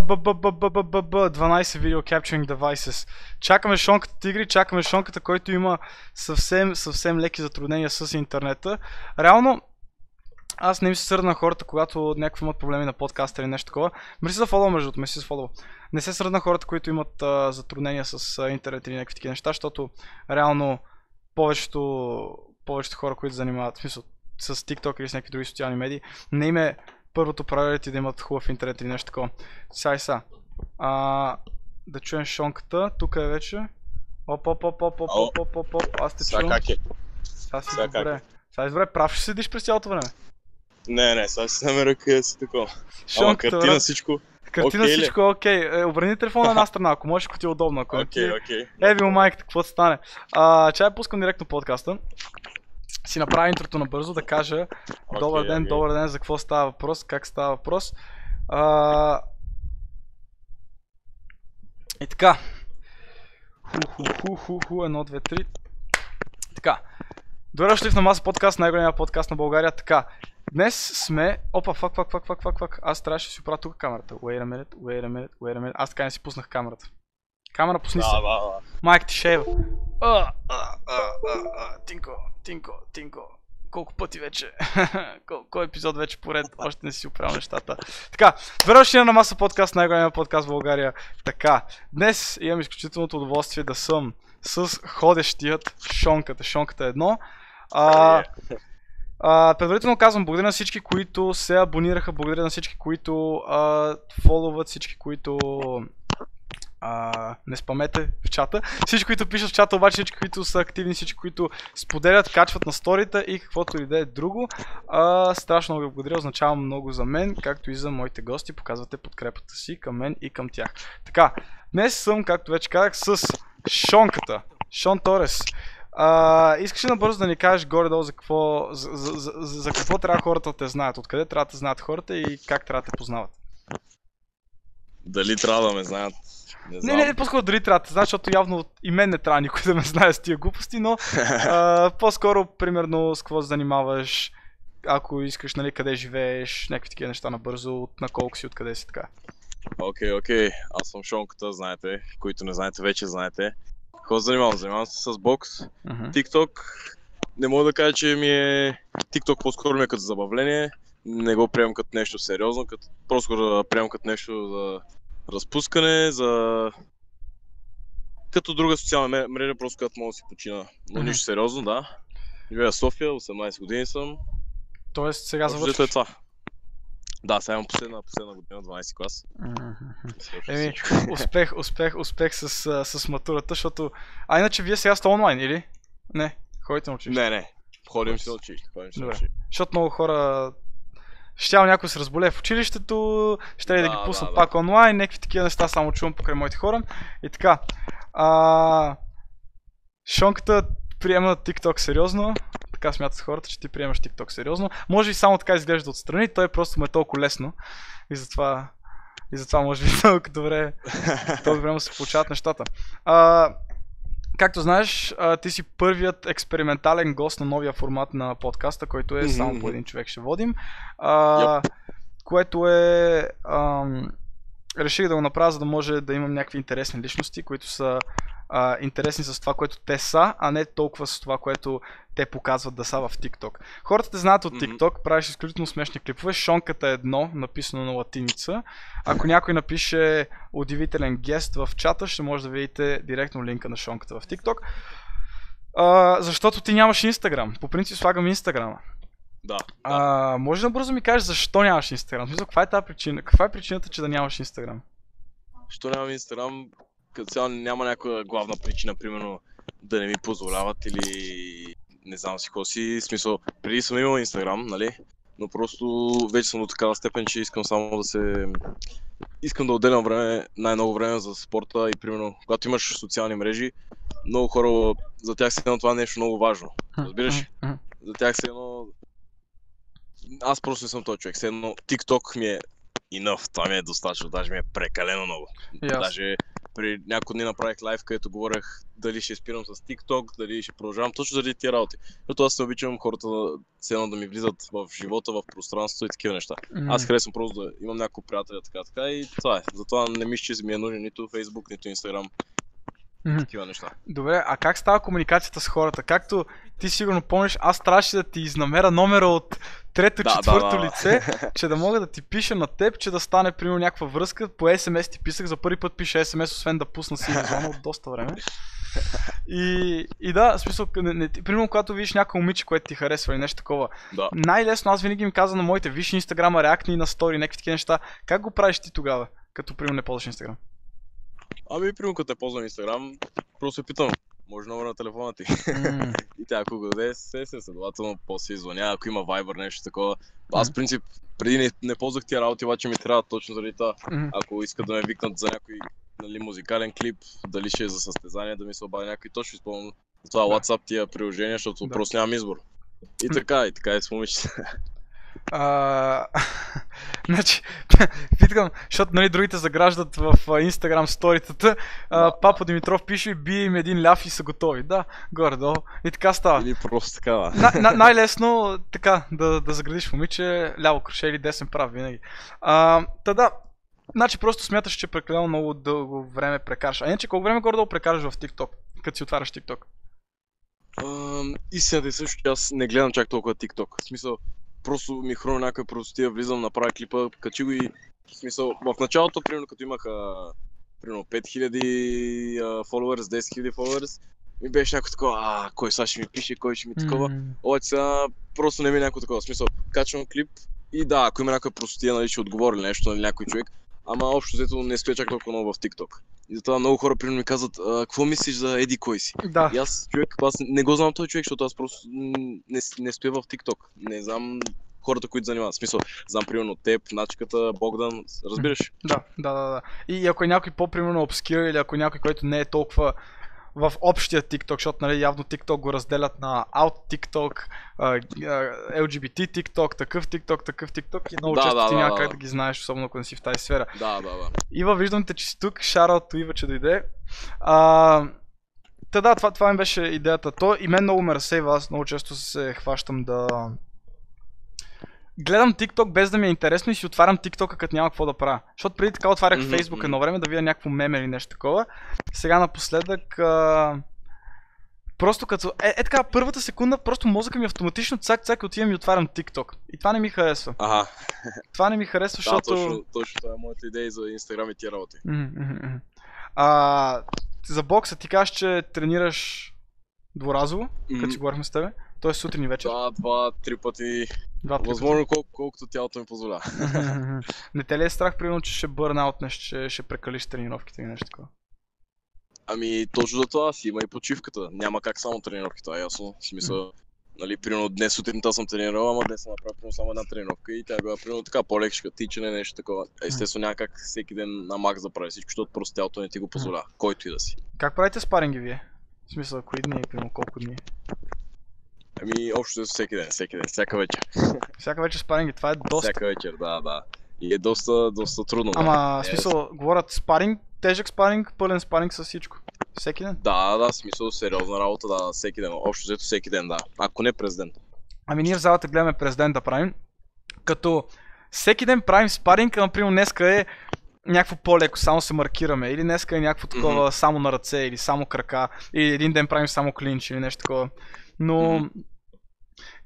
БББББББ 12 видео capturing devices. Чакаме шонката тигри, чакаме шонката, който има съвсем, съвсем леки затруднения с интернета. Реално, аз не ми се сърда на хората, когато някакви имат проблеми на подкаста или нещо такова. Мерси за фоллоу, между другото, за фоллоу. Не се сърда на хората, които имат а, затруднения с а, интернет или някакви такива неща, защото реално повечето, повечето хора, които занимават, в смисъл, с TikTok или с някакви други социални медии, не им е първото правило да имат хубав интернет или нещо такова. Сега и. А, да чуем шонката. Тук е вече. Оп, оп, оп, оп, оп, оп, оп, оп, оп. Аз те Сега чувам. как е? Сега си Сега добре. Сега си добре. Прав ще седиш през цялото време. Не, не, сега си намеря къде си такова. Ама Шонката, картина брат. всичко. Картина ли? всичко е окей. Е, обърни телефона на една страна, ако можеш, ако ти е удобно. Ти Окей, е- окей. Е, ви майката, какво стане? А, чай пускам директно подкаста. Си направя интрото набързо да кажа Добър Окей, ден, окей. добър ден, за какво става въпрос, как става въпрос. А... И така. Ху, ху, ху, ху, ху, едно, две, три. Така. Добре дошли в на маса подкаст, най-големия подкаст на България. Така. Днес сме... Опа, фак, фак, фак, фак, фак, фак. Аз трябваше да си оправя тук камерата. Wait a minute, wait a minute, wait a minute. Аз така не си пуснах камерата. Камера, пусни се. Да, да, да. Майка ти шейва. А, а, а, а, а, Тинко, Тинко, Тинко. Колко пъти вече? Кол, кой епизод вече поред? Още не си оправил нещата. Така, добре дошли на Маса подкаст, най-големия подкаст в България. Така, днес имам изключителното удоволствие да съм с ходещият Шонката. Шонката е едно. А, а, предварително казвам, благодаря на всички, които се абонираха, благодаря на всички, които а, фоловат, всички, които а, не спамете в чата. Всички, които пишат в чата, обаче всички, които са активни, всички, които споделят, качват на сторита и каквото и да е друго. А, страшно ви благодаря, означава много за мен, както и за моите гости. Показвате подкрепата си към мен и към тях. Така, днес съм, както вече казах, с Шонката. Шон Торес. А, искаш ли набързо да ни кажеш горе-долу за какво, за, за, за, за какво трябва хората да те знаят, откъде трябва да те знаят хората и как трябва да те познават? Дали трябва да ме знаят? Не Не, знам. не, не, по-скоро дали трябва да знаят, защото явно и мен не трябва никой да ме знае с тия глупости, но а, по-скоро, примерно, с какво се занимаваш, ако искаш, нали, къде живееш, някакви такива неща набързо, от на колко си, откъде си така. Окей, окей. Аз съм Шонката, знаете. Които не знаете, вече знаете. Какво занимавам? Занимавам се с бокс. Мгм. TikTok. Не мога да кажа, че ми е... TikTok по-скоро ми е като забавление. Не го приемам като нещо сериозно, като... просто го приемам като нещо за разпускане, за... Като друга социална мрежа, просто като мога да си почина. Но Мгм. нищо сериозно, да. Живея в София, 18 години съм. Тоест, сега взето завършваш. е това. Да, сега имам последна, последна година, 12 клас. Свършва Еми, успех, успех, успех с, с матурата, защото... А иначе вие сега сте онлайн, или? Не, ходите на училище. Не, не. Ходим си на училище. Ходим си Добре. Защото много хора щял някой се разболее в училището, ще да, Да, ги пуснат да, да. пак онлайн, някакви такива неща само чувам покрай моите хора. И така. А, Шонката приема TikTok сериозно. Така смятат хората, че ти приемаш TikTok сериозно. Може и само така изглежда отстрани, той просто му е толкова лесно. И затова, и затова може би толкова добре, толкова време се получават нещата. А, както знаеш, ти си първият експериментален гост на новия формат на подкаста, който е само по един човек ще водим. А, Което е... Ам, реших да го направя, за да може да имам някакви интересни личности, които са а, интересни с това, което те са, а не толкова с това, което те показват да са в TikTok. Хората те знаят от. TikTok, правиш изключително смешни клипове. Шонката е едно, написано на латиница. Ако някой напише удивителен гест в чата, ще може да видите директно линка на Шонката в TikTok. А, защото ти нямаш Instagram. По принцип слагам Instagram. Да. А, може да бързо ми кажеш защо нямаш Инстаграм? Смисъл, каква е тази причина? Каква е причината, че да нямаш Инстаграм? Що нямам Инстаграм, като цяло няма някаква главна причина, примерно да не ми позволяват или не знам си какво си. Смисъл, преди съм имал Инстаграм, нали? Но просто вече съм до такава степен, че искам само да се... Искам да отделям време, най-много време за спорта и примерно, когато имаш социални мрежи, много хора, за тях се едно това е нещо много важно. Разбираш? За тях се едно... Аз просто не съм този човек. Едно TikTok ми е enough. Това ми е достатъчно. Даже ми е прекалено много. Аз. Даже при няколко дни направих лайв, където говорех дали ще спирам с TikTok, дали ще продължавам точно заради тия работи. Защото аз не обичам хората да, едно да ми влизат в живота, в пространството и такива неща. Аз харесвам просто да имам няколко приятеля така, така и това е. Затова не мисля, че ми е нужен нито Facebook, нито Instagram. Мгм. Такива неща. Добре, а как става комуникацията с хората? Както ти сигурно помниш, аз трябваше да ти изнамеря номера от трето, Да, четвърто да, да. лице, че да мога да ти пиша на теб, че да стане примерно някаква връзка. По СМС ти писах, за първи път пиша СМС, освен да пусна си зона от доста време. И, и да, смисъл, не, не, примерно когато видиш някакво момиче, което ти харесва или нещо такова, Да. най-лесно аз винаги им казвам на моите, виж инстаграма, реакни на стори, някакви такива неща. Как го правиш ти тогава, като примерно не ползваш инстаграм? Ами, примерно, като те ползвам Instagram, просто се питам, може номер на телефона ти. И тя ако го даде, се се следователно после извъня, ако има Viber нещо такова. Аз в принцип преди не, не ползвах тия работи, обаче ми трябва точно заради това. Мгм. Ако искат да ме викнат за някой нали, музикален клип, дали ще е за състезание, да ми се обади някой, точно използвам това Да. WhatsApp тия приложения, защото Да. просто нямам избор. И така, и така е с момичета. А, значи, питам, защото нали, другите заграждат в Instagram сторитата. А, Папа Димитров пише, бие им един ляв и са готови. Да, горе-долу. И така става. Или просто така, да. На, на, най-лесно така да, да заградиш момиче, ляво круше или десен прав винаги. А, та да, значи просто смяташ, че прекалено много дълго време прекараш. А иначе колко време горе-долу прекараш в TikTok, като си отваряш TikTok? Ам, Истината е също, че аз не гледам чак толкова TikTok. В смисъл, просто ми хрумна някаква простотия, влизам, направя клипа, качи го и в смисъл, в началото, примерно, като имах а, примерно 5000 а, followers, 10 000 followers, ми беше някой такова, а, кой сега ще ми пише, кой ще ми такова. М, Обаче сега просто не ми е някой такова. В смисъл, качвам клип и да, ако има някаква простотия, нали, ще отговори нещо, нали, някой човек. Ама общо взето не стоя чак толкова много в TikTok. И затова много хора примерно ми казват, а, какво мислиш за Еди кой си? Да. И аз, човек, аз не го знам този човек, защото аз просто не, не стоя в TikTok. Не знам хората, които занимават. В смисъл, знам примерно теб, Начката, Богдан, разбираш? Да, да, да, да. И ако е някой по-примерно обскир или ако е някой, който не е толкова в общия TikTok, защото нали, явно TikTok го разделят на Out TikTok, LGBT TikTok, такъв TikTok, такъв TikTok и много Да, често да, ти да, няма да, как да. да ги знаеш, особено ако не си в тази сфера. Да, да, да. Ива, виждам те, че си тук. Шараут Ива, че дойде. А, та да, това, това ми беше идеята. То и мен много ме разсейва. Аз много често се хващам да... Гледам TikTok без да ми е интересно и си отварям TikTok, като няма какво да правя. Защото преди така отварях Мгм, Facebook едно време да видя някакво меме или нещо такова. Сега напоследък... А... Просто като... Е, е така, първата секунда, просто мозъка ми автоматично цак-цак отивам и отварям TikTok. И това не ми харесва. Ага, Това не ми харесва, да, защото... точно, точно това е моята идея за Инстаграм и тия работи. А, за бокса ти кажеш, че тренираш дворазово, като си говорихме с тебе. Тоест сутрин и вечер. Да, два, три пъти. Два три Възможно колко, колкото тялото ми позволява. пъти. Не те ли е страх, примерно, че ще бърнаутнеш, че ще прекалиш тренировките и нещо такова? Ами точно за това си има и почивката. Няма как само тренировки, това е ясно. В смисъл, нали, примерно днес сутринта съм тренирал, ама днес съм направил примерно само една тренировка и тя била примерно така по-лекшка, тичане, нещо такова. Естествено няма как всеки ден на макс да прави всичко, защото просто тялото не ти го позволява. Който и да си. Как правите спаринги вие? В смисъл, кои дни, примерно колко дни? Ами общо всеки ден, всеки ден, всяка вечер. Всяка вечер спаринги, това е доста. Всяка вечер, да, да. И е доста, доста трудно. да. Ама, в Е, смисъл, говорят спаринг, тежък спаринг, пълен спаринг с всичко. Всеки ден? Да, да, смисъл сериозна работа, да, всеки ден. Общо взето всеки ден, да. Ако не през ден. Ами ние в залата гледаме през ден да правим. Като всеки ден правим спаринг, например днеска е някакво по-леко, само се маркираме. Или днеска е някакво такова само на ръце, или само крака. Или един ден правим само клинч, или нещо такова. Но Мгм.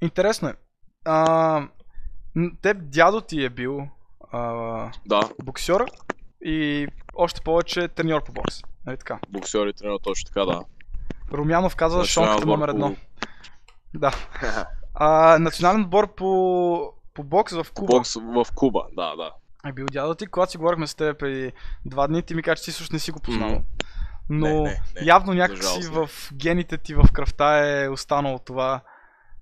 Интересно е. А, теб дядо ти е бил а, Да, боксер и още повече треньор по бокс. Нали така? боксер и тренер точно така, да. Румянов Национален шонката номер едно. Да. А, национален отбор по, по бокс в Куба. Бокс в Куба, да, да. е бил дядо ти. Когато си говорихме с теб преди два дни, ти ми каза, че ти също не си го познавал. Мгм. Но Не, не, не, явно някакси в гените ти, в кръвта е останало това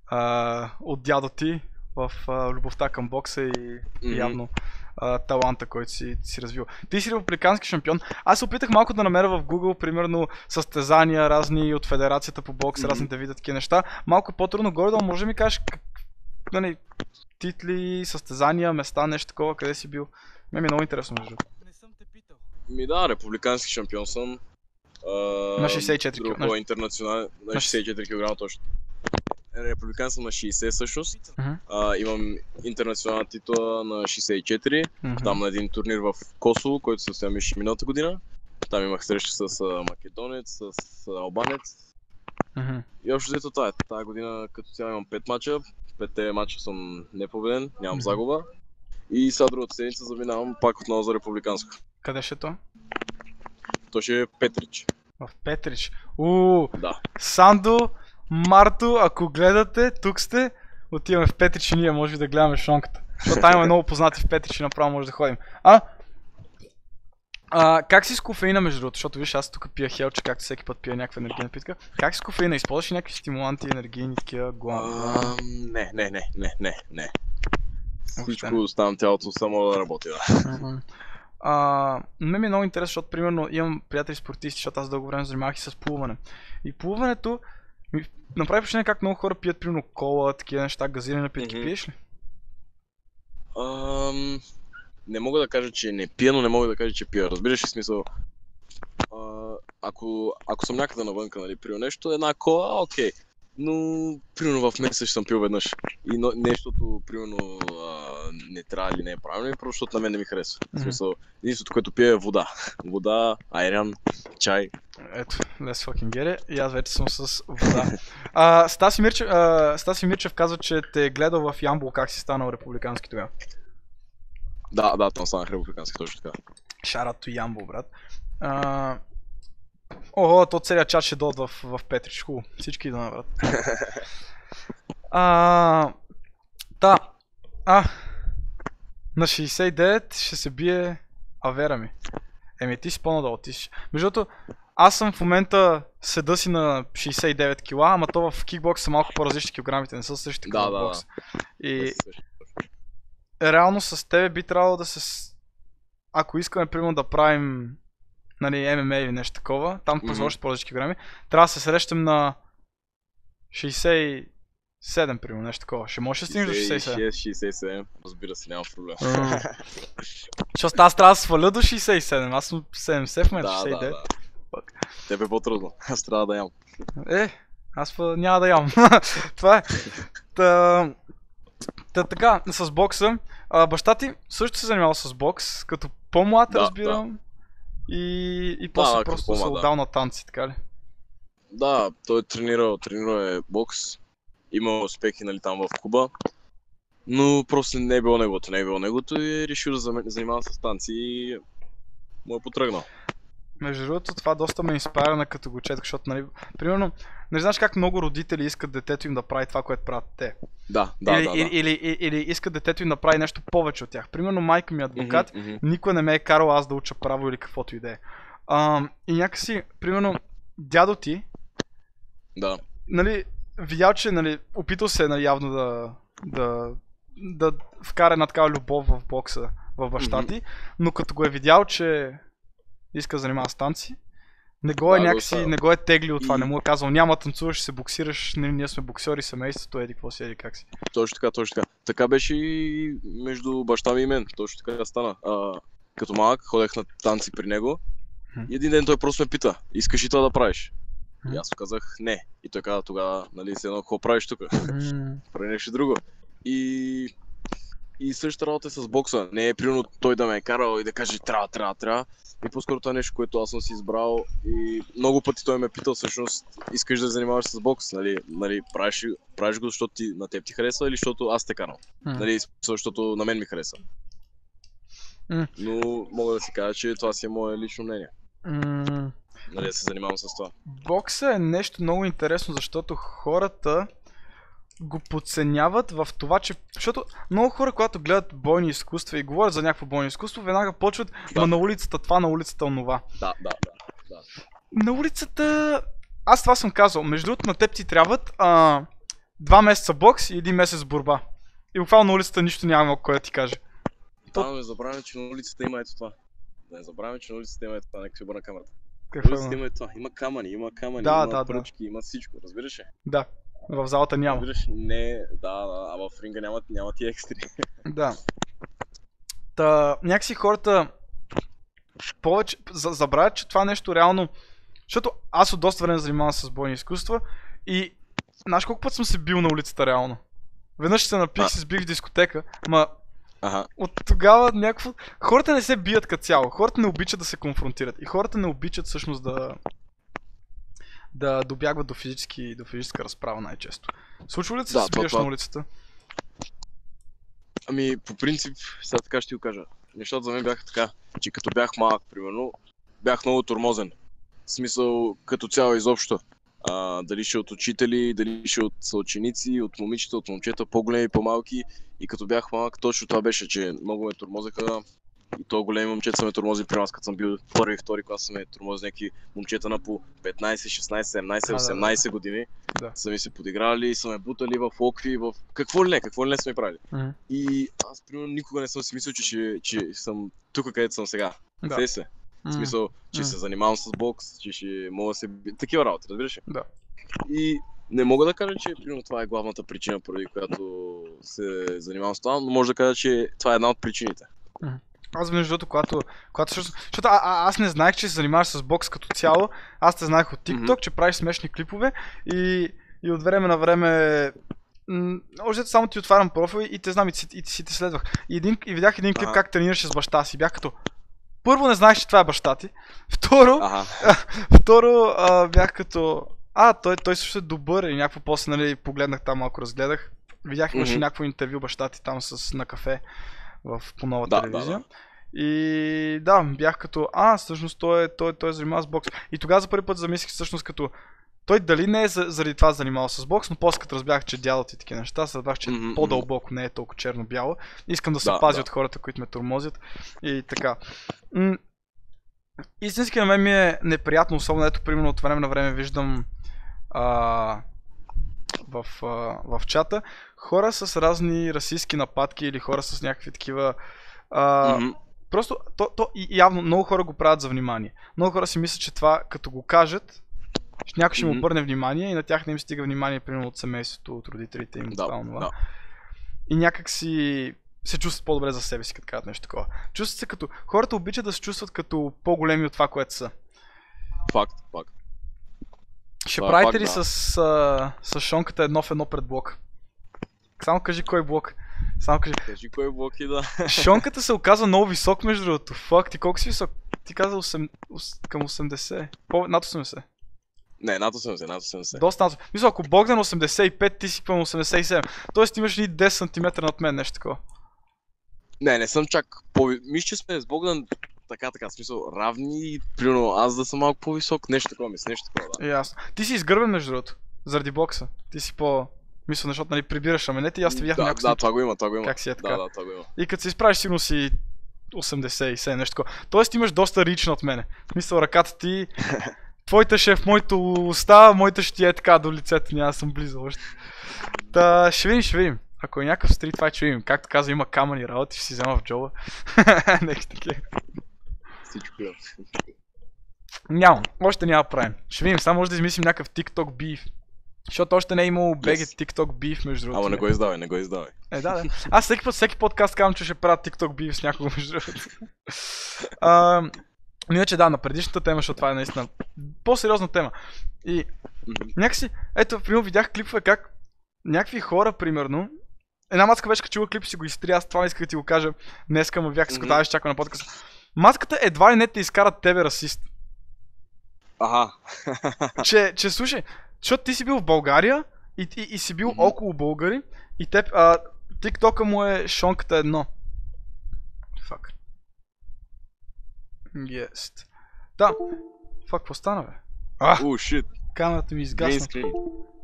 а, от дядо ти в а, любовта към бокса и Мгм. явно а, таланта, който си, си развил. Ти си републикански шампион. Аз се опитах малко да намеря в Google, примерно, състезания разни от Федерацията по бокс, Мгм. разни да видят такива неща. Малко по-трудно горе, да може да ми кажеш как, нали, титли, състезания, места, нещо такова, къде си бил. Ме ми е много интересно, между. Не съм те питал. Ми да, републикански шампион съм. А, На 64 друго кг. по-интернационален, на На 64 кг точно. Републикан съм на 60 всъщност. Мгм. А, имам интернационална титла на 64. Мгм. Там на един турнир в Косово, който се състоя миналата година. Там имах среща с македонец, с албанец. Мгм. И общо взето това е. Тази година като цяло имам 5 мача. Петте мача съм непобеден, нямам Мгм. загуба. И сега другата седмица заминавам пак отново за републиканско. Къде ще е то? То ще е Петрич. В Петрич. Уу, Да. Сандо, Марто, ако гледате, тук сте. Отиваме в Петрич и ние може да гледаме шонката. Защото там има много познати в Петрич и направо може да ходим. А? а как си с кофеина между другото? Защото виж, аз тук пия хелче, както всеки път пия някаква енергийна питка. Как си с кофеина? Използваш ли някакви стимуланти, енергийни, такива глава? Не, не, не, не, не, не. Всичко оставам тялото само да работи, да. А, ме ми е много интересно, защото примерно имам приятели спортисти, защото аз дълго време занимавах и с плуване. И плуването направи впечатление как много хора пият примерно кола, такива неща, газирани напитки. Мгм. Пиеш ли? Ам, не мога да кажа, че не пия, но не мога да кажа, че пия. Разбираш ли смисъл? А, ако, ако съм някъде навънка, нали, при нещо, една кола, окей. Но, примерно в месец съм пил веднъж. И но, нещото, примерно, а, не трябва или не е правилно, просто защото на мен не ми харесва. В Мгм. смисъл, единството, което пия е вода. Вода, айран, чай. Ето, let's fucking get it. И аз вече съм с вода. а, Стаси, Мирчев, а, Стаси Мирчев каза, че те е гледал в Ямбол как си станал републикански тогава. Да, да, там станах републикански, точно така. Шарато Ямбол, брат. А, Ого, то целият чат ще дойдат в, в Петрич. Хубаво. Всички идваме, брат. А, да. А, на 69 ще се бие Авера ми. Еми, ти си по-надолу. Ти си... Между другото, аз съм в момента седа си на 69 кила, ама то в кикбокс са малко по-различни килограмите, не са същите Да, като да, да. бокс. И реално с тебе би трябвало да се... Ако искаме, примерно, да правим нали, ММА или нещо такова, там mm-hmm. още по-различни килограми, трябва да се срещам на 67, примерно, нещо такова. Ще можеш да стигнеш до 67. 67, разбира се, няма проблем. Защото аз трябва да сваля до 67, аз съм 70 в момента, Да, да, 69. да. Пък. Тебе е по-трудно. Аз трябва да ям. Е, аз па няма да ям. Това е. Та, та, така, с бокса. А, баща ти също се занимава с бокс, като по-млад, Да, разбирам. И, и после Да, просто се по-млад, да. отдал на танци, така ли? Да, той е тренирал, тренирал е бокс. Има успехи, нали, там в Куба. Но просто не е било неговото, не е било неговото и е решил да занимава с танци и му е потръгнал. Между другото, това доста ме инспирира като го четох, защото, нали, примерно, не знаеш как много родители искат детето им да прави това, което правят те. Да, да, или, да. да. или, или, или, искат детето им да прави нещо повече от тях. Примерно, майка ми е адвокат, Мгм, мгм. никой не ме е карал аз да уча право или каквото и да е. И някакси, примерно, дядо ти, Да, нали, видял, че, нали, опитал се, нали, явно да, да, да вкара една такава любов в бокса в баща Мгм. ти, но като го е видял, че иска да занимава с танци, не го е Да, някакси, не го е теглил от това, И- не му е казал, няма танцуваш, се боксираш, не, ние сме боксери, семейството, еди какво си, еди как си. точно така, точно така. Така беше и между баща ми и мен. Точно така стана. А, като малък ходех на танци при него. И един ден той просто ме пита, искаш ли това да правиш? И аз казах не. И той каза тогава, нали, се едно, какво правиш тук? Прави нещо друго. И, и същата работа е с бокса. Не е примерно той да ме е карал и да каже трябва, трябва, трябва. И по-скоро това е нещо, което аз съм си избрал и много пъти той ме е питал всъщност искаш да се занимаваш с бокс, нали, нали правиш, правиш го, защото ти, на теб ти харесва или защото аз те карам. м. Нали, защото на мен ми харесва. М. Но мога да си кажа, че това си е мое лично мнение. М, Нали, да се занимавам с това. Бокса е нещо много интересно, защото хората го подценяват в това, че... Защото много хора, когато гледат бойни изкуства и говорят за някакво бойно изкуство, веднага почват, Да. ма на улицата това, на улицата онова. Да, да, да. На улицата... Аз това съм казал. Между другото, на теб ти трябват а, два месеца бокс и един месец борба. И буквално на улицата нищо няма кой да ти каже. Да, не забравяме, че на улицата има ето това. Да не забравяме, че на улицата има ето това. Нека си обърна камерата. Какво има? има това. Има камъни, има камъни, Да, има да, да. пръчки, има всичко. Разбираш ли? Да. В залата няма. Разбираш, не, да, да, а в ринга няма, няма ти екстри. Да. Та, някакси хората повече, за, забравят, че това нещо реално, защото аз от доста време занимавам с бойни изкуства и знаеш колко път съм се бил на улицата реално? Веднъж се напих, се сбих в дискотека, ма Аха. от тогава някакво... Хората не се бият като цяло. Хората не обичат да се конфронтират. И хората не обичат всъщност да да добягват до, физически, до физическа разправа най-често. Случва ли се Да, да, се това- на улицата? Ами, по принцип, сега така ще ти го кажа. Нещата за мен бяха така, че като бях малък, примерно, бях много тормозен. В смисъл, като цяло изобщо. А, дали ще от учители, дали ще от съученици, от момичета, от момчета, по-големи, по-малки. И като бях малък, точно това беше, че много ме тормозеха. И то големи момчета са ме тормози при нас, като съм бил първи и втори клас, са ме тормози някакви момчета на по 15, 16, 17, да, да. 18 години. Да. Са ми се подиграли, са ме бутали в локви, в какво ли не, какво ли не са ми правили. Мгм. И аз, примерно, никога не съм си мислил, че, ще, че съм тук, където съм сега. Да. Да. се. В смисъл, че М. се занимавам с бокс, че ще мога да се... Такива работи, разбираш ли? Да. И не мога да кажа, че примерно, това е главната причина, поради която се занимавам с това, но може да кажа, че това е една от причините. Аз между другото, когато, когато също, защото а, а, аз не знаех, че се занимаваш с бокс като цяло. Аз те знаех от TikTok, Мгм. че правиш смешни клипове и, и от време на време м, Още само ти отварям профил и те знам и, и, ти си те следвах. И, един, и видях един клип Ага. как тренираше с баща си. Бях като... Първо не знаех, че това е баща ти. Второ, Ага. Второ, а, бях като... А, той, той също е добър и някакво после, нали, погледнах там, малко разгледах. Видях, имаше Мгм. някакво интервю баща ти там с, на кафе в, по нова Да, телевизия. да, И да, бях като, а, всъщност той е, той, той е занимава с бокс. И тогава за първи път замислих всъщност като, той дали не е за- заради това занимавал с бокс, но после като разбрах, че дядото и такива неща, разбрах, че мгм. по-дълбоко не е толкова черно-бяло. Искам да се Да, пази да. от хората, които ме тормозят. И така. М- Истински на мен ми е неприятно, особено ето примерно от време на време виждам а, в, а, в чата хора с разни расистски нападки или хора с някакви такива а, Мгм. Просто, то, то явно много хора го правят за внимание. Много хора си мислят, че това, като го кажат, някой ще му обърне внимание и на тях не им стига внимание, примерно от семейството, от родителите им, от това, Да, да. И някак си се чувстват по-добре за себе си, като кажат нещо такова. Чувстват се като... Хората обичат да се чувстват като по-големи от това, което са. Факт, факт. Ще Това е правите факт, ли да. с, а, с шонката едно в едно пред блок? Само кажи кой блок. Само кажи. Кажи кой блок и да. Шонката се оказа много висок, между другото. Фак, ти колко си висок? Ти каза 8, ос- към 80. По, над 80. Не, над 80, над 80. Доста над 80. Мисля, ако Богдан е 85, ти си към 87. Тоест имаш ни 10 см над мен, нещо такова. Не, не съм чак по... Мисля, че сме с Богдан така, така, смисъл равни примерно аз да съм малко по-висок, нещо такова мисля, нещо такова, да. Ясно. Ти си изгърбен, между другото. Заради бокса. Ти си по... Мисля, защото нали прибираш раменете и аз те видях да, някакво да, това го има, това го има. как си е така. Да, да, това го има. И като се изправиш, сигурно си 87, нещо такова. Тоест имаш доста рич от мене. В смисъл, ръката ти... Твоята ще е в моето уста, моята ще ти е така до лицето, няма съм близо още. Та, ще видим, ще видим. Ако е някакъв стрит файт, ще видим. Както каза, има камъни работи, ще си взема в джоба. Нещо такива. Всичко е. Няма, още няма правим. Ще видим, само може да измислим някакъв TikTok beef. Защото още не е имало BG Yes. TikTok beef между другото. Ама не го издавай, не го издавай. Е, да, да. Аз всеки път, всеки подкаст казвам, че ще правя TikTok beef с някого между другото. А, но Иначе да, на предишната тема, защото това е наистина по-сериозна тема. И някакси, ето, примерно видях клипове как някакви хора, примерно, една маска беше качила клип и си го изтри, аз това не исках да ти го кажа днеска, ма бях mm-hmm. ще чакам на подкаст. Маската едва ли не те изкарат тебе расист. Аха. че, че слушай, защото ти си бил в България и, и, и си бил Мгм. около българи и теб, а, тиктока му е шонката едно. Фак. Yes. Да. Фак, какво стана, бе? А, О, шит. камерата ми Green изгасна. screen.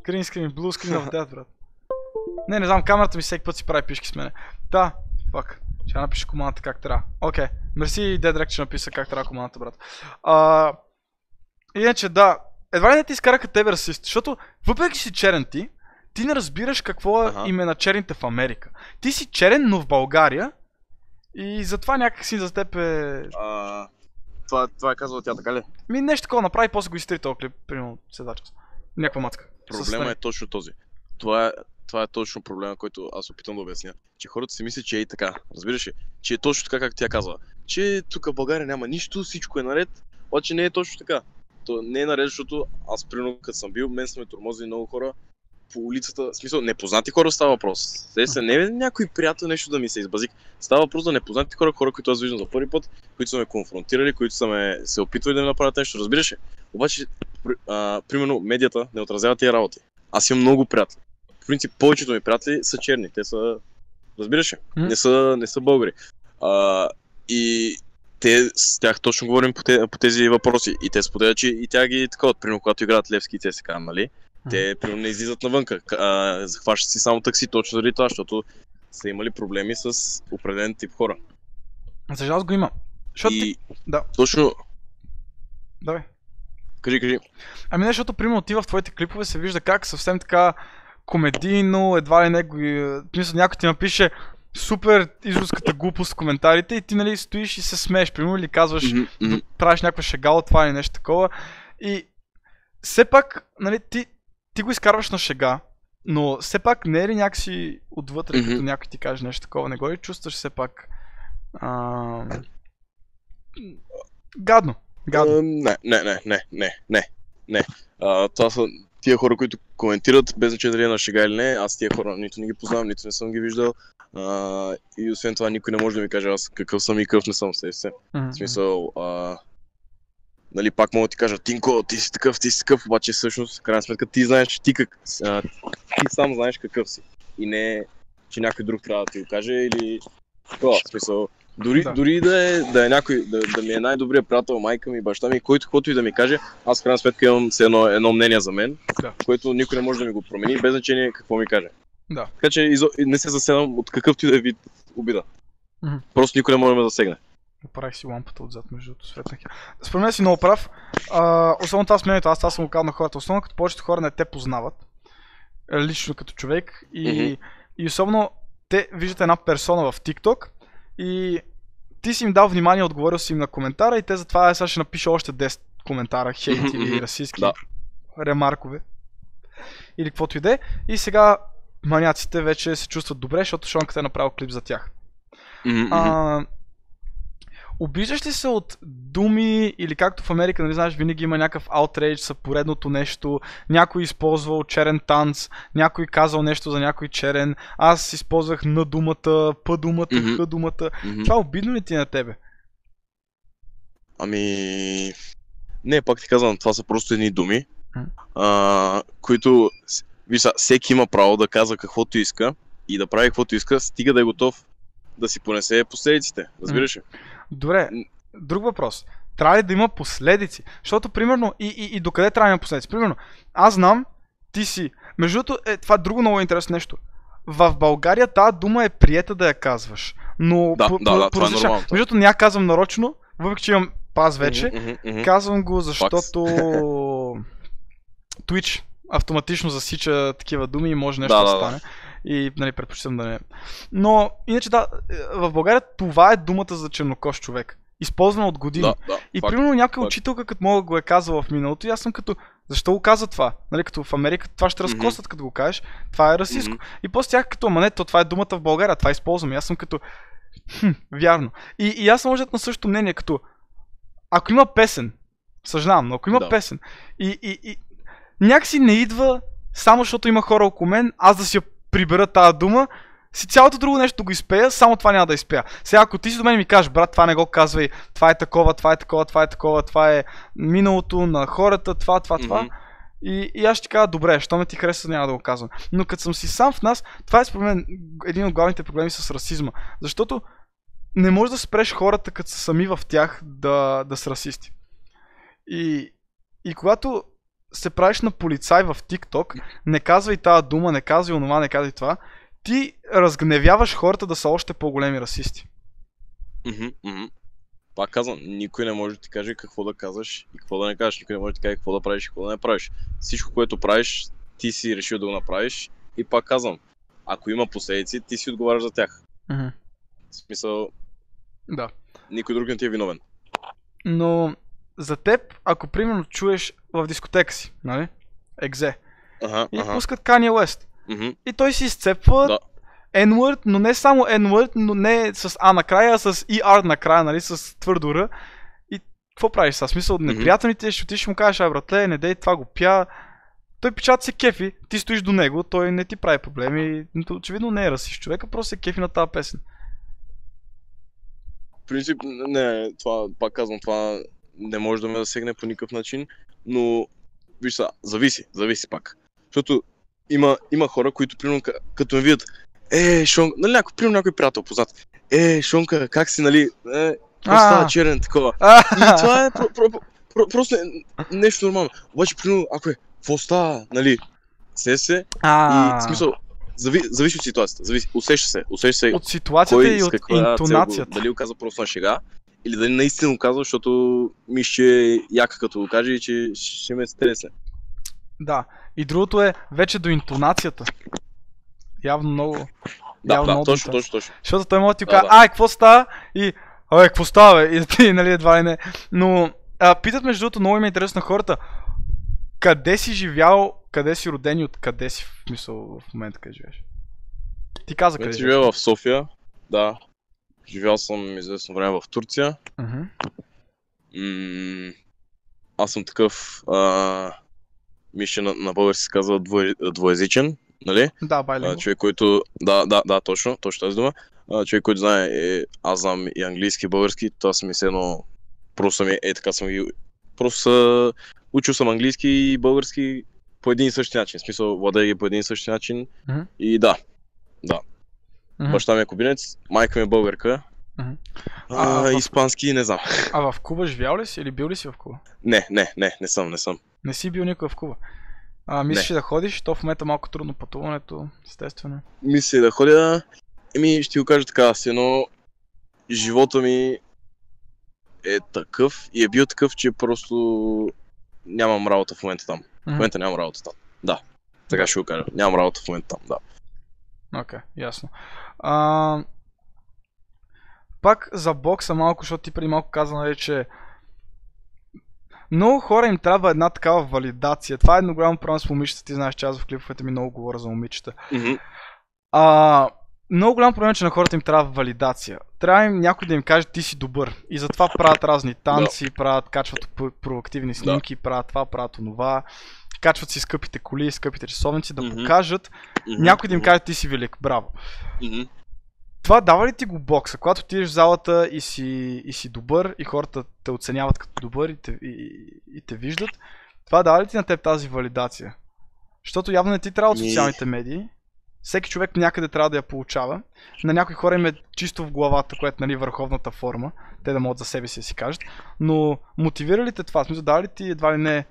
Green screen, blue screen of death, брат. Не, не знам, камерата ми всеки път си прави пишки с мене. Да, фак. Ще напиша командата как трябва. Окей. Мерси, Dead Direct, че написа как трябва командата, брат. А, иначе, да. Едва ли не ти изкараха тебе расист, защото въпреки си черен ти, ти не разбираш какво е Аха. име на черните в Америка. Ти си черен, но в България и затова някакси за теб е... А, това, това е казала тя, така ли? Ми нещо такова направи, после го изтри този клип, примерно часа. Някаква мацка. Проблема е точно този. Това е, това е точно проблема, който аз опитвам да обясня. Че хората си мислят, че е и така. Разбираш ли? Че е точно така, както тя казва. че тук в България няма нищо, всичко е наред, обаче не е точно така. То не е наред, защото аз, примерно, като съм бил, мен са ме тормозили много хора по улицата, в смисъл, непознати хора става въпрос. Се се не е някой приятел нещо да ми се избазик. Става въпрос за непознати хора, хора, които аз виждам за първи път, които са ме конфронтирали, които са ме се опитвали да ми направят нещо, разбираш ли? Обаче, а, примерно, медията не отразява тия работи. Аз имам много приятели. В принцип, повечето ми приятели са черни. Те са, разбираш ли? Не са, не са българи. А, и те, с тях точно говорим по, те, по тези въпроси. И те споделят, че и тя ги такова, примерно, когато играят Левски и ЦСКА, нали? Те, примерно, не излизат навънка. А, захващат си само такси, точно заради това, защото са имали проблеми с определен тип хора. За жалост го има. Защото ти... И Да. точно, Давай. кажи, кажи. Ами не, защото примерно ти в твоите клипове се вижда как съвсем така комедийно, едва ли не е, някой ти напише супер изруската глупост в коментарите и ти нали стоиш и се смееш, примерно или казваш, мгм. правиш някаква шега от това или нещо такова. И все пак, нали, ти, ти го изкарваш на шега, но все пак не е ли някакси отвътре, Мгм. като някой ти каже нещо такова, не го ли чувстваш все пак а... гадно? Гадно. А, не, не, не, не, не, не. А, това са тия хора, които коментират, без значение дали е на шега или не. Аз тия хора нито не ги познавам, нито не съм ги виждал. А, и освен това, никой не може да ми каже аз какъв съм и какъв не съм. Се. Мгм. В смисъл, а, нали, пак мога да ти кажа, Тинко, ти си такъв, ти си такъв, обаче всъщност, в крайна сметка, ти знаеш ти как, а, ти сам знаеш какъв си. И не, че някой друг трябва да ти го каже или... Това, в смисъл, дори, Да. дори да, е, да е някой, да, да ми е най-добрият приятел, майка ми, баща ми, който каквото и да ми каже, аз в крайна сметка имам все едно, едно мнение за мен, Да. което никой не може да ми го промени, без значение какво ми каже. Да. Така че изо... не се заседам от какъвто и да е вид обида. Мгм. Просто никой не може да ме засегне. Направих си лампата отзад, между другото, светнах я. Според мен си много прав. А, особено това с мнението, аз това съм го казал на хората. Особено като повечето хора не те познават. Лично като човек. И, Мгм. и особено те виждат една персона в TikTok и ти си им дал внимание, отговорил си им на коментара и те затова е, сега ще напиша още 10 коментара, хейт или мгм. расистски Да. ремаркове. Или каквото и да е. И сега маняците вече се чувстват добре, защото Шонката е направил клип за тях. А, обиждаш ли се от думи или както в Америка, нали знаеш, винаги има някакъв outrage за поредното нещо, някой използвал черен танц, някой казал нещо за някой черен, аз използвах на думата, п думата, х думата. Мгм. Това обидно ли ти е на тебе? Ами... Не, пак ти казвам, това са просто едни думи, М. а, които... Виж, всеки има право да казва каквото иска и да прави каквото иска, стига да е готов да си понесе последиците. Разбираш ли? Добре, друг въпрос. Трябва ли да има последици? Защото, примерно, и, и, и докъде трябва да има последици? Примерно, аз знам, ти си. Между другото, е, това е друго много интересно нещо. В България тази дума е приета да я казваш. Но Да, по, да, по, да, по това е нормално. Между другото, не я казвам нарочно, въпреки че имам паз вече. Мгм, мгм. Казвам го, защото Twitch автоматично засича такива думи и може нещо Да, да, да, да. И нали, предпочитам да не. Но, иначе да, е, в България това е думата за чернокож човек. Използвана от години. Да, да. И факт. примерно някоя факт. учителка, като мога го е казала в миналото, и аз съм като, защо го каза това? Нали, като в Америка това ще разкосат, като го кажеш, това е расистско. Мгм. И после тях като, ама не, то това е думата в България, това използвам. И аз съм като, хм, вярно. И, и аз съм може на същото мнение, като, ако има песен, съжалявам, но ако има Да. песен, и, и, и някакси не идва, само защото има хора около мен, аз да си я прибера тази дума, си цялото друго нещо го изпея, само това няма да изпея. Сега ако ти си до мен и ми кажеш, брат, това не го казвай, това е такова, това е такова, това е такова, това е миналото на хората, това, това, това. Мгм. И, и аз ще ти кажа, добре, що ме ти хареса, няма да го казвам. Но като съм си сам в нас, това е според мен един от главните проблеми с расизма. Защото не можеш да спреш хората, като са сами в тях, да, да са расисти. И, и когато се правиш на полицай в TikTok, не казвай тази дума, не казвай онова, не казвай това, ти разгневяваш хората да са още по-големи расисти. Мгм, мгм. Пак казвам, никой не може да ти каже какво да казваш и какво да не кажеш. Никой не може да ти каже какво да правиш и какво да не правиш. Всичко, което правиш, ти си решил да го направиш. И пак казвам, ако има последици, ти си отговаряш за тях. Мгм. В смисъл, Да. никой друг не ти е виновен. Но за теб, ако примерно чуеш в дискотека си, нали? Екзе. Ага, И ага. пускат Kanye West. Мгм. И той си изцепва Да. N-word, но не само N-word, но не с А накрая, а с ER накрая, нали, с твърдо Р. И какво правиш сега? Смисъл, Мгм. неприятно ли ти ще отиш и му кажеш, а братле, не дей, това го пя. Той печат се кефи, ти стоиш до него, той не ти прави проблеми. Очевидно не е расист човека, просто се кефи на тази песен. В принцип, не, това, пак казвам, това не може да ме засегне по никакъв начин, но виж са, зависи, зависи пак. Защото има, има хора, които примерно ка- като ме видят, е, Шонка, нали някой, примерно някой приятел познат, е, Шонка, как си, нали, е, става черен, такова. И това е про, про, про, про, просто е нещо нормално. Обаче, примерно, ако е, какво става, нали, се се, и смисъл, зави, зависи от ситуацията, зависи, усеща се, усеща се от ситуацията кой и от каква цел интонацията. дали го каза просто на шега, или дали наистина го казва, защото мисля, че е яка като го каже и че ще ме стресе. Да. И другото е вече до интонацията. Явно много. Да, явно да, много точно, точно, точно. Защото той може да ти Да, каже, да. ай, какво става? И, ай, какво става, бе? И ти, нали, едва ли не. Но, а, питат между другото, много им е интересно на хората, къде си живял, къде си роден и откъде си в мисъл в момента, къде живееш? Ти каза къде живея в София, да. Живял съм известно време в Турция. М- аз съм такъв, а, мисля, на, на български се казва двое, двоязичен, нали? Да, байлинго. човек, който... Да, да, да, точно, точно тази дума. А, човек, който знае, е, аз знам и английски, и български, това съм и все едно... Просто съм, е, така съм ги... Просто са... Учил съм английски и български по един и същи начин. В смисъл, владея ги по един и същи начин. Мгм. И да, Мгм. баща ми е кубинец, майка ми е българка. Мгм. А, А, в- испански не знам. А в Куба живял ли си или бил ли си в Куба? Не, не, не, не съм, не съм. Не си бил никога в Куба. А, мислиш ли да ходиш? То в момента малко трудно пътуването, естествено. Мисля да ходя... Еми, ще го кажа така, с едно... Живота ми е такъв и е бил такъв, че просто нямам работа в момента там. В Мгм. момента нямам работа там. Да. Така ще го кажа. Нямам работа в момента там, да. Окей, ясно. А, пак за бокса малко, защото ти преди малко каза, нали, че много хора им трябва една такава валидация. Това е едно голямо проблем с момичета. Ти знаеш, че аз в клиповете ми много говоря за момичета. Мгм. А, много голям проблем е, че на хората им трябва валидация. Трябва им някой да им каже, ти си добър. И затова правят разни танци, правят, качват п- проактивни снимки, правят това, правят онова. Качват си скъпите коли, скъпите часовници, да Мгм. покажат Мгм. някой да им каже, ти си велик, браво. Мгм. Това дава ли ти го бокса? Когато отидеш в залата и си, и си добър и хората те оценяват като добър и те, и, и те виждат, това дава ли ти на теб тази валидация? Защото явно не ти трябва от социалните медии. Всеки човек някъде трябва да я получава. На някои хора им е чисто в главата, което нали върховната форма. Те да могат за себе си да си кажат. Но мотивира ли те това? Смисъл, дава ли ти едва ли не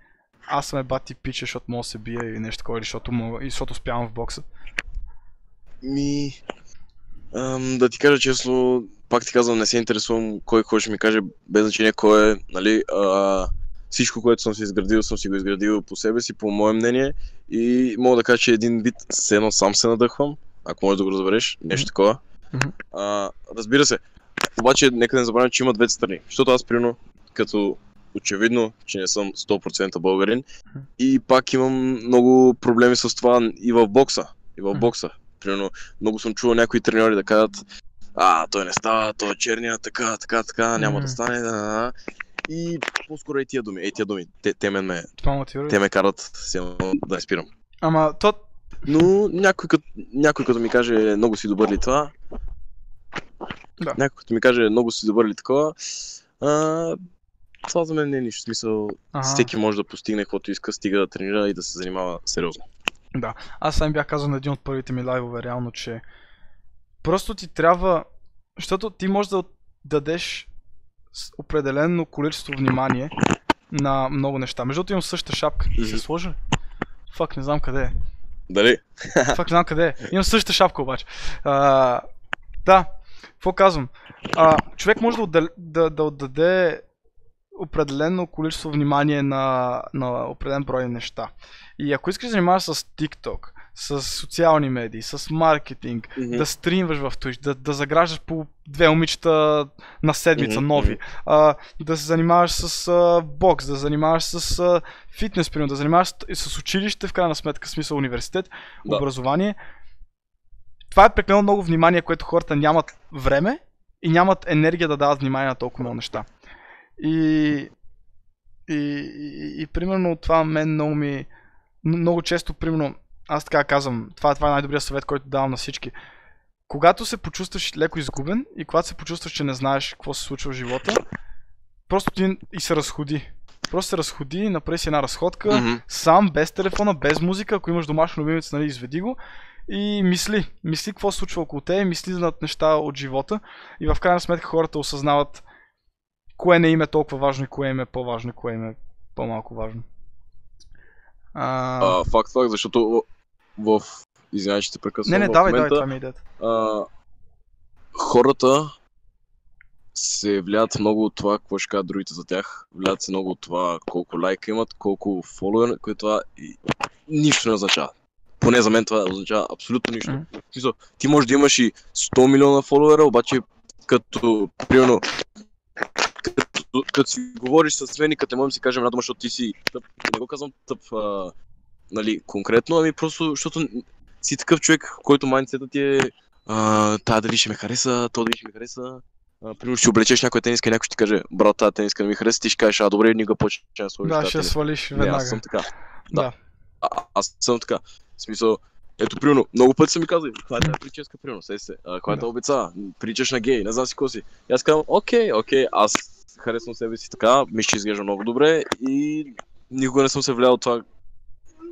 аз съм е бати пича, защото мога да се бия или нещо такова, или защото, мога, и защото успявам в бокса. Ми... Ам, да ти кажа честно, пак ти казвам, не се интересувам кой кой ще ми каже, без значение кой е, нали, а, всичко, което съм си изградил, съм си го изградил по себе си, по мое мнение. И мога да кажа, че един вид все едно сам се надъхвам, ако можеш да го разбереш, нещо такова. А, разбира се, обаче нека не забравяме, че има двете страни, защото аз, примерно, като очевидно, че не съм 100% българин и пак имам много проблеми с това и в бокса, и в бокса. Примерно, много съм чувал някои треньори да кажат, а, той не става, той е черния, така, така, така, няма да стане, да, да. И по-скоро е тия думи, е тия думи, те, те, ме, Това мотивира ли? те ме карат едно да спирам. Ама то, Но някой като, някой като ми каже много си добър ли това, Да. някой като ми каже много си добър ли такова, а, това за мен не е нищо. Смисъл, Ага. всеки може да постигне каквото иска, стига да тренира и да се занимава сериозно. Аз сам бях казал на един от първите ми лайвове, реално, че просто ти трябва, защото ти можеш да дадеш определено количество внимание на много неща. Между другото имам същата шапка. Ти се сложи ли? Фак, не знам къде е. Дали? Фак, не знам къде е. Имам същата шапка обаче. А, да, какво казвам? А, човек може да, отдал- да, да отдаде определено количество внимание на, на определен брой неща. И ако искаш да занимаваш с TikTok, с социални медии, с маркетинг, да стримваш в Twitch, да, да заграждаш по две момичета на седмица Мгм, нови, а, да се занимаваш с а, бокс, да занимаваш с а, фитнес, примерно, да занимаваш с, с училище, в крайна сметка, смисъл университет, Да. образование. това е прекалено много внимание, което хората нямат време и нямат енергия да дават внимание на толкова много неща. И, и, и, и примерно това мен много ми, много често, примерно, аз така казвам, това, това е най-добрият съвет, който давам на всички. Когато се почувстваш леко изгубен и когато се почувстваш, че не знаеш какво се случва в живота, просто ти и се разходи. Просто се разходи, направи си една разходка, Мгм. сам, без телефона, без музика, ако имаш домашно любимец, нали, изведи го и мисли. Мисли какво се случва около те, мисли над неща от живота и в крайна сметка хората осъзнават кое не им е толкова важно и кое им е по-важно и кое им е по-малко важно. А... А, факт, факт, защото в... Извинявай, те прекъсвам. не, не, давай, момента, давай, това ми е идеята. а, хората се влияят много от това, какво ще кажат другите за тях. Влияят се много от това колко лайка имат, колко фолуер, което това и нищо не означава. Поне за мен това означава абсолютно нищо. Смисъл, ти можеш да имаш и 100 милиона фолуера, обаче като, примерно, като, като си говориш с мен и като не можем да си кажем радома, защото ти си тъп, не го казвам тъп, а, нали, конкретно, ами просто, защото си такъв човек, който майндсета ти е а, тая дали ще ме хареса, то дали ще ме хареса. А, примерно ще облечеш някоя тениска и някой ще ти каже, брат, тази тениска не ми хареса, ти ще кажеш, а добре, ни го почне да сложиш Да, ще тениска. свалиш Не, веднага. аз съм така. Да. А, аз съм така. В смисъл, ето, примерно, много пъти са ми казали, каква е тази прическа, примерно, се, а, каква е Да. тази обеца, причаш на гей, не знам си какво си. И аз казвам, окей, окей, аз харесвам себе си така, ми ще изглежда много добре и никога не съм се влиял от това,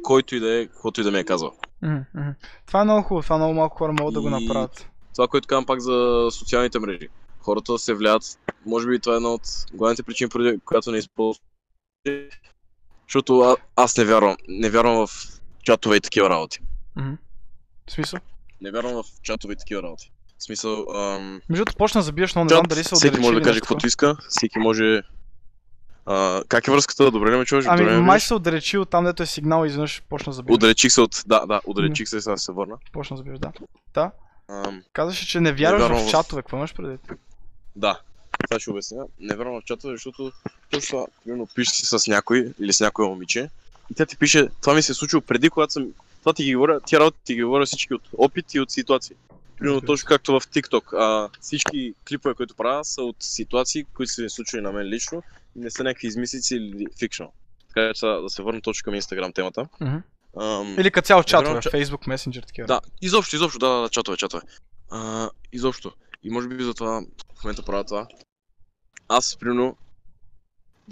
който и да е, каквото и да ми е казал. Мгм. Това е много хубаво, това много малко хора могат да го И- направят. Това, което казвам пак за социалните мрежи. Хората се влияят, може би това е една от главните причини, поради която не използвам. Защото а, аз не вярвам, не вярвам в чатове и такива работи. Мгм. В смисъл? Не вярвам в чатове и такива работи. В смисъл, ам, Между другото, почна да забиеш, но не знам дали се всеки може да каже каквото иска, всеки може... А, как е връзката? Добре ли ме чуваш? Ами май виждаш? се отдалечи от там, дето е сигнал и изведнъж почна да забиеш. Отдалечих се от... Да, да, отдалечих се, сега се върна. Почна да да. Да. Ам, Казваше, че не вярваш в чатове. Какво имаш предвид? Да, това ще обясня. Не вярвам в чата, защото точно примерно, пишеш си с някой или с някое момиче и тя ти пише, това ми се е случило преди, когато съм... Това ти ги говоря, тия работи ти ги говоря всички от опит и от ситуации. Примерно точно както в TikTok. А, всички клипове, които правя, са от ситуации, които са ми случили на мен лично и не са някакви измислици или фикшнал. Така че да се върна точно към Instagram темата. Мгм. Ам, Или като цяло чатове, че- Facebook, Messenger, такива. да, изобщо, изобщо, да, да, да, чатове, чатове. А, изобщо. И може би затова в момента правя това. Аз, примерно,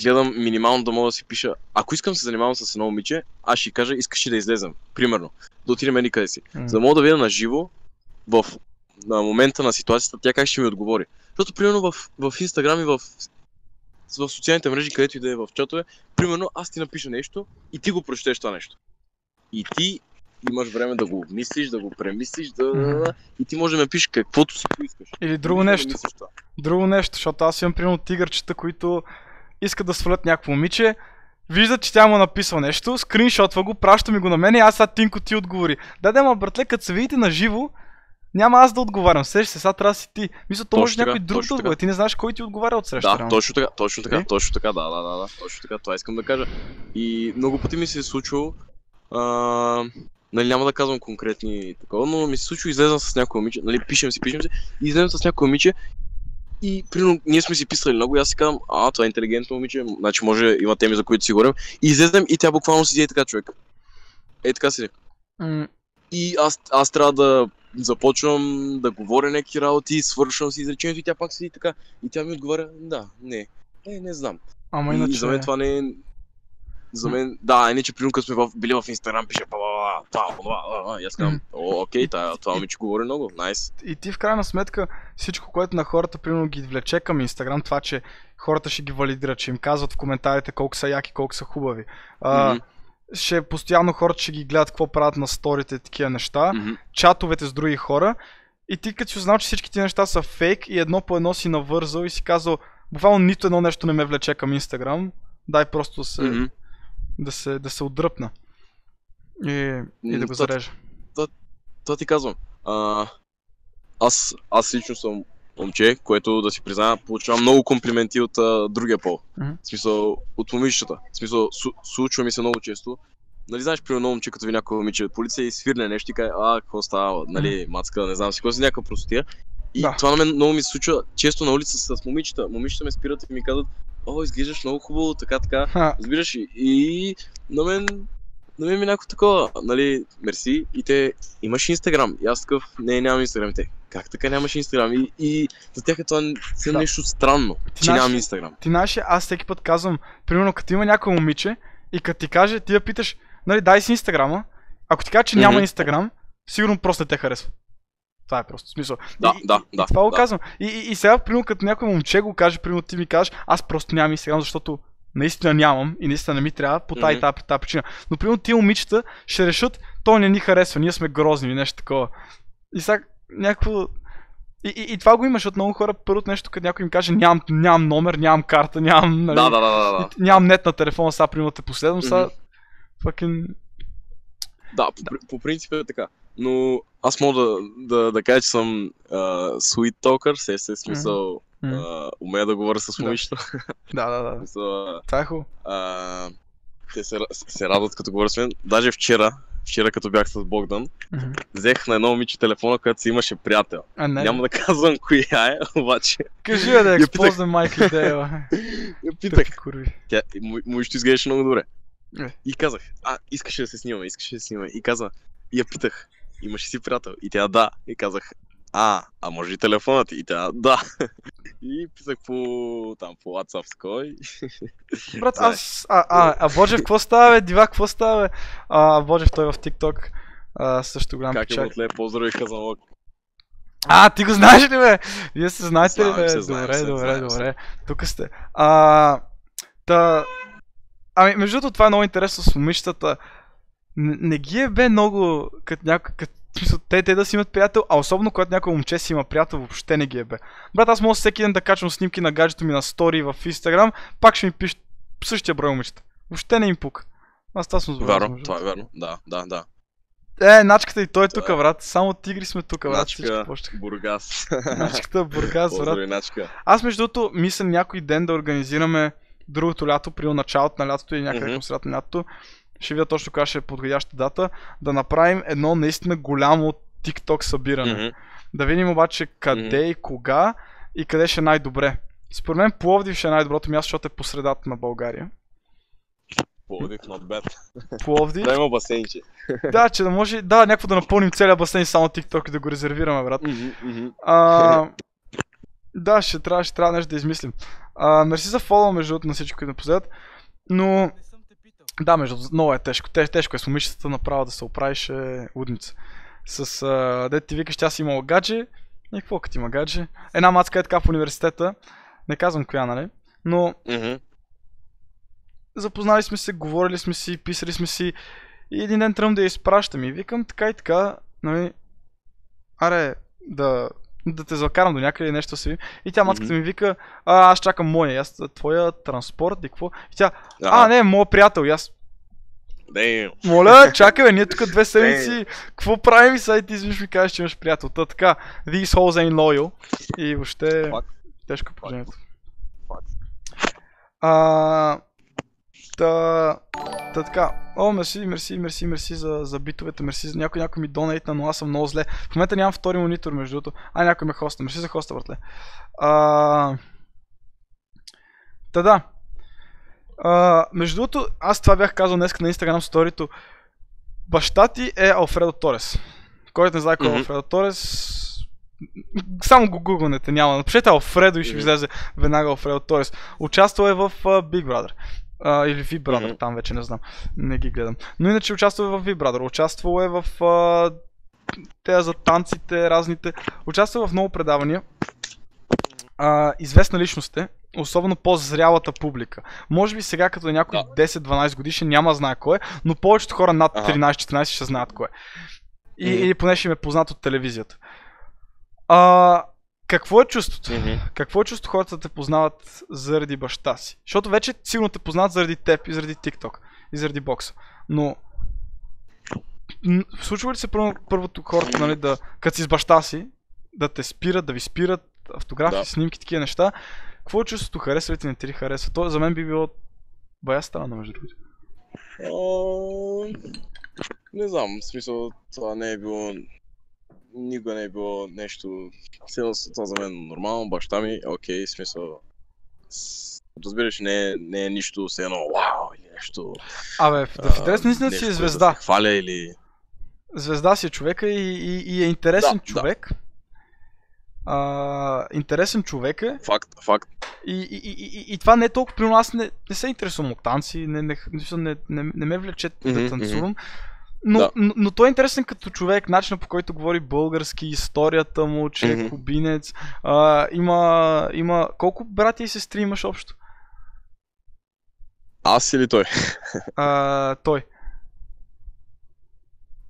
гледам минимално да мога да си пиша. Ако искам се занимавам с едно момиче, аз ще кажа, искаш ли да излезем. Примерно. Да отидем еди къде си. М. За да мога да видя на живо, в на момента на ситуацията, тя как ще ми отговори. Защото, примерно, в, в Instagram и в, в социалните мрежи, където и да е в чатове, примерно, аз ти напиша нещо и ти го прочетеш това нещо. И ти имаш време да го обмислиш, да го премислиш, да, да, да, и ти може да ме пишеш каквото си поискаш. Или друго да нещо. това. Друго нещо, защото аз имам примерно тигърчета, които искат да свалят някакво момиче, виждат, че тя му е написал нещо, скриншотва го, праща ми го на мен и аз сега Тинко ти отговори. Да, да, ма братле, като се видите на живо, няма аз да отговарям. Сеш се, сега трябва да си ти. Мисля, то може някой друг да така. Ти не знаеш кой ти отговаря от среща. Да, реално. точно така, точно така, Нали? точно така, да, да, да, да, точно така, това искам да кажа. И много пъти ми се е случвало, а, нали няма да казвам конкретни такова, но ми се случва излезам с някой момиче, нали пишем си, пишем си, и излезам с някой момиче и примерно ние сме си писали много и аз си казвам, а това е интелигентно момиче, значи може има теми за които си говорим. И излезем и тя буквално седи е така човек. Е така си. М, И аз, аз трябва да започвам да говоря някакви работи, свършвам си изречението и тя пак седи така. И тя ми отговаря, да, не. Е, не знам. Ама И иначе... за мен това не е... За мен, да, иначе примерно като сме в, били в Инстаграм, пише ба ба ба това, това, а, а, и аз казвам, о, окей, това, това момиче говори много, найс. и ти в крайна сметка всичко, което на хората примерно ги влече към Инстаграм, това, че хората ще ги валидират, че им казват в коментарите колко са яки, колко са хубави. А, Мгм. Ще постоянно хората ще ги гледат какво правят на сторите и такива неща, Мгм. чатовете с други хора. И ти като си узнал, че всички тези неща са фейк и едно по едно си навързал и си казал, буквално нито едно нещо не ме влече към Инстаграм, дай просто да се, Мгм. да се, да се отдръпна. И, и да го зарежа. Това ти казвам. А, аз, аз лично съм момче, което да си призная, получавам много комплименти от а, другия пол. Мгм. В смисъл, от момичетата. В смисъл, су, случва ми се много често нали знаеш, при едно момче, като ви някой момиче от полиция и свирне нещо и каже, а, какво става, нали, мацка, не знам си, какво си някаква простотия. И Да. това на мен много ми се случва често на улица с момичета. Момичета ме спират и ми казват, о, изглеждаш много хубаво, така, така. Разбираш и, и на мен, на мен ми е някакво такова, нали, мерси, и те, имаш инстаграм, и аз такъв, не, нямам инстаграм, те, как така нямаш инстаграм, и, и за тях е това Да. нещо странно, Ти че знаеш нямам инстаграм. Ти знаеш, ли, аз всеки път казвам, примерно като има някой момиче и като ти каже, ти я питаш, нали, дай си инстаграма, ако ти каже, че няма Мгм. инстаграм, сигурно просто не те харесва. Това е просто смисъл. Да, и, да, и, да, това го да. казвам. И, и, и сега, примерно, като някой момче го каже, примерно ти ми кажеш, аз просто нямам инстаграм, защото наистина нямам и наистина не ми трябва по тази mm-hmm. тази причина. Но примерно тия момичета ще решат, той не ни харесва, ние сме грозни или нещо такова. И сега някакво... И, и, и това го имаш от много хора. Първото нещо, като някой им каже, нямам, нямам номер, нямам карта, нямам, нали, Да, да, да, да, да. нямам нет на телефона, сега примерно те последвам, сега Мгм. fucking... Да, по, при- по принцип е така. Но аз мога да, да, да кажа, че съм uh, sweet talker, се се смисъл, Мгм. uh, умея да говоря с Да. момичета. Да, да, да. Смисъл, Това е хубаво. те се, се радват като говоря с мен. Даже вчера, вчера като бях с Богдан, Мгм. взех на едно момиче телефона, която си имаше приятел. А, не. Няма да казвам коя е, обаче Кажи бе да експознем майка идея. я питах. Курви. Тя, му- момичето изглеждаше много добре. Е. И казах, а, искаше да се снимаме, искаше да се снимаме. И каза, и я питах, имаш ли си приятел? И тя да. И казах, а, а може и телефонът? И тя да. И писах по, там, по WhatsApp с кой. Брат, аз... А, а, а Боджев, какво става, бе? Дива, какво става, бе? А, Боджев, той е в TikTok. А, също голям Как е печак. мотле, поздрави казалок. А, ти го знаеш ли, бе? Вие се знаете ли, бе? се, добре, се, добре, се. добре. Тук сте. А, та... Ами, между другото, това е много интересно с момичетата. Не, не ги е бе много, като някой, като, те, те да си имат приятел, а особено когато някой момче си има приятел, въобще не ги е бе. Брат, аз мога всеки ден да качвам снимки на гаджето ми на стори в Instagram, пак ще ми пишат същия брой момичета. Въобще не им пука. Аз това съм. Вярно, между това е вярно. Да, да, да. Е, начката и той е тук, брат. Само тигри сме тук, брат. Начка. Бургас. Начката, Бургас, брат. Начка. Аз между другото мисля някой ден да организираме другото лято, при началото на лятото или някъде Мгм. към средата на лятото. Ще видя точно кога ще е подходяща дата. Да направим едно наистина голямо TikTok събиране. Мгм. Да видим обаче къде и кога и къде ще е най-добре. Според мен Пловдив ще е най-доброто място, защото е по средата на България. Пловдив, not bad. Пловдив. Да има басейнче. да, че да може, да, някакво да напълним целия басейн само TikTok и да го резервираме, брат. Мгм. А, да, ще трябва, ще трябва нещо да измислим. А, мерси за фоллоу, между другото, на всички, които напоследят. Но, да, между много е тежко. Те, тежко е с момичетата направо да се оправиш е лудница. С, а, дете ти викаш, тя си имала гадже. И какво като има гадже? Една мацка е така в университета. Не казвам коя, нали? Но Мгм. запознали сме се, говорили сме си, писали сме си. И един ден тръгвам да я изпращам и викам така и така, нали, аре, да, да те закарам до някъде нещо си. И тя мацката ми вика, а, аз чакам моя, аз твоя транспорт и какво? И тя, а, не, моят приятел, и аз, Damn. моля, чакай, бе, ние тук две седмици, какво правим и сега и ти изведнъж ми кажеш, че имаш приятел. Та така, these hoes ain't loyal. И въобще, Fuck. тежко положението. А, та, та така, о, мерси, мерси, мерси, мерси за, за битовете, мерси за някой, някой ми донейтна, но аз съм много зле. В момента нямам втори монитор, между другото. А, някой ме хоста, мерси за хоста, братле. А, та да. А, между другото, аз това бях казал днес на Instagram сторито. Баща ти е Алфредо Торес. Който не знае кой е Мгм. Алфредо Торес, само го гугълнете, няма. Напишете Алфредо и ще ви излезе веднага Алфредо Торес. Участвал е в uh, Big Brother. Uh, или V Brother, Мгм. там вече не знам. Не ги гледам. Но иначе участвал е в V Brother. Участвал е в uh, те за танците, разните. Участвал е в много предавания. Uh, известна личност е. Особено по-зрялата публика. Може би сега, като е някой Да. 10-12 годишен, няма знае кой е, но повечето хора над Ага. 13-14 ще знаят кой е. И, Мгм. Или поне ще им е познат от телевизията. А, какво е чувството? Мгм. Какво е чувството хората да те познават заради баща си? Защото вече сигурно те познават заради теб и заради TikTok и заради бокса. Но случва ли се първо, първото хората, нали, да, като си с баща си, да те спират, да ви спират, автографи, Да. снимки, такива неща. Какво е чувството? Харесва ли ти, не ти ли харесва? То за мен би било бая странно, между другото. Не знам, в смисъл, това не е било... Никога не е било нещо... Едно това за мен е нормално, баща ми, окей, в смисъл... Разбираш, не е, не е нищо, все едно, вау, или нещо... Абе, в, в интерес на истината си е звезда. Да хваля или... Звезда си е човека и, и, и е интересен Да, да. човек. А, интересен човек е. Факт, факт. И, и, и, и, и това не е толкова, при аз не, не се интересувам от танци, не, не, не, не, не, ме влече Мгм, да танцувам. Но, Да. но, но той е интересен като човек, начина по който говори български, историята му, че е Мгм. кубинец. А, има, има... Колко брати и сестри имаш общо? Аз или той? А, той.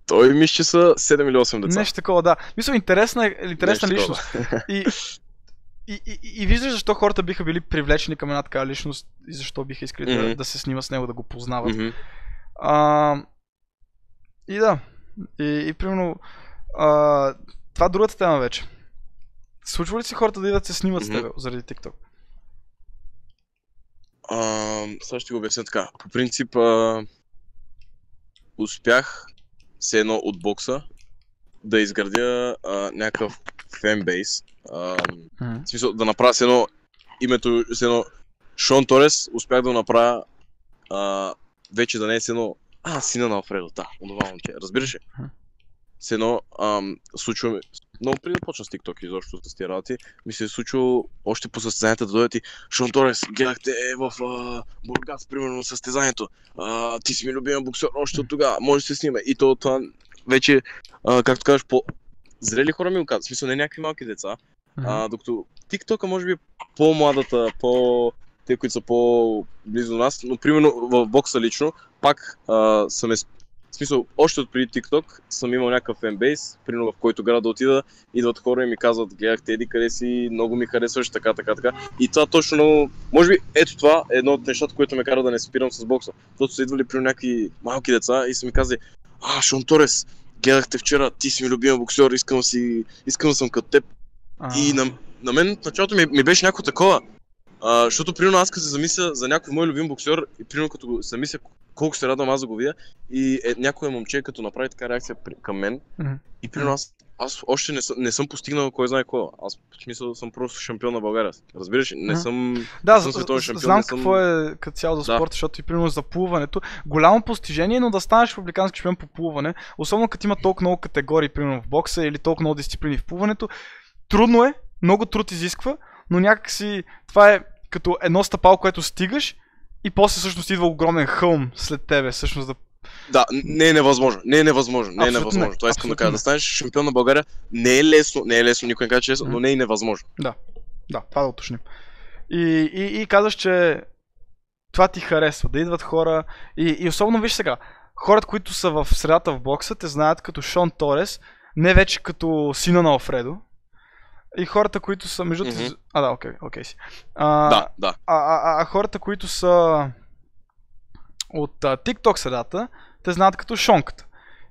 Той мисля, че са 7 или 8 деца. Нещо такова, да. Мисля, интересна, интересна Нещо личност. И, и, и, и, и виждаш защо хората биха били привлечени към една такава личност и защо биха искали да, Мгм. да се снима с него, да го познават. Мгм. А, и да. И, и примерно. А, това е другата тема вече. Случва ли си хората да идват се снимат с Мгм. теб заради TikTok? Сега ще го обясня така. По принцип, а, успях все едно от бокса да изградя а, някакъв фенбейс. В смисъл да направя с едно името, с едно Шон Торес, успях да направя а, вече да не е с едно а, сина на Алфредо, да, онова момче. Разбираш ли? С едно ам, случва много преди да почна с TikTok изобщо с тези работи, ми се е случило още по състезанията да дойдат и Шон Торес, гледахте в а, Бургас, примерно, състезанието. А, ти си ми любим боксер още от тогава, може да се снима. И то това вече, а, както кажеш, по... Зрели хора ми го казват, в смисъл не някакви малки деца, а, докато TikTok може би е по-младата, по... те, които са по-близо до нас, но примерно в бокса лично, пак а, съм е... В смисъл, още от преди TikTok съм имал някакъв фенбейс, примерно в който град да отида, идват хора и ми казват, гледах еди къде си, много ми харесваш, така, така, така. И това точно. Може би ето това е едно от нещата, което ме кара да не спирам с бокса. Защото са идвали при някакви малки деца и са ми казали, а, Шон Торес, гледахте вчера, ти си ми любим боксер, искам да си, искам да съм като теб. А, И на, на мен в началото ми, ми беше някакво такова. А, защото примерно аз като се замисля за някой мой любим боксер и примерно като се замисля колко се радвам аз да го видя и е, някое момче като направи така реакция при, към мен Мгм. и примерно аз, аз още не, съм, не съм постигнал кой знае какво. Аз в смисъл съм просто шампион на България. Разбираш? Не Мгм. съм... Да, не съм световен шампион, знам не съм- какво е като цяло за Да. спорта, защото и примерно за плуването. Голямо постижение, но да станеш републикански шампион по плуване, особено като има толкова много категории, примерно в бокса или толкова много дисциплини в плуването, трудно е, много труд изисква, но някакси това е като едно стъпало, което стигаш и после всъщност идва огромен хълм след тебе, всъщност да... Да, не е невъзможно. Не е невъзможно. Не е невъзможно. не. Това искам да кажа. Да станеш шампион на България не е лесно. Не е лесно, никой не казва, че е лесно, но не е невъзможно. Да, това да уточним. И, и, и казваш, че това ти харесва, да идват хора и, и особено виж сега, хората, които са в средата в бокса, те знаят като Шон Торес, не вече като сина на Алфредо. И хората, които са между... Мгм. А, да, окей, окей си. А, Да, да. а, а, а, хората, които са от а, TikTok средата, те знаят като Шонката.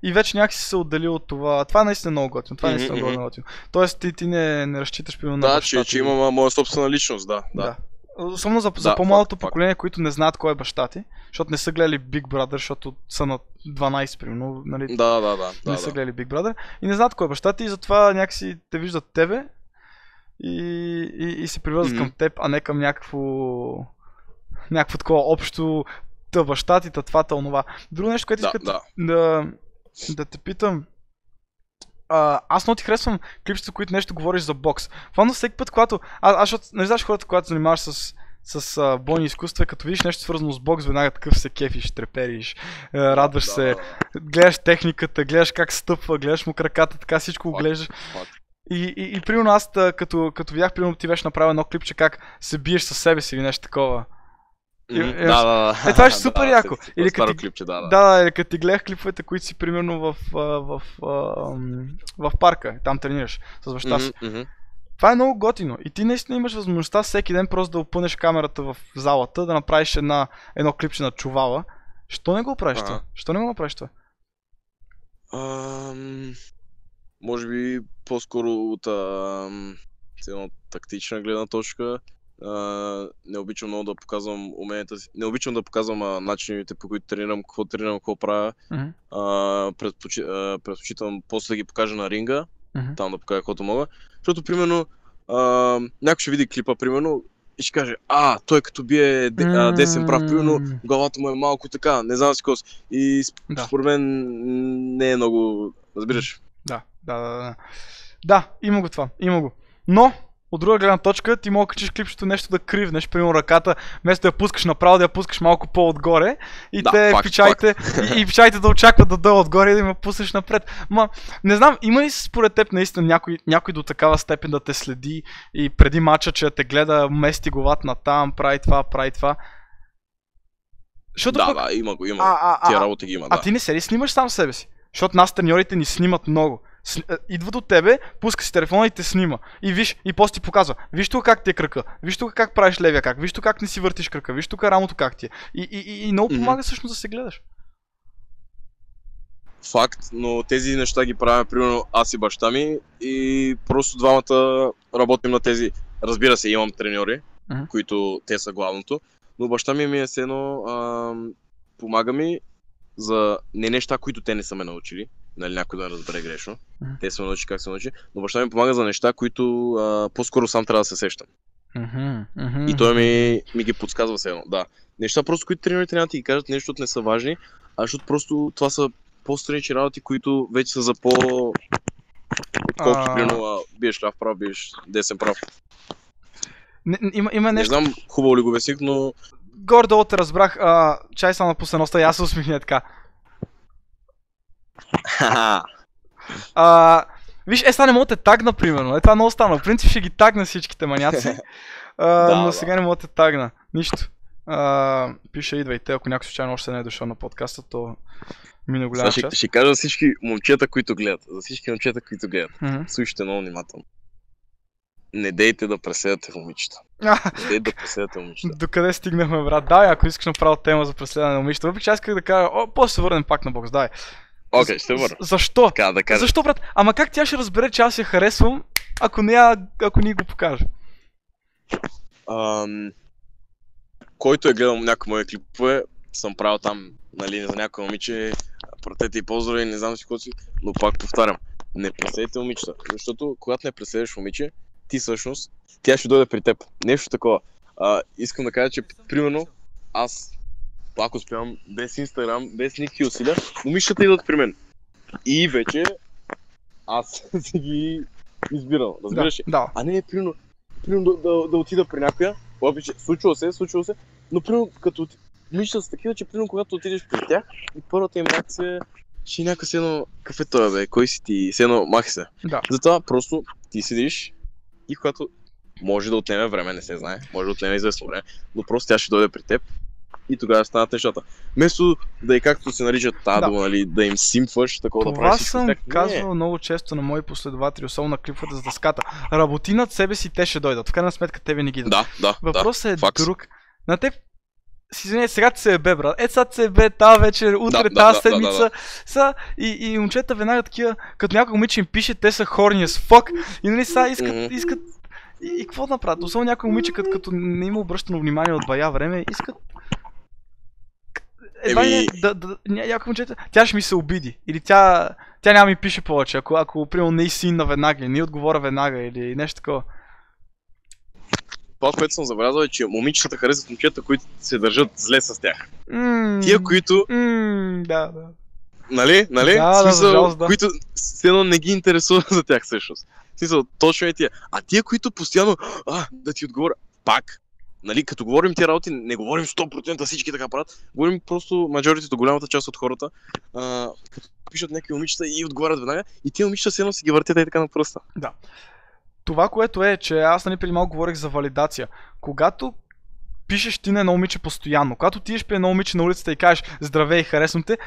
И вече някакси се отдели от това. Това е наистина много готино. Това е наистина Мгм, много готино. Тоест ти, ти не, не разчиташ примерно на Да, че, че имам моя собствена личност, да. да. Да. Особено за, за Да, по-малото факт, факт. поколение, които не знаят кой е баща ти, защото не са гледали Big Brother, защото са на 12, примерно, нали, Да, да, да. не да, са да. гледали Big Brother и не знаят кой е баща ти и затова някакси те виждат тебе и, и, и се привързват Мгм. към теб, а не към някакво някакво такова общо баща ти, това, та онова. Друго нещо, което Да, искам да. да, да те питам. А, аз много ти харесвам клипчета, които нещо говориш за бокс. Фанно всеки път, когато... А, аз, защото, не знаеш хората, когато занимаваш с, с а, бойни изкуства, като видиш нещо свързано с бокс, веднага такъв се кефиш, трепериш, радваш Да, се, да, да. гледаш техниката, гледаш как стъпва, гледаш му краката, така всичко го гледаш. И, и, и примерно аз, като, като видях, примерно ти беше направил едно клипче как се биеш със себе си или нещо такова. Мгм, е- Да, да, да. Е, това ще супер Да, яко. се- Или като клипче, да, да. Да, или като ти гледах клиповете, които си примерно в, в, ам, в парка, там тренираш с баща си. Мгм, мгм. Това е много готино. И ти наистина имаш възможността всеки ден просто да опънеш камерата в залата, да направиш една, едно клипче на чувала. Що не го правиш това? Що не го направиш това? Ам, може би по-скоро от с едно тактична гледна точка А, не обичам много да показвам уменията си. Не обичам да показвам а, начините по които тренирам, какво тренирам, какво правя. Мгм. А, предпочи, а, предпочитам после да ги покажа на ринга, Мгм. там да покажа каквото мога. Защото, примерно, а, някой ще види клипа, примерно, и ще каже, а, той като бие де, а, десен прав, примерно, главата му е малко така, не знам си си. И Да. според мен не е много, разбираш. Да, да, да, да. Има го това, има го. Но, от друга гледна точка, ти мога да качиш клипчето нещо да кривнеш, примерно ръката, вместо да я пускаш направо, да я пускаш малко по-отгоре и Да, те факт, пичайте, и, и пичайте да очакват да дойде отгоре и да ме пуснеш напред. Ма, не знам, има ли според теб наистина някой, някой до такава степен да те следи и преди мача, че те гледа, мести главата на там, прави това, прави това? Защото Да, пък... да, има го, има го. а, а, Тия а, работи ги има, а да. ти не се ли снимаш сам себе си? Защото нас треньорите ни снимат много. Е, идва до тебе, пуска си телефона и те снима. И виж, и после ти показва. Виж тук как ти е кръка. Виж тук как правиш левия как. Виж тук как не си въртиш кръка. Виж тук рамото как ти е. И, и, и, и много помага всъщност да се гледаш. Факт, но тези неща ги правим, примерно, аз и баща ми и просто двамата работим на тези. Разбира се, имам треньори, Мгм. които те са главното, но баща ми ми е ам, помага ми за не неща, които те не са ме научили, нали, някой да разбере грешно. Те са ме научили как се научи, но баща ми помага за неща, които а, по-скоро сам трябва да се сещам. И той ми, ми ги подсказва все едно, да. Неща просто, които тренерите няма да ти ги кажат, нещо, не са важни, а защото просто това са по-странични работи, които вече са за по... Отколкото, примерно, биеш ляв прав, биеш десен прав. Не, не, има, има Не нещо. знам хубаво ли го обясних, но Горе-долу те разбрах. А, чай само напусна носта и аз се усмихня така. А, виж, е, сега не мога да те тагна, примерно. Е, това много стана. В принцип ще ги тагна всичките маняци. А, Да, но да. сега не мога да те тагна. Нищо. А, пише, идвайте. Ако някой случайно още не е дошъл на подкаста, то мина голяма Сега ще, част. ще кажа за всички момчета, които гледат. За всички момчета, които гледат. Мгм. Слушайте много внимателно. Не дейте да преследвате момичета. Не дейте да преследвате момичета. Докъде стигнахме, брат? Давай, ако искаш направо тема за преследване на момичета. Въпреки че аз исках да кажа, о, после се върнем пак на бокс, давай. Окей, ще върна. Защо? Така да кажа. Защо, брат? Ама как тя ще разбере, че аз я харесвам, ако не, я, ако ни го покажа? Ам, който е гледал някои мои клипове, съм правил там, нали, за някои момиче, пратете и поздрави, не знам си какво си, но пак повтарям, не преследвайте момичета, защото когато не преследваш момиче, ти всъщност, тя ще дойде при теб. Нещо такова. А, искам да кажа, че примерно аз пак успявам без Инстаграм, без никакви усилия, момичетата идват при мен. И вече аз си ги избирам, разбираш ли? Да, да. А не, примерно, примерно да, да, да отида при някоя, обича, случва се, случва се, но примерно като мисля са такива, че примерно когато отидеш при тях и първата им реакция ще е някакъв едно, какъв е той бе, кой си ти, си едно, махи се. Да. Затова просто ти седиш и когато може да отнеме време, не се знае, може да отнеме известно време, но просто тя ще дойде при теб и тогава станат нещата. Вместо да и както се наричат тази Да. нали, да им симфваш, такова да Това правиш всичко с съм тях. Не. казвал много често на мои последователи, особено на клиповете за дъската. Работи над себе си, те ще дойдат. В крайна сметка те винаги идват. Да, да, Въпросът е факс. друг. На теб си извиня, сега ти се е бе, брат. Е, сега се е бе, тази вечер, утре, да, тази да, седмица. да, Са, и, и момчета веднага такива, като някой момиче им пише, те са хорни as fuck. И нали сега искат, Мгм. искат и, и какво да направят? Особено някои момиче, като, като не има обръщано внимание от бая време, искат едва ли Еми- не, да, да, ня, някои момчета, тя ще ми се обиди. Или тя, тя няма ми пише повече, ако, ако примерно не е син веднага, или не отговоря веднага, или нещо такова. това, което съм забелязал е, че момичетата харесват момчета, които се държат зле с тях. М, Тия, които, м, да, да. нали, нали, Да, да, смисъл, жалост, да. които все едно не ги интересува за тях всъщност. Смисъл, точно е тия. А тия, които постоянно, а, да ти отговоря, пак, нали, като говорим тия работи, не говорим 100% всички така правят, говорим просто мажоритето, голямата част от хората, а, като пишат някакви момичета и отговарят веднага, и тия момичета все едно си ги въртят и така на пръста. Това, което е, че аз нали преди малко говорих за валидация. Когато пишеш ти на едно момиче постоянно, когато ти идеш при едно момиче на улицата и кажеш здравей, харесвам те,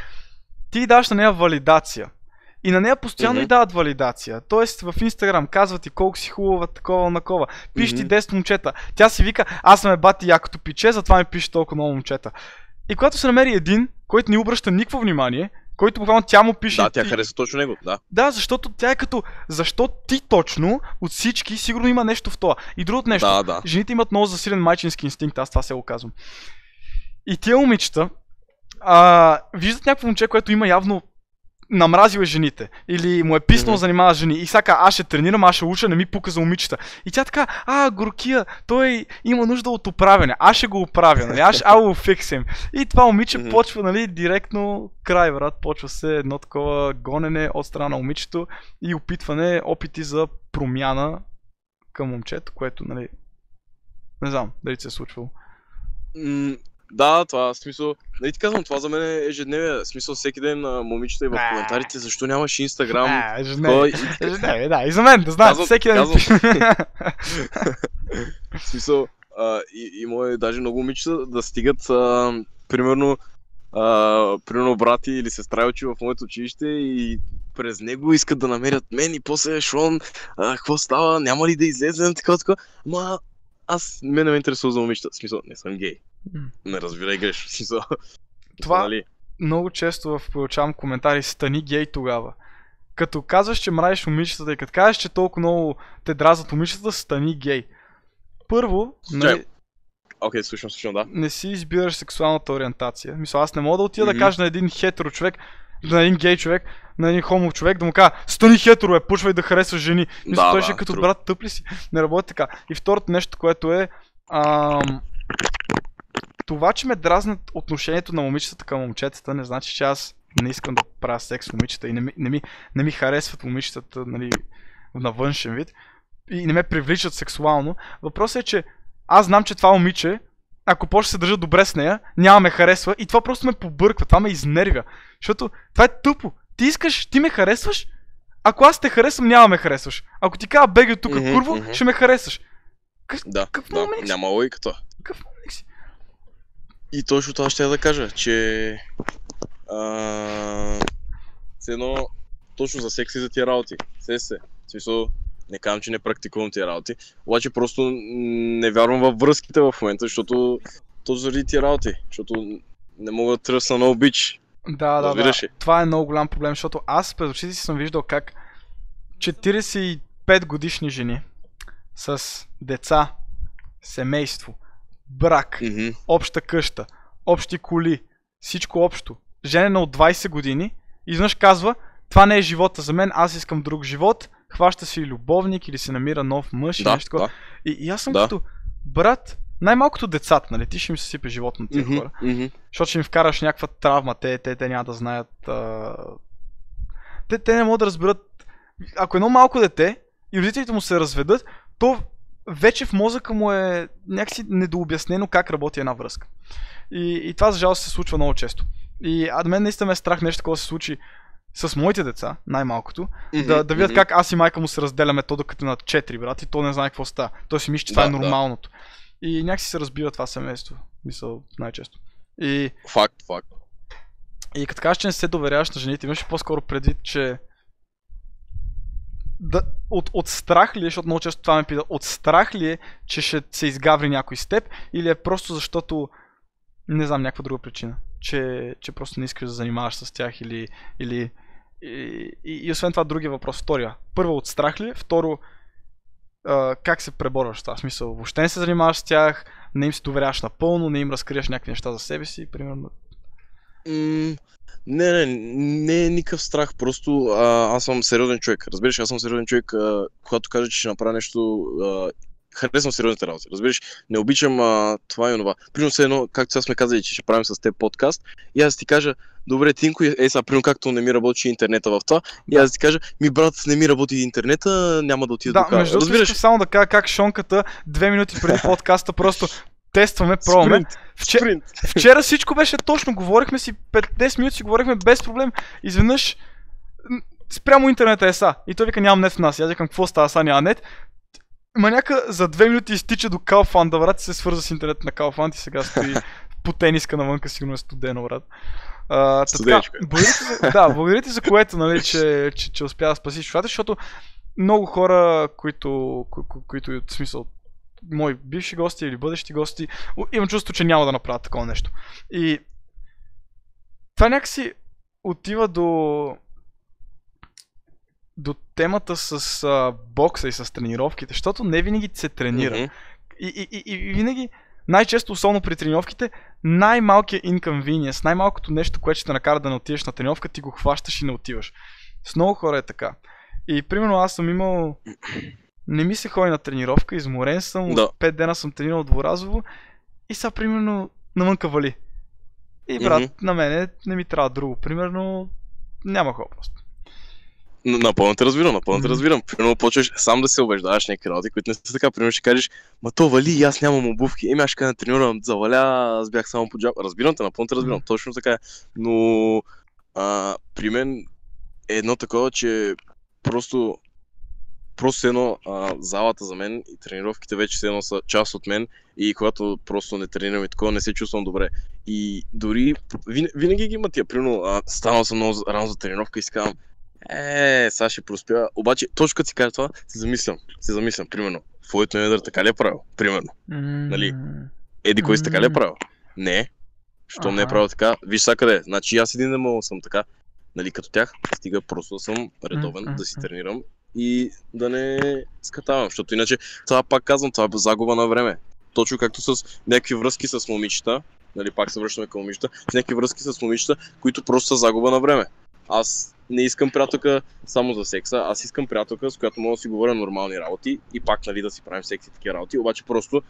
ти й даваш на нея валидация. И на нея постоянно Мгм. й дават валидация. Тоест в Инстаграм казват ти колко си хубава, такова, накова. Пиш ти Мгм. 10 момчета. Тя си вика, аз съм е бати якото пиче, затова ми пише толкова много момчета. И когато се намери един, който не обръща никакво внимание, който буквално тя му пише. Да, тя ти- харесва точно него, да. Да, защото тя е като, защо ти точно от всички, сигурно има нещо в това. И другото нещо, Да, да. жените имат много засилен майчински инстинкт, аз това се го казвам. И тия момичета а, виждат някакво момче, което има явно намразил е жените. Или му е писнал mm-hmm. занимава жени. И сега аз ще тренирам, аз ще уча, не ми пука за момичета. И тя така, а, горкия, той има нужда от оправяне. Аз ще го оправя, нали? Аз I will fix him. И това момиче Мгм. почва, нали, директно край, брат. Почва се едно такова гонене от страна на момичето и опитване, опити за промяна към момчето, което, нали, не знам дали се е случвало. Да, това в смисъл. Нали ти казвам, това за мен е ежедневие. В смисъл всеки ден на момичета и в коментарите, защо нямаш инстаграм. А, жене. Кой... Жене, да, и за мен, да знаеш, всеки ден. В смисъл, а, и, има е даже много момичета да стигат, а, примерно, а, примерно брати или сестра учи в моето училище и през него искат да намерят мен и после Шон, а, какво става, няма ли да излезем, така, така. Ма, аз, мен не ме интересува за момичета, в смисъл, не съм гей. Не разбирай грешно, в смисъл. Това- Нали? много често в получавам коментари, стани гей тогава. Като казваш, че мразиш момичетата и като кажеш, че толкова много те дразнат момичетата, стани гей. Първо, нали. Окей, слушам, слушам, да. не си избираш сексуалната ориентация. Мисля, аз не мога да отида да Мгм. кажа на един хетеро човек, на един гей човек, на един хомо човек, да му кажа, стани хетеро, е, пушвай да харесваш жени. Мисля, Да, той да, ще е като true. брат тъп ли си? Не работи така. И второто нещо, което е, ам, това, че ме дразнат отношението на момичетата към момчетата, не значи, че аз не искам да правя секс с момичета и не ми, не ми, не ми харесват момичетата нали, на външен вид и не ме привличат сексуално. Въпросът е, че аз знам, че това момиче, ако почне да се държа добре с нея, няма да ме харесва и това просто ме побърква, това ме изнервя. Защото това е тъпо. Ти искаш, ти ме харесваш, ако аз те харесвам, няма да ме харесваш. Ако ти кажа беги от тук, Мгм, курво, мгм. ще ме харесваш. Да, Какъв да, момент си? няма логика това. Какъв момент си? И точно това ще я да кажа, че а, едно точно за секс и за тия работи. Се се. В смисъл, не казвам, че не практикувам тия работи, обаче просто не вярвам във връзките в момента, защото точно заради тия работи, защото не мога да тръсна на обич. Да, да, да. Това е много голям проблем, защото аз пред очите си съм виждал как 45 годишни жени с деца, семейство, брак, Мгм. обща къща, общи коли, всичко общо, женена от 20 години, изведнъж казва, това не е живота за мен, аз искам друг живот, хваща си любовник или си намира нов мъж Да, нещо такова. да. И, и аз съм Да. като, брат, най-малкото децата, нали, ти ще им се сипе живот на тия Мгм, хора. мгм. Защото ще им вкараш някаква травма, те, те, те няма да знаят. А... Те, те не могат да разберат. Ако едно малко дете и родителите му се разведат, то вече в мозъка му е някакси недообяснено как работи една връзка. И, и това за жалост се случва много често. И а мен наистина ме е страх нещо такова да се случи с моите деца, най-малкото, Мгм, да, да видят мгм. как аз и майка му се разделяме то докато е на 4 брат и то не знае какво става. Той си мисли, че това Да, е да. нормалното. И някакси се разбива това семейство. Мисъл най-често. И Факт, факт. и като кажеш, че не се доверяваш на жените, имаш по-скоро предвид, че да, от, от страх ли е, защото много често това ме пита, от страх ли е, че ще се изгаври някой с теб, или е просто защото, не знам, някаква друга причина, че, че просто не искаш да занимаваш с тях или, или и, и, и освен това другия въпрос, втория. Първо от страх ли е, второ а, как се преборваш това? В смисъл, въобще не се занимаваш с тях, не им се доверяваш напълно, не им разкриеш някакви неща за себе си, примерно. М, Не, не, не е никакъв страх, просто а, аз съм сериозен човек. Разбираш, аз съм сериозен човек, а, когато кажа, че ще направя нещо, а, харесвам сериозните работи. Разбираш, не обичам а, това и онова. Примерно се едно, както сега сме казали, че ще правим с теб подкаст, и аз ти кажа, добре, Тинко, е сега, примерно както не ми работи интернета в това, и аз ти кажа, ми брат, не ми работи интернета, няма да отида Да, до кара. между Разбираш? само да кажа как Шонката две минути преди подкаста просто тестваме, пробваме. Спринт, Вче- спринт. Вчера всичко беше точно, говорихме си 5-10 минути си говорихме без проблем. Изведнъж спрямо интернета е са. И той вика нямам нет в нас. И аз викам какво става са няма нет. Маняка за две минути изтича до Калфанд, брат, и се свърза с интернет на Калфанд и сега стои по тениска навънка, сигурно е студено, брат. А, така, е. благодаря ти за, да, благодаря ти за което, нали, че, че, че успя да спасиш чувата, защото много хора, които, ко, ко, които в смисъл, мои бивши гости или бъдещи гости, имам чувство, че няма да направят такова нещо. И това някакси отива до до темата с а, бокса и с тренировките, защото не винаги се тренира. Мгм. И, и, и, и винаги, най-често, особено при тренировките, най-малкият inconvenience, най-малкото нещо, което ще те накара да не отидеш на тренировка, ти го хващаш и не отиваш. С много хора е така. И примерно аз съм имал... Не ми се ходи на тренировка, изморен съм, Да. от 5 дена съм тренирал дворазово и сега примерно навънка вали. И брат, Мгм. на мене не ми трябва друго. Примерно няма хора просто. Напълно те разбирам, напълно те разбирам. Примерно почваш сам да се убеждаваш някакви работи, които не са така. Примерно ще кажеш, ма то вали и аз нямам обувки. Еми аз ще кажа, тренирам, заваля, аз бях само по джаб. Разбирам те, напълно те разбирам, точно така е. Но а, при мен е едно такова, че просто просто едно а, залата за мен и тренировките вече се едно са част от мен и когато просто не тренирам и такова, не се чувствам добре. И дори вин, винаги ги има тия, примерно, а, станал съм много рано за тренировка и си казвам, е, сега ще проспя. Обаче, точно като си кажа това, се замислям. Се замислям, примерно. Флойд Мейведър така ли е правил? Примерно. Нали? Еди, кой си така ли е правил? Не. Щом не е правил така, виж сега къде е. Значи аз един не мога съм така. Нали, като тях, стига просто да съм редовен, М, да си тренирам и да не скатавам. Защото иначе, това пак казвам, това е загуба на време. Точно както с някакви връзки с момичета, нали, пак се връщаме към момичета, с някакви връзки с момичета, които просто са загуба на време. Аз не искам приятелка само за секса, аз искам приятелка, с която мога да си говоря нормални работи и пак нали, да си правим секси такива работи, обаче просто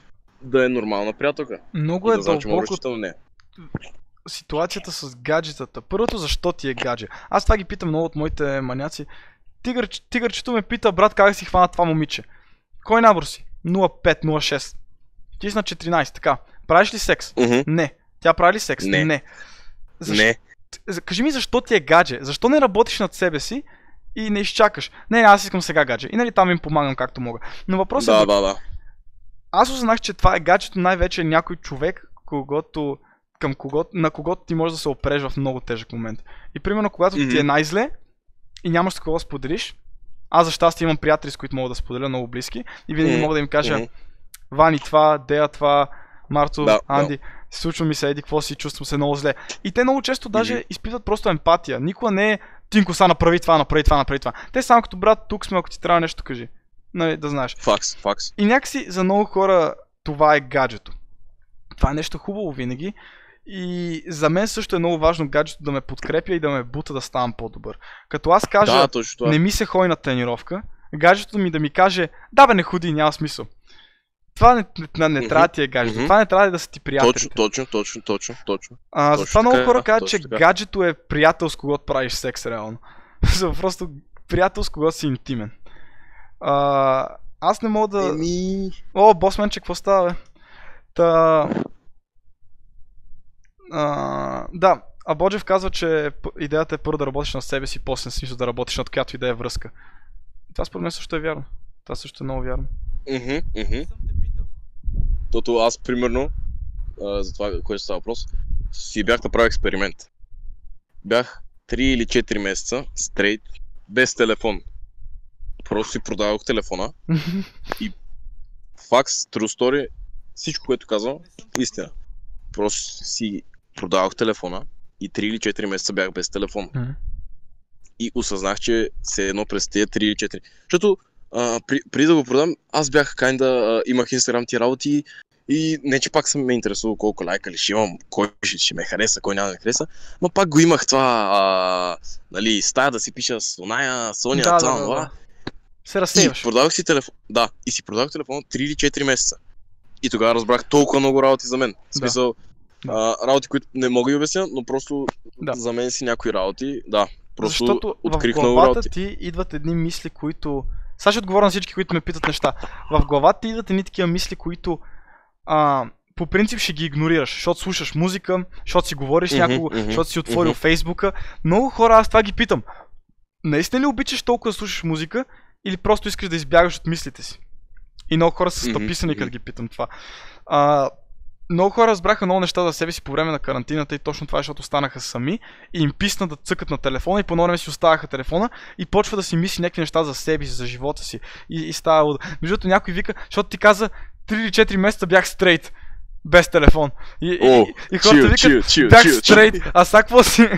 да е нормална приятелка. Много е да знам, да дълбоко на нея. ситуацията с гаджетата. Първото, защо ти е гадже? Аз това ги питам много от моите маняци. Тигър, тигърчето ме пита, брат, как да си хвана това момиче? Кой набор си? 05, 06. Ти си на 14, така. Правиш ли секс? Мгм. Не. Тя прави ли секс? Не. Не. Защо? Не, Кажи ми защо ти е гадже? Защо не работиш над себе си и не изчакаш? Не, не, аз искам сега гадже. И нали там им помагам както мога. Но въпросът да, е, да, да. аз осъзнах, че това е гаджето най-вече някой човек, когото, към кого, на когото ти можеш да се опреш в много тежък момент. И примерно, когато ти е най-зле и нямаш кого да споделиш, аз за щастие имам приятели, с които мога да споделя много близки и винаги Мгм. мога да им кажа, Мгм. Вани това, Дея това, Марто, Да, да. Анди, случва ми се, еди, какво си, чувствам се много зле. И те много често даже Мгм. изпитват просто емпатия. Никога не е Тинко, са направи това, направи това, направи това. Те само като брат, тук сме, ако ти трябва нещо, кажи. Нали, да знаеш. Факс, факс. И някакси за много хора това е гаджето. Това е нещо хубаво винаги. И за мен също е много важно гаджето да ме подкрепя и да ме бута да ставам по-добър. Като аз кажа, Да, точно това. не ми се ходи на тренировка, гаджето ми да ми каже, да бе не ходи, няма смисъл. Това не, не, не Мгм, трябва да ти е гаджето. мгм. Това не трябва да са ти приятелите. Точно, точно, точно, точно, точно. А, точно затова много така, хора казват, че така. гаджето е приятел с когото правиш секс реално. Просто приятел с когото си интимен. А, аз не мога да... Еми... О, босменче, какво става, бе? Та... А, да, а Боджев казва, че идеята е първо да работиш на себе си, после смисъл да работиш над която идея връзка. И това според мен също е вярно. Това също е много вярно. Мгм, мгм. Тото аз, примерно, а, за това, което става въпрос, си бях направил експеримент. Бях 3 или 4 месеца стрейт, без телефон. Просто си продавах телефона. Факс, true story, всичко, което казвам, истина. Просто си продавах телефона и 3 или 4 месеца бях без телефон. Мгм. и осъзнах, че се едно през тези 3 или 4. Защото а, при, преди да го продам, аз бях кайнда, а, имах инстаграм ти работи и не, че пак съм ме интересувал колко лайка ли ще имам, кой ще, ще ме хареса, кой няма да ме хареса, но пак го имах това, а, нали, стая да си пиша с оная, Соня, Да, това, да, да, да. Се И разсейваш. продавах си телефон. Да, и си продавах телефон 3 или 4 месеца. И тогава разбрах толкова много работи за мен. В смисъл, Да. А, работи, които не мога да обясня, но просто Да. за мен си някои работи. Да, просто Защото открих в главата работи. ти идват едни мисли, които... Сега ще отговоря на всички, които ме питат неща. В главата ти идват едни такива мисли, които а, по принцип ще ги игнорираш, защото слушаш музика, защото си говориш с Мгм, някого, мгм, защото си отворил мгм. Фейсбука. Много хора, аз това ги питам. Наистина ли обичаш толкова да слушаш музика или просто искаш да избягаш от мислите си? И много хора са стъписани, като мгм. ги питам това. А, много хора разбраха много неща за себе си по време на карантината и точно това, защото останаха сами и им писна да цъкат на телефона и по време си оставаха телефона и почва да си мисли някакви неща за себе си, за живота си. И, и става луда. Между другото някой вика, защото ти каза 3 или 4 месеца бях стрейт. Без телефон. И, О, и, и хората викат, бях стрейт, а сега какво си?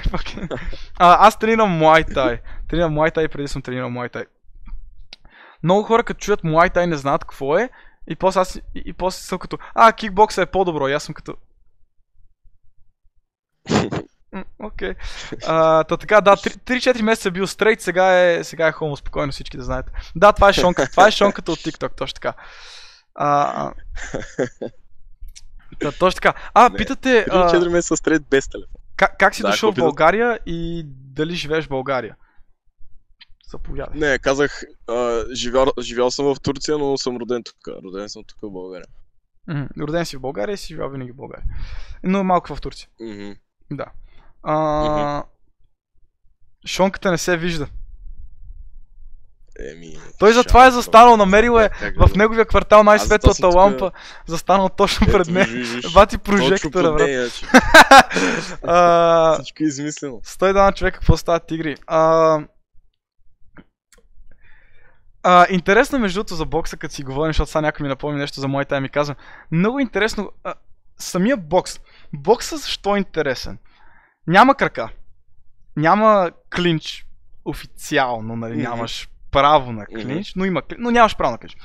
А, аз тренирам Thai. Тренирам Thai преди съм тренирал Thai. Много хора като чуят Thai не знаят какво е и после, аз, и, и после съм като, а, кикбокса е по-добро. И аз съм като, Окей. А, Та така, да, 3-4 месеца е бил стрейт, сега е, сега е хомо, спокойно всички да знаете. Да, това е шонка, това е шонката от TikTok, точно така. А, да, точно така. А, Не, питате, 3-4 а, месеца стрейт без телефон. как, как си Да, дошъл в? България и дали живееш в България? Заповядай. Не, казах, а, живял, живял съм в Турция, но съм роден тук. Роден съм тук в България. Мгм. Роден си в България и си живял винаги в България. Но малко в Турция. Мгм. Да. А, Шонката не се вижда. Еми... Той затова е застанал, намерил е В да- неговия квартал най-светлата лампа, застанал точно пред мен. Бати прожектора, брат. Всичко е измислено. 101 човека, какво стават тигри? А, а, интересно между другото за бокса, като си говорим, защото сега някой ми напомни нещо за моята ми казва. Много интересно, а, самия бокс. Бокса защо е интересен? Няма крака. Няма клинч официално, нали? Мгм. Нямаш право на клинч, но има но нямаш право на клинч.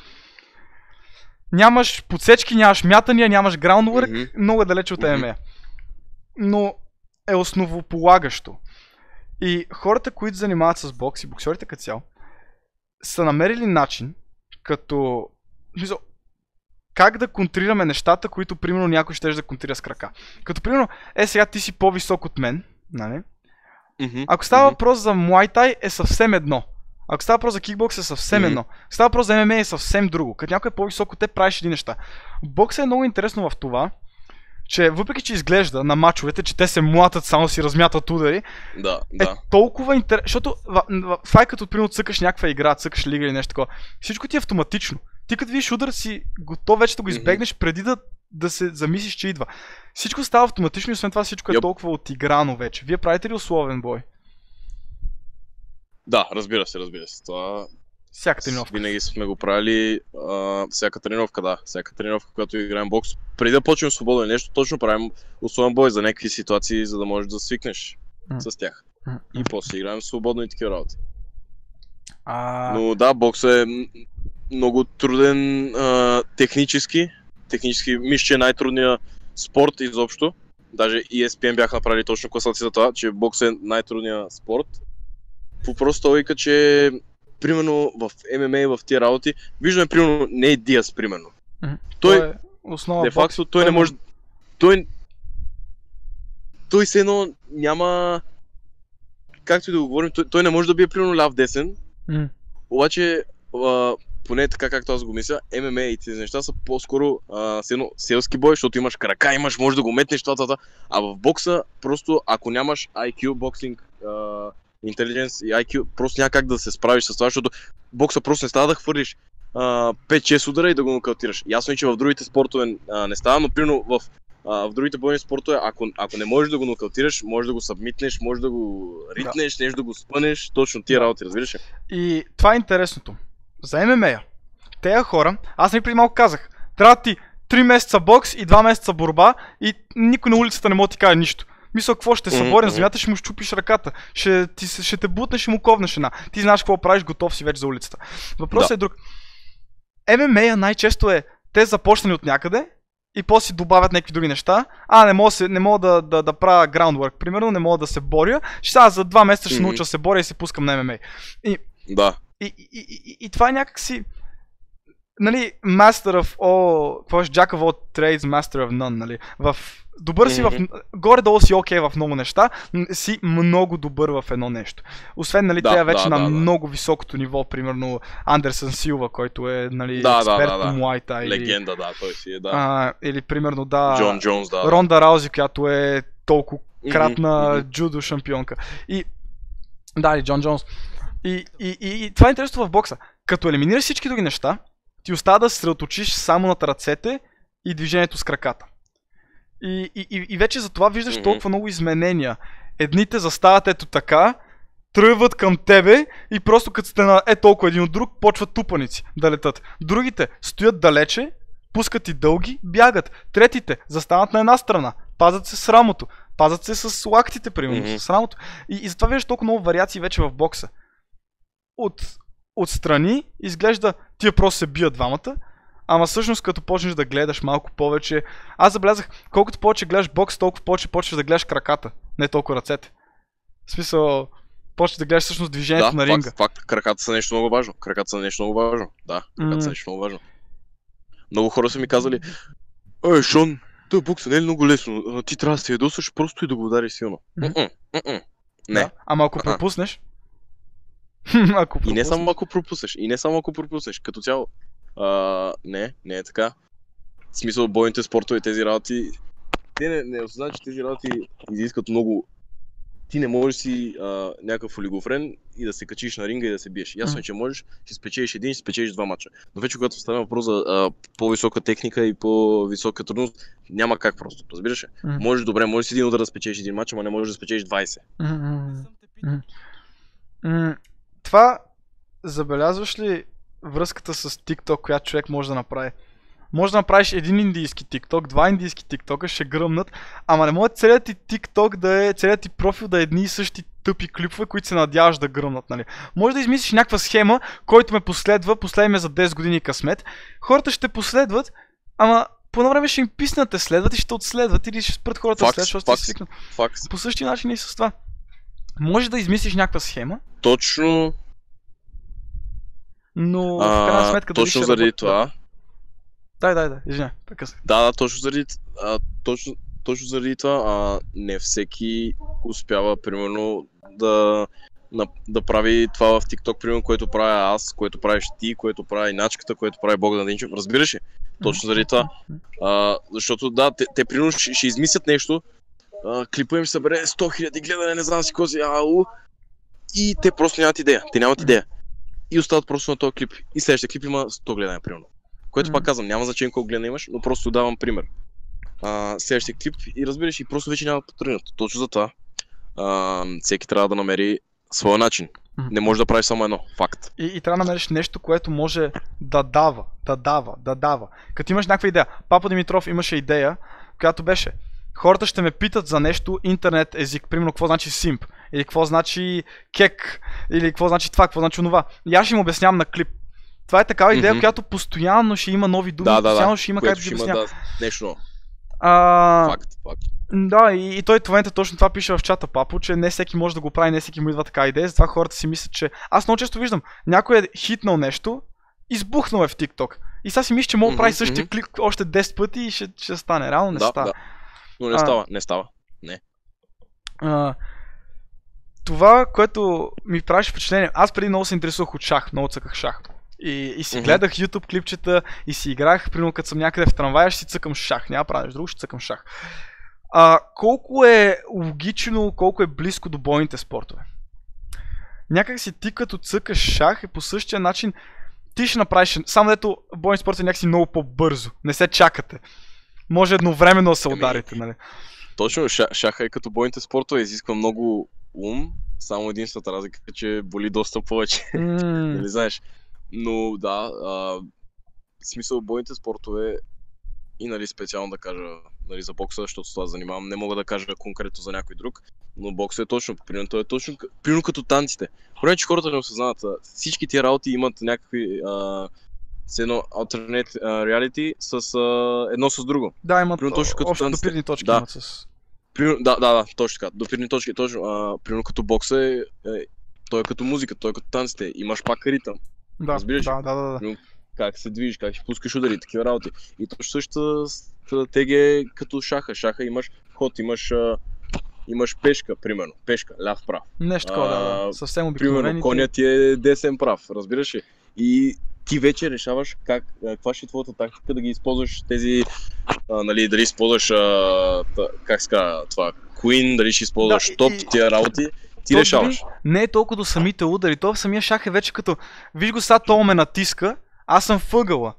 Нямаш подсечки, нямаш мятания, нямаш граундворк, Мгм. много е далече от. ММА. Но е основополагащо. И хората, които занимават с бокс и боксерите като цяло, са намерили начин, като... как да контрираме нещата, които примерно някой ще да контрира с крака. Като примерно, е сега ти си по-висок от мен, нали? Мгм. Ако става Мгм. въпрос за Muay Thai е съвсем едно. Ако става въпрос за кикбокс е съвсем Мгм. едно. Ако става въпрос за ММА е съвсем друго. Като някой е по-висок от те, правиш едни неща. Боксът е много интересно в това, че въпреки, че изглежда на мачовете, че те се млатат, само си размятат удари, Да, е да. толкова интересно. Защото това е като примерно цъкаш някаква игра, цъкаш лига или нещо такова. Всичко ти е автоматично. Ти като видиш удар си готов вече да го избегнеш преди да, да се замислиш, че идва. Всичко става автоматично и освен това всичко е Йоп. толкова отиграно вече. Вие правите ли условен бой? Да, разбира се, разбира се. Това Всяка тренировка. винаги сме го правили. А, всяка тренировка, да. Всяка тренировка, когато играем бокс. Преди да почнем свободно нещо, точно правим условен бой за някакви ситуации, за да можеш да свикнеш М. с тях. М. И после играем свободно и такива работи. А, Но да, бокс е много труден а, технически. Технически, мисля, че е най-трудният спорт изобщо. Даже ESPN бяха направили точно класация за това, че бокс е най-трудният спорт. По просто логика, че примерно в ММА и в тия работи, виждаме примерно не е Диас, примерно. Мгм. Той, е основа де факто, той Той не може... Той... Той се едно няма... Както и да го говорим, той, той не може да бие примерно ляв десен, обаче, а, поне така както аз го мисля, ММА и тези неща са по-скоро а, с едно селски бой, защото имаш крака, имаш, може да го метнеш, това, това, това. А в бокса, просто ако нямаш IQ, боксинг, а, интелигенс и IQ, просто няма как да се справиш с това, защото бокса просто не става да хвърлиш а, 5-6 удара и да го нокаутираш. Ясно е, че в другите спортове а, не става, но примерно в а, в другите бойни спортове, ако, ако не можеш да го нокаутираш, можеш да го събмитнеш, можеш да го ритнеш, нещо да го спънеш, точно тия Да. работи, разбираш ли? И това е интересното. За ММА, тези хора, аз ми преди малко казах, трябва да ти 3 месеца бокс и 2 месеца борба и никой на улицата не може да ти каже нищо. Мисля, какво ще се мгм. земята, ще му щупиш ръката, ще, ти, ще те бутнеш, ще му ковнеш една. Ти знаеш какво правиш, готов си вече за улицата. Въпросът Да. е друг. ММА най-често е, те започнали от някъде и после си добавят някакви други неща. А, не мога, се, не мога да, да, да правя groundwork, примерно, не мога да се боря. Ще сега за 2 месеца ще науча да се боря и се пускам на ММА. Да. И, и, и, и, и това е някакси... Нали, Master of all... Какво е? Jack of all trades, Master of none, нали? В... Добър си в... Горе-долу си окей в много неща, си много добър в едно нещо. Освен, нали, Да, те вече да, на да, да. много високото ниво, примерно Андерсън Силва, който е, нали, Да, да, експерт да, по да. Muay Thai. Или, Легенда, да, той си е, да. а, или примерно, да... Джон Джонс, да. Ронда Раузи, която е толкова кратна мгм. джудо шампионка. И. Да, и Джон Джонс. И, и, и, и това е интересно в бокса. Като елиминираш всички други неща, ти остава да се съсредоточиш само над ръцете и движението с краката. И, и, и, вече за това виждаш Мгм. толкова много изменения. Едните застават ето така, тръгват към тебе и просто като сте на е толкова един от друг, почват тупаници да летат. Другите стоят далече, пускат и дълги, бягат. Третите застават на една страна, пазят се с рамото, пазят се с лактите, примерно, Мгм. с рамото. И, и затова виждаш толкова много вариации вече в бокса. От, отстрани изглежда тия просто се бият двамата, ама всъщност като почнеш да гледаш малко повече, аз забелязах, колкото повече гледаш бокс, толкова повече почваш да гледаш краката, не толкова ръцете. В смисъл, почваш да гледаш всъщност движението Да, на ринга. факт, факт, краката са нещо много важно. Краката са нещо много важно. Да, краката М. са нещо много важно. Много хора са ми казали, Ей, Шон, той бокса не е много лесно? Ти трябва да се ядосваш просто и да го удариш силно. Мм, мм. Не. Да. Ама ако пропуснеш. ако И не пропуснеш. само ако пропуснеш. И не само ако пропуснеш. Като цяло. А, не, не е така. В смисъл, бойните спортове, тези работи. Те не, не осъзнават, че тези работи изискват много. Ти не можеш си а, някакъв олигофрен и да се качиш на ринга и да се биеш. Ясно Мгм. че можеш, ще спечелиш един, ще спечелиш два мача. Но вече когато стане въпрос за а, по-висока техника и по-висока трудност, няма как просто. Разбираш ли? Мгм. Можеш добре, можеш с един удар да спечелиш един мач, ама не можеш да спечелиш 20. Мгм. Мгм. Това забелязваш ли връзката с TikTok, която човек може да направи? Може да направиш един индийски TikTok, два индийски TikTok, ще гръмнат, ама не може целият ти TikTok да е, целият ти профил да е едни и същи тъпи клипове, които се надяваш да гръмнат, нали? Може да измислиш някаква схема, който ме последва, последва ме за 10 години късмет, хората ще последват, ама по едно време ще им писнат те следват и ще отследват или ще спрат хората следват, защото ще свикнат. По същия начин и с това. Може да измислиш някаква схема, Точно но в крайна А, сметка точно заради работи- това. Дай, дай, дай, извиня, прекъснах. Да, да, точно заради, а, точно, точно заради това а, не всеки успява, примерно, да, на, да прави това в TikTok, примерно, което правя аз, което правиш ти, което прави Начката, което прави Богдан Динчев. Разбираш ли? Точно заради това. А, защото да, те, те примерно ще, ще измислят нещо, а, клипа им събере 100 000 гледане, не знам си какво си, ау, и те просто нямат идея. Те нямат идея. И остават просто на този клип. И следващия клип има 100 гледания, примерно. Което пак казвам, няма значение колко гледане имаш, но просто давам пример. А, следващия клип и разбираш, и просто вече няма потръгнат. Точно за това. А, всеки трябва да намери своя начин. Не може да правиш само едно. Факт. И, и трябва да намериш нещо, което може да дава, да дава, да дава. Като имаш някаква идея. Папа Димитров имаше идея, която беше хората ще ме питат за нещо интернет език, примерно какво значи симп, или какво значи кек, или какво значи това, какво значи онова. И аз ще им обяснявам на клип. Това е такава идея, Мгм. която постоянно ще има нови думи, Да, да, да. постоянно ще има как да ги обяснявам. да, нещо. А, Факт, факт. Да, и, и той в момента точно това пише в чата, папо, че не всеки може да го прави, не всеки му идва така идея, затова хората си мислят, че... Аз много често виждам, някой е хитнал нещо, избухнал е в TikTok. И сега си мисля, че мога да прави Мгм, същия мгм. клик още 10 пъти и ще, ще стане. Реално не да, става. да. Но не А. става, не става. А, това, което ми правеше впечатление, аз преди много се интересувах от шах, много цъках шах. И, и си Мгм. гледах YouTube клипчета и си играх, примерно като съм някъде в трамвая, ще си цъкам шах. Няма нещо друго, ще цъкам шах. А, колко е логично, колко е близко до бойните спортове? Някак си ти като цъкаш шах е по същия начин ти ще направиш, само дето бойни спорт е някакси много по-бързо. Не се чакате. Може едновременно да се ударите, нали? Точно, ша, шаха е като бойните спортове, изисква много ум, само единствената разлика е, че боли доста повече. Нали знаеш? Но да, а, в смисъл бойните спортове и нали специално да кажа нали, за бокса, защото с това занимавам, не мога да кажа конкретно за някой друг, но бокса е точно, примерно той е точно, примерно като танците. Проблем че хората не осъзнават. Всички тия работи имат някакви а, с едно alternate reality с а, едно с друго. Да, имат Примерно точно като общо допирни точки Да. имат с... Примерно, да, да, да, точно така. Допирни точки, точно. А, примерно като бокса е, е, той е като музика, той е като танците. Имаш пак ритъм. Да, Разбираш да, да, да, да. как се движиш, как ще пускаш удари, такива работи. И точно същата стратегия е като шаха. Шаха имаш ход, имаш, а, имаш пешка, примерно. Пешка, ляв прав. Нещо такова, да, да. Съвсем Примерно, обикновени. конят ти е десен прав, разбираш ли? И ти вече решаваш как, а, каква ще е твоята тактика да ги използваш тези, а, нали, дали използваш, а, как казва това, Queen, дали ще използваш Да, топ, и- тия работи, ти То решаваш. Не е толкова до самите удари. То в самия шах е вече като... Виж го сега, то ме натиска, аз съм въгъла.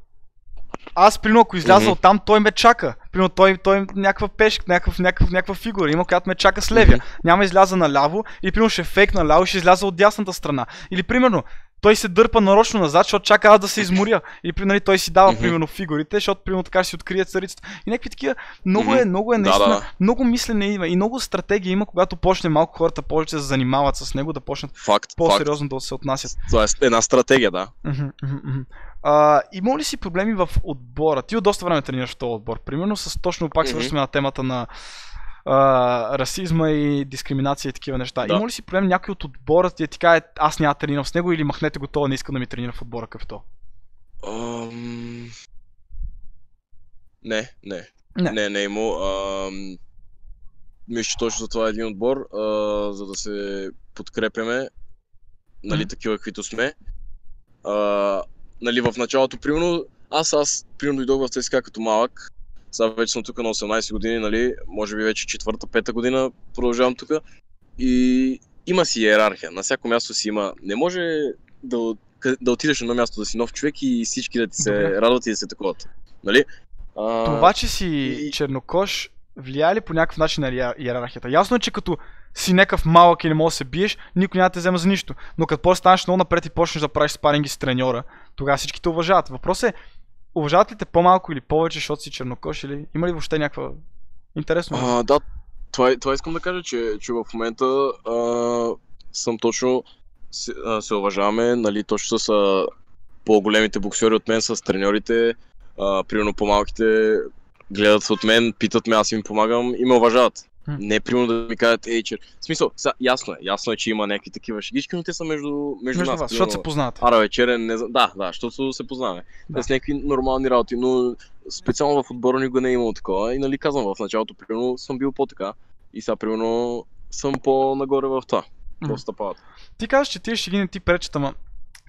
Аз, примерно, ако изляза Мгм. от там, той ме чака. Примерно, той, той е някаква пешка, някакъв, някакъв, някаква фигура има, която ме чака с левия. Мгм. Няма изляза наляво и примерно ще фейк наляво и ще изляза от дясната страна. Или примерно, той се дърпа нарочно назад, защото чака аз да се изморя. И нали, той си дава, Мгм. примерно, фигурите, защото, примерно, така ще си открие царицата. И някакви такива, много Мгм. е, много е Да, наистина, да. много мислене има и много стратегия има, когато почне малко хората повече да се занимават с него, да почнат Факт, факт. по-сериозно да се отнасят. Това е една стратегия, да. А, има ли си проблеми в отбора? Ти от доста време тренираш в този отбор. Примерно с точно пак се Мгм. връщаме на темата на а, расизма и дискриминация и такива неща. Да. Има ли си проблем някой от отбора да ти каже, аз няма тренирам с него или махнете го това, не иска да ми тренира в отбора, какъв е то? Ам... Не, не. Не. Не, не е имал. Ам... Мисля, че точно за това е един отбор, а, за да се подкрепяме, нали, Мгм. такива, каквито сме. А, нали, в началото, примерно, аз, аз, примерно, дойдох в ЦСКА като малък. Сега вече съм тук на 18 години, нали, може би вече четвърта, пета година продължавам тук. И има си иерархия. На всяко място си има. Не може да, да отидеш на едно място да си нов човек и всички да ти се Добре. радват и да се таковат. Нали? А, Това, че си и- чернокош, влияе ли по някакъв начин на иер- иерархията? Ясно е, че като си някакъв малък и не можеш да се биеш, никой няма да те взема за нищо. Но като после станеш много напред и почнеш да правиш спаринги с треньора, тогава всички те уважават. Въпросът е, уважават ли те по-малко или повече, защото си чернокош или има ли въобще някаква интересно? А, да, това, това искам да кажа, че, че в момента а, съм точно се, а, се уважаваме, нали, точно с по-големите боксери от мен, с треньорите, примерно по-малките гледат от мен, питат ме, аз им помагам и ме уважават. Не примерно да ми кажат, ей, че... В смисъл, са, ясно е, ясно е, че има някакви такива шегички, но те са между, между, между нас. вас, защото се познавате. Ара вечерен, не знам. Да, да, защото се познаваме. Да. С някакви нормални работи, но специално в отбора никога не е имало такова. И нали казвам, в началото, примерно, съм бил по-така. И сега, примерно, съм по-нагоре в това. Мгм. По-стъпават. Ти казваш, че тия шеги не ти пречат, ама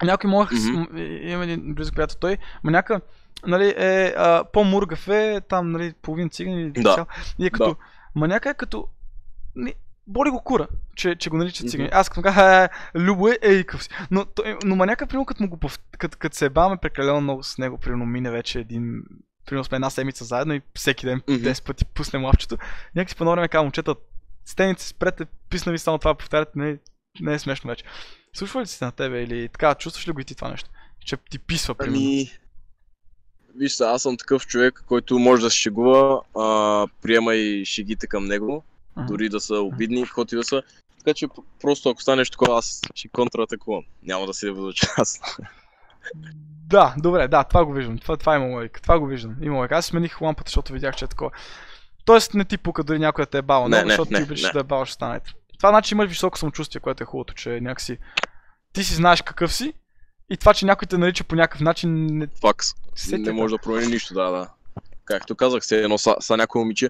някой Мгм. mm-hmm. има един близък приятел, той, ма някакъв, нали, е а, по-мургав е, там, нали, половин циган или Да. цял, и е като, Да. Ма някак като, не, боли го кура, че, че го наричат цигани. Аз като кажа, е, Любо е, ей, къв си. Но, той, но ма някак, примерно, като му го пов... като, като се баваме прекалено много с него, примерно мине вече един, примерно сме една седмица заедно и всеки ден Мгм. 10 пъти пусне лавчето, някак си по време казва, момчета, стените спрете, писна ви само това, повтаряте, не, не е смешно вече. Случва ли се на тебе или така, чувстваш ли го и ти това нещо? Че ти писва, примерно. Ами, виж се, аз съм такъв човек, който може да се шегува, а, приема и шегите към него, Ага. дори да са обидни, каквото и да са. Така че просто ако стане нещо такова, аз ще контратакувам. Няма да се възвуча аз. Да, добре, да, това го виждам. Това, това има логика. Това го виждам. Има логика. Аз смених лампата, защото видях, че е такова. Тоест не ти пука дори някой да те е бал, Не, не, защото ти не, обичаш не. да е бал, ще стане. Това значи имаш високо самочувствие, което е хубавото, че някакси ти си знаеш какъв си и това, че някой те нарича по някакъв начин не Факс. сети не може да промени нищо, да, да. Както казах, се едно са, са някой момиче,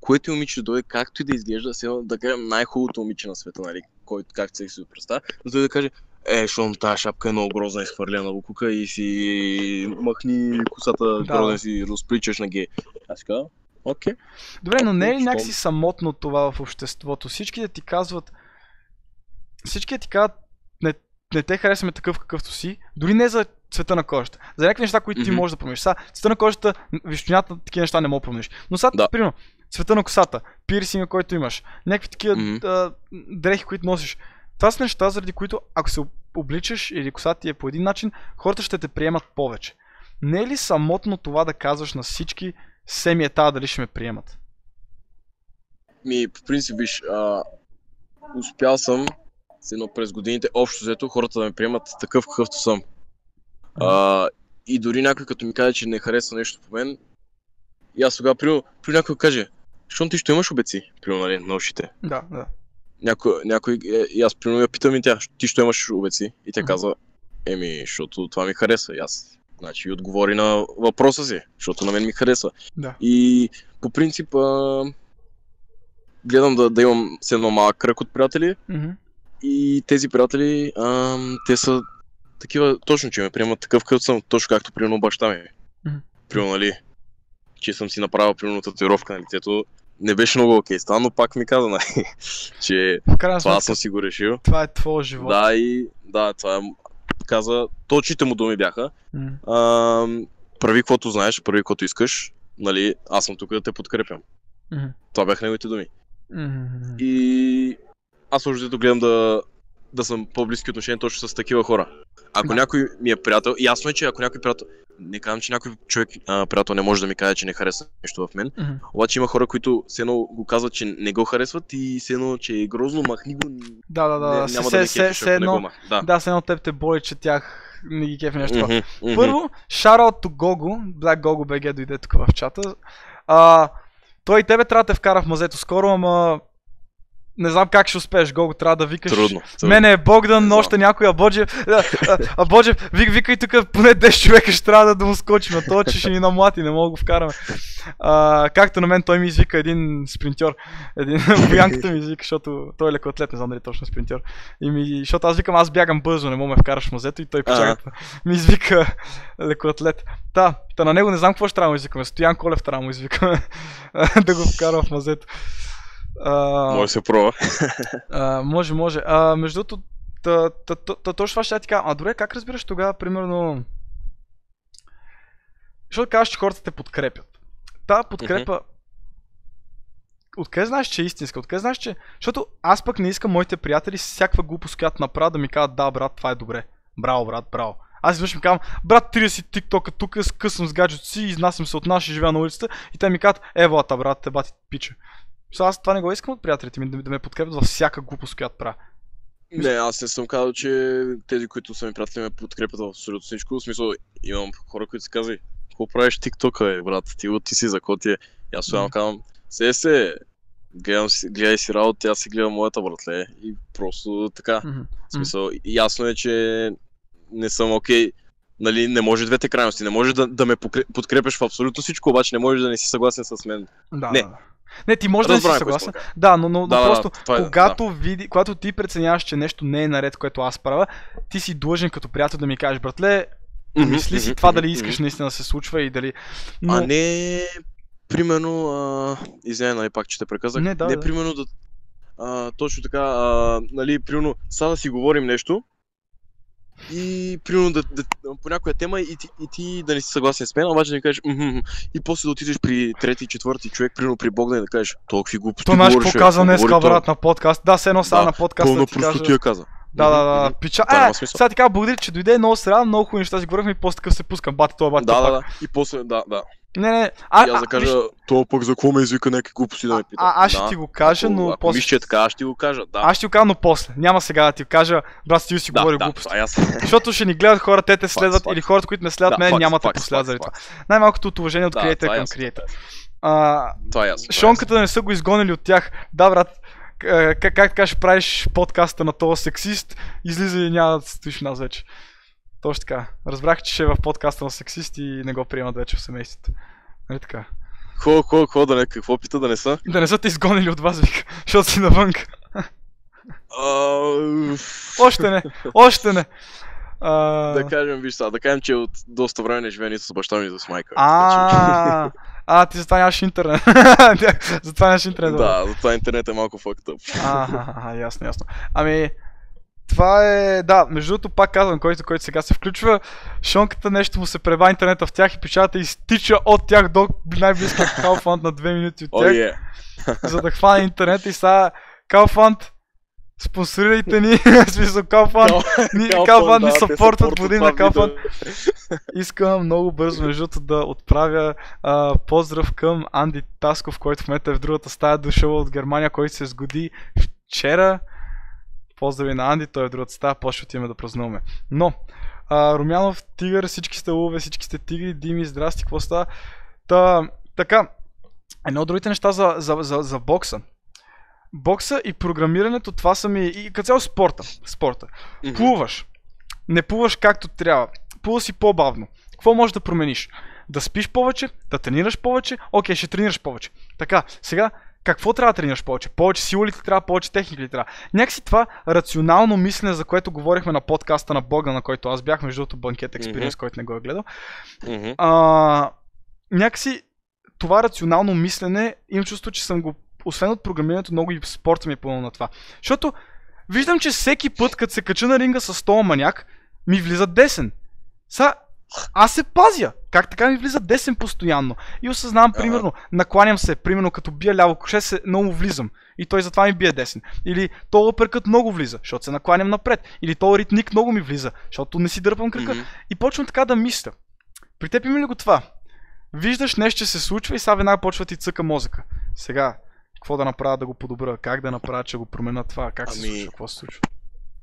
което момиче дойде, както и да изглежда, се едно да кажем най-хубавото момиче на света, нали, който както се си го представя, но той да каже, е, щом тази шапка е много грозна, изхвърлена в кука и си махни косата, Да. и си разпричаш на гей. Аз казвам, окей. Добре, но не е ли някакси самотно това в обществото? Всички да ти казват. Всички да ти казват, не, те харесваме такъв какъвто си, дори не за цвета на кожата. За някакви неща, които ти Мгм. можеш да промениш. Сега, цвета на кожата, вишнината, такива неща не мога да промениш. Но сега, Да. примерно, цвета на косата, пирсинга, който имаш, някакви такива Мгм. а, дрехи, които носиш. Това са неща, заради които, ако се обличаш или косата ти е по един начин, хората ще те приемат повече. Не е ли самотно това да казваш на всички, се ми е тая дали ще ме приемат? Ми, по принцип, виж, а, успял съм едно през годините, общо взето, хората да ме приемат такъв какъвто съм. А, и дори някой като ми каже, че не харесва нещо по мен, и аз тогава, примерно, при някой каже, защото ти ще имаш обеци, примерно, нали, на ушите. Да, да. Някой, някой е, и аз примерно я питам и тя, ти ще имаш обеци? И тя казва, еми, защото това ми харесва. И аз, значи, отговори на въпроса си, защото на мен ми харесва. Да. И по принцип, а, гледам да, да имам с едно малък кръг от приятели, Мгм. И тези приятели, а, те са такива, точно, че ме приемат такъв какъв съм, точно както примерно баща ми. Мгм. Примерно, нали, че съм си направил примерно татуировка на лицето. Не беше много окей стан, но пак ми каза, нали, че В крайна това аз съм си го решил. това е твоя живот. Да, и да, това е, каза, точните му думи бяха. М. А, прави каквото знаеш, прави каквото искаш, нали, аз съм тук да те подкрепям. Мгм. Това бяха неговите думи. Мгм. И аз дето гледам да, да съм по-близки отношения точно с такива хора. Ако Да. някой ми е приятел, ясно е, че ако някой приятел, не казвам, че някой човек, а, приятел не може да ми каже, че не харесва нещо в мен, Мгм. обаче има хора, които все едно го казват, че не го харесват и все едно, че е грозно, махни го, Да, да, да. не, няма се, да се, кефиш, се ако не го едно, мах. Да. да, се едно теб те боли, че тях не ги кефи нещо. Мгм, мгм. Първо, shoutout to Gogo, Black Gogo BG дойде тук в чата. А, той и тебе трябва да те вкара в мазето скоро, ама не знам как ще успееш, Гого, трябва да викаш. Трудно. трудно. Мене е Богдан, знам. още някой Абоджев. А, а, Абоджев, вик, викай тук поне 10 човека ще трябва да, да му скочим, а то, че ще ни намлати, не мога да го вкараме. А, както на мен той ми извика един спринтьор. Един боянката ми извика, защото той е лекоатлет, не знам дали е точно спринтьор. И ми, защото аз викам, аз бягам бързо, не мога ме вкараш в мазето и той почака ми извика лекоатлет. Та, та на него не знам какво ще трябва да му извикаме. Стоян Колев трябва да му извикаме да го вкара в мазето. А, Може се пробва. а, може, може. А, между другото, та, та, та, та, точно това ще я ти кажа. А добре, как разбираш тогава, примерно... Защото казваш, че хората те подкрепят. Та подкрепа... Откъде знаеш, че е истинска? Откъде знаеш, че... Защото аз пък не искам моите приятели с всякаква глупост, която направят да ми кажат, да, брат, това е добре. Браво, брат, браво. Аз изведнъж ми казвам, брат, 30 тиктока, тук скъсвам с гаджето си, изнасям се от нас и живея на улицата. И те ми казват, ево, та, брат, те бати пича. Со, аз това не го искам от приятелите ми, да, да ме подкрепят във всяка глупост, която правя. Не, аз не съм казал, че тези, които са ми приятели, ме подкрепят в абсолютно всичко. В смисъл, имам хора, които си казват, какво правиш тиктока, бе, брат, ти ти си за коти. е. И аз Мгм. казвам, се се, гледам си, гледай си работа, аз си гледам моята братле. И просто така. Мгм. В смисъл, ясно е, че не съм окей. Нали, не може двете крайности. Не може да, да ме подкрепяш в абсолютно всичко, обаче не може да не си съгласен с мен. Да, Не. да. Не, ти може да не си Разбрах съгласен. Да, но, но, Да, да, просто да, е, когато, види, когато ти преценяваш, че нещо не е наред, което аз правя, ти си длъжен като приятел да ми кажеш, братле, Мгм, мисли си мгм, това мгм, дали искаш наистина да се случва и дали... Но... А не, примерно, а, извиняй, нали, пак, че те преказах. Не, да, не да. примерно да, а, точно така, а, нали, примерно, сега да си говорим нещо и примерно да, да, по някоя тема и ти, и ти да не си съгласен с мен, обаче да ми кажеш «Мгм, мгм», и после да отидеш при трети, четвърти човек, примерно при Богдан и да кажеш толкова глупости То знаеш говориш, какво бе, каза какво днес, говори той?» брат, на подкаст. Да, все едно сега Да, на подкаста Пълна ти кажа... простотия каза. Да, да, да, мгм. пича. Това Е, сега така, благодаря, че дойде много сряда, много хубави неща си говорихме и после такъв се пускам. Бати, това бати, Да, това да, да. И после, да, да. Не, не, а, И аз да кажа, виж, това пък за какво ме извика някакви глупости да ме пита. а, аз ще Да. ти го кажа, но ако после... мисля, че е така, аз ще ти го кажа, да. Аз ще ти го кажа, но после. Няма сега да ти кажа, брат, стига си да, говори да, глупости. е аз. Защото ще ни гледат хора, те те следват факт. или хората, които не следват Да, мен, факт, няма да последват заради това. Най-малкото от уважение от Да, креатор това е към ясно, креатор. това е е ясно. е Шонката да не са го изгонили от тях. Да, брат, как, как така ще правиш подкаста на този сексист, излиза и няма да стоиш нас вече. Точно така. Разбрах, че ще е в подкаста на сексист и не го приемат вече в семейството. Нали така? Хо, хо, хо, да не, какво пита да не са? Да не са те изгонили от вас, вика, защото си навън. Още не, още не. А, Да кажем, виж сега, да кажем, че от доста време не живее нито с баща ми, нито с майка. а, а, ти затова нямаш интернет. затова нямаш интернет. Да, затова интернет е малко up. А, ясно, ясно. Ами, това е, да, между другото пак казвам, който, който сега се включва, Шонката нещо му се преба интернета в тях и печата изтича от тях до най-близкия Kaufland на 2 минути от тях, е. за да хване интернет и сега Kaufland, спонсорирайте ни, смисъл Kaufland, ни, Kaufland ни съпортват годин на Kaufland. Искам много бързо, между другото, да отправя а, поздрав към Анди Тасков, който в момента е в другата стая, дошъл от Германия, който се сгоди вчера. Поздрави на Анди, той е в другата стая, после отиваме да празнуваме. Но, а, Румянов, Тигър, всички сте лъве, всички сте тигри, Дими, здрасти, какво става? Та, така, едно от другите неща за, за, за, за бокса. Бокса и програмирането, това са ми и като цяло спорта. спорта. Мгм. Плуваш. Не плуваш както трябва. Плува си по-бавно. Какво можеш да промениш? Да спиш повече, да тренираш повече. Окей, ще тренираш повече. Така, сега, какво трябва да тренираш повече? Повече сила ли ти трябва, повече техника ли трябва? Някакси това рационално мислене, за което говорихме на подкаста на Бога, на който аз бях, между другото банкет експириенс, Мгм. който не го е гледал. Мгм. А, някакси това рационално мислене, имам чувство, че съм го, освен от програмирането, много и спорта ми е пълно на това. Защото виждам, че всеки път, като се кача на ринга с този маняк, ми влиза десен. Са, аз се пазя. Как така ми влиза десен постоянно? И осъзнавам, Ага. примерно, накланям се, примерно като бия ляво коше, се много влизам. И той затова ми бие десен. Или то оперкът много влиза, защото се накланям напред. Или то ритник много ми влиза, защото не си дърпам крака. Мгм. И почвам така да мисля. При теб има ли го това? Виждаш нещо, че се случва и сега веднага почва ти цъка мозъка. Сега, какво да направя да го подобра? Как да направя, че го променя това? Как се Ами, случва? Какво се случва?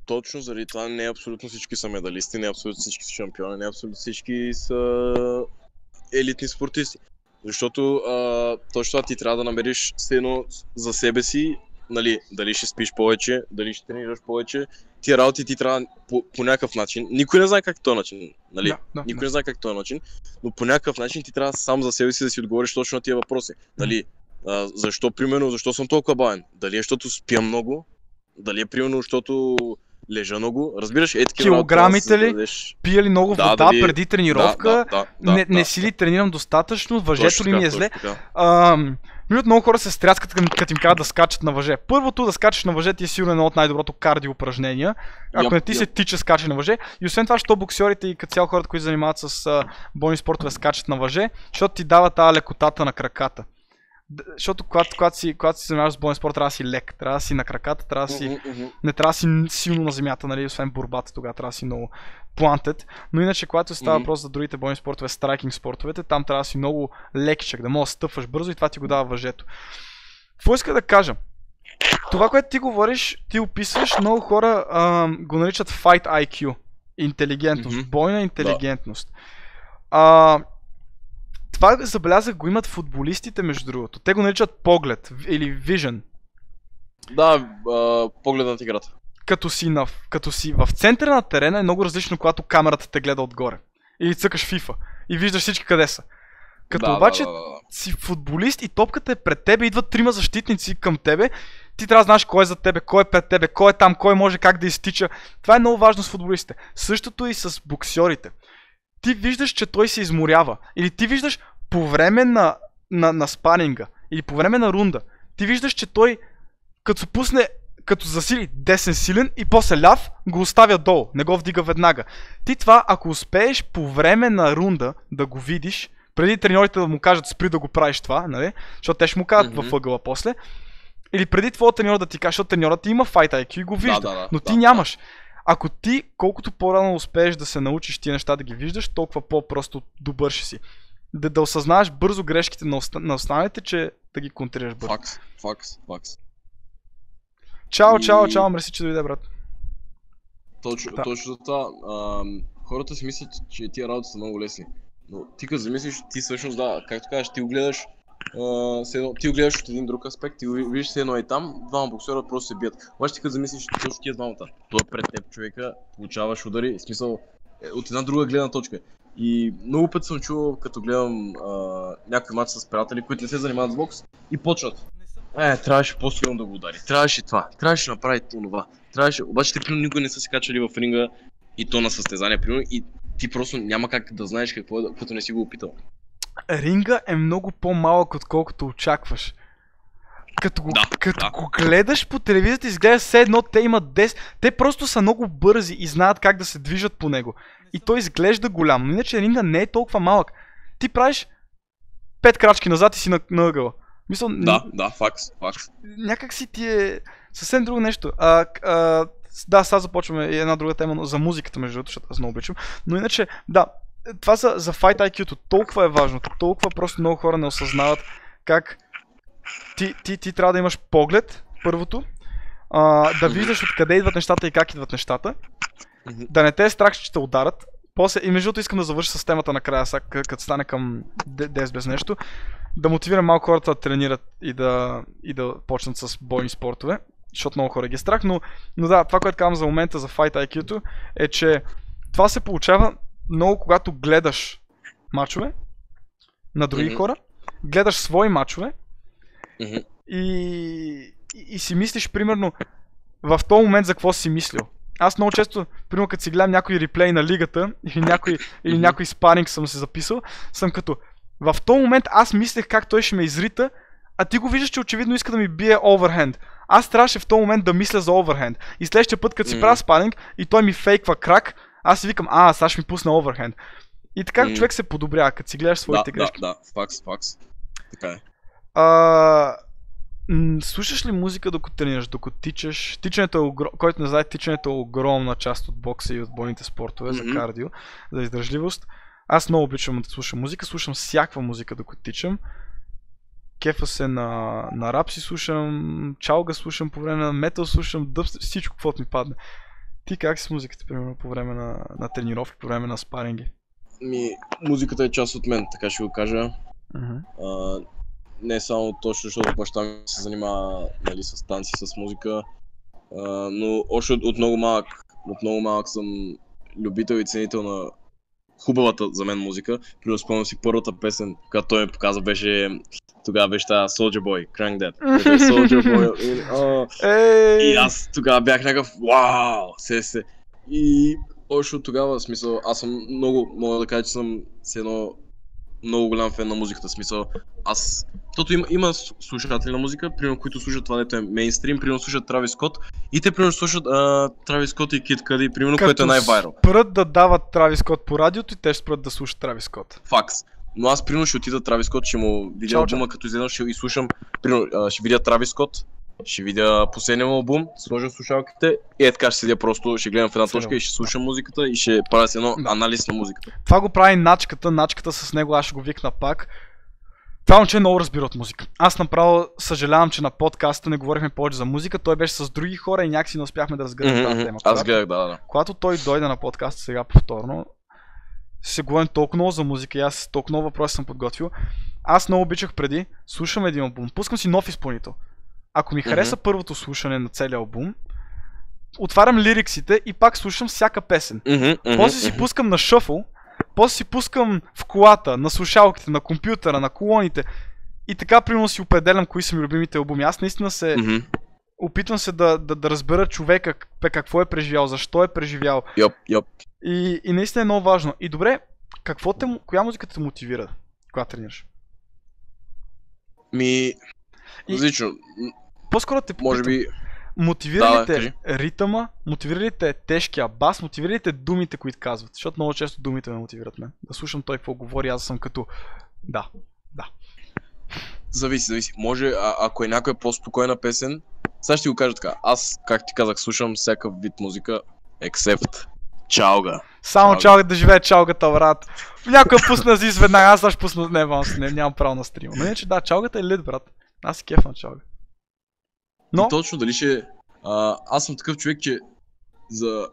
Точно заради това не абсолютно всички са медалисти, не абсолютно всички са шампиони, не абсолютно всички са елитни спортисти. Защото а, точно това ти трябва да намериш все едно за себе си, нали, дали ще спиш повече, дали ще тренираш повече. Тия работи ти трябва по, по някакъв начин. Никой не знае как този начин, нали? Да, да, Никой да. не знае как този начин, но по някакъв начин ти трябва сам за себе си да си отговориш точно на тия въпроси. Дали, а, защо, примерно, защо съм толкова бавен? Дали е защото спя много? Дали е примерно, защото лежа много? Разбираш, е такива Килограмите ли? зададеш. Пия ли много Да, вода дали- преди тренировка? Да, да, да, не, да, не си ли тренирам достатъчно? Въжето Точно ли ми е зле? Между много хора се стряскат, като им казват да скачат на въже. Първото да скачаш на въже ти е сигурно едно от най-доброто кардио упражнения. Ако Яп, не ти се яп. тича скача на въже. И освен това, що боксерите и като цяло хората, които се занимават с бойни спортове, скачат на въже, защото ти дава тази лекотата на краката. Защото когато, когато, си, когато си занимаваш с бойен спорт, трябва да си лек, трябва да си на краката, трябва да си не трябва да си силно на земята, нали, освен борбата, тогава трябва да си много плантед. Но иначе, когато става въпрос за другите бойни спортове, страйкинг спортовете, там трябва да си много лекчек, да можеш да стъпваш бързо и това ти го дава въжето. Какво иска да кажа? Това, което ти говориш, ти описваш, много хора ам, го наричат Fight IQ. Интелигентност, бойна интелигентност. А, това забелязах го имат футболистите, между другото. Те го наричат поглед или vision. Да, а, поглед над играта. като си, на, като си в центъра на терена е много различно, когато камерата те гледа отгоре. Или цъкаш FIFA и виждаш всички къде са. Като да, обаче Да, да, да. си футболист и топката е пред тебе, идват трима защитници към тебе, ти трябва да знаеш кой е за тебе, кой е пред тебе, кой е там, кой може как да изтича. Това е много важно с футболистите. Същото и с боксьорите. Ти виждаш, че той се изморява. Или ти виждаш по време на, на, на спанинга, или по време на рунда, ти виждаш, че той като пусне като засили десен силен и после ляв, го оставя долу, не го вдига веднага. Ти това, ако успееш по време на рунда да го видиш, преди треньорите да му кажат спри да го правиш това, нали? Защото те ще му кажат Мгм. във ъгъла после. Или преди твоя треньор да ти каже, защото треньорът ти има Fight IQ и го вижда, да, да, но да, ти да. нямаш. Ако ти колкото по-рано успееш да се научиш тия неща да ги виждаш, толкова по-просто добър ще си. Да, да осъзнаеш бързо грешките на, оста... на останалите, че да ги контрираш бързо. Факс, факс, факс. Чао, чао, И- чао, мерси, че дойде, брат. Точно, Да. точно за това. ам, хората си мислят, че тия работи са много лесни. Но ти като замислиш, ти всъщност да, както кажеш, ти го гледаш, все едно, ти го гледаш от един друг аспект, ти го ви- виждаш се едно и там, двама боксера просто се бият. Обаче ти като замислиш точно тия двамата, той е пред теб човека, получаваш удари, в смисъл, е, от една друга гледна точка. И много път съм чувал, като гледам а, някой матч с приятели, които не се занимават с бокс, и почват. Е, трябваше по-силно да го удари. Трябваше това. Трябваше да направи това. Трябваше. Обаче те примерно никога не са се качали в ринга и то на състезание, примерно, и ти просто няма как да знаеш какво е, като не си го опитал. Ринга е много по-малък, отколкото очакваш. Като го, Да, като да. го гледаш по телевизията, изглежда все едно те имат 10. Те просто са много бързи и знаят как да се движат по него. И той изглежда голям, но иначе ринга не е толкова малък. Ти правиш 5 крачки назад и си на, на ъгъла. Мисъл, Да, да, факс, факс. някак си ти е съвсем друго нещо. А, а, да, сега започваме една друга тема за музиката, между другото, защото аз много обичам. Но иначе, да, това за, за Fight IQ-то толкова е важно. Толкова просто много хора не осъзнават как ти, ти, ти трябва да имаш поглед, първото, а, да виждаш откъде идват нещата и как идват нещата, да не те е страх, че те ударат. После, и между другото искам да завърша с темата накрая, сега, като стане към 10 без нещо, да мотивирам малко хората да тренират и да, и да почнат с бойни спортове, защото много хора ги е страх, но, но да, това, което казвам за момента за Fight IQ-то е, че това се получава много когато гледаш мачове на други Мгм. хора, гледаш свои мачове Мгм. и, и, и си мислиш, примерно, в този момент за какво си мислил. Аз много често, примерно като си гледам някой реплей на лигата или някой, или някой спаринг съм се записал, съм като в този момент аз мислех как той ще ме изрита, а ти го виждаш, че очевидно иска да ми бие оверхенд. Аз трябваше в този момент да мисля за оверхенд. И следващия път, като си Мгм. правя спаринг и той ми фейква крак, аз си викам, а, сега ще ми пусне оверхенд. И така М. човек се подобрява, като си гледаш Да, своите да, грешки. да, факс, факс. Така е. А, слушаш ли музика докато тренираш, докато тичаш? Тичането е огром... Който не знае, тичането е огромна част от бокса и от бойните спортове за Мгм. кардио, за издържливост. Аз много обичам да слушам музика, слушам всякаква музика докато тичам. Кефа се на, на рап си слушам, чалга слушам по време на метал слушам, дъб, всичко, каквото ми падне. Ти как си с музиката, примерно, по време на, на тренировки, по време на спаринги? Ми, музиката е част от мен, така ще го кажа. Мгм. А, не само точно, защото баща ми се занимава нали, с танци, с музика, а, но още от, от много малък, от много малък съм любител и ценител на хубавата за мен музика. Примерно спомням си първата песен, която той ми показа, беше тогава беше тази Soldier Boy, Crank That. Soldier Boy. И, и аз тогава бях някакъв вау, се се. И още от тогава, смисъл, аз съм много, мога да кажа, че съм с едно много голям фен на музиката, смисъл, аз... Тото има, има слушатели на музика, примерно, които слушат това, дето е мейнстрим, примерно слушат Траvis Скот, и те примерно слушат а, Траvis Скот и Kid Cudi, примерно, което е най-вайрал. спрат да дават Трави Скот по радиото и те ще спрат да слушат Трави Скот. Факс. Но аз примерно ще отида Траvis Скот, ще му видя албума, като излезнам, ще примерно, а, ще видя Траvis Скот, ще видя последния му албум, сложа слушалките и е така ще седя просто, ще гледам в една Седя. точка и ще слушам музиката и ще правя си едно Да. анализ на музиката. Това го прави начката, начката с него аз ще го викна пак. Това момче много разбира от музика. Аз направо съжалявам, че на подкаста не говорихме повече за музика. Той беше с други хора и някакси не успяхме да разгърнем Мгм, тази тема. Аз гледах, да, да. Когато той дойде на подкаста сега повторно, се говорим толкова много за музика и аз толкова много въпроси съм подготвил. Аз много обичах преди, слушам един албум, пускам си нов изпълнител. Ако ми Мгм. хареса първото слушане на целия албум, отварям лириксите и пак слушам всяка песен. Мгм, мгм, После си пускам на шъфъл, после си пускам в колата, на слушалките, на компютъра, на колоните. И така, примерно, си определям кои са ми любимите албуми. Аз наистина се Мгм. Опитвам се да, да, да разбера човека какво е преживял, защо е преживял. Йоп, йоп. И, и наистина е много важно. И добре, какво те, коя музика те мотивира, когато тренираш? Ми, И- различно. М, По-скоро те попитам, Може би, мотивира Да, ли да, те кажи. ритъма, мотивира ли те тежкия бас, мотивира ли те думите, които казват? Защото много често думите ме мотивират мен. Да слушам той какво говори, аз съм като... Да, зависи, зависи. Може, а, ако е някоя по-спокойна песен, сега ще го кажа така. Аз, как ти казах, слушам всякакъв вид музика, except чалга. Само Чалга. да живее чалгата, брат. Някой пусна си веднага, аз ще пусна не, аз не, нямам право на стрима. Но иначе да, чалгата е лид, брат. Аз си кеф на чалга. Но, И точно дали ще... А, аз съм такъв човек, че за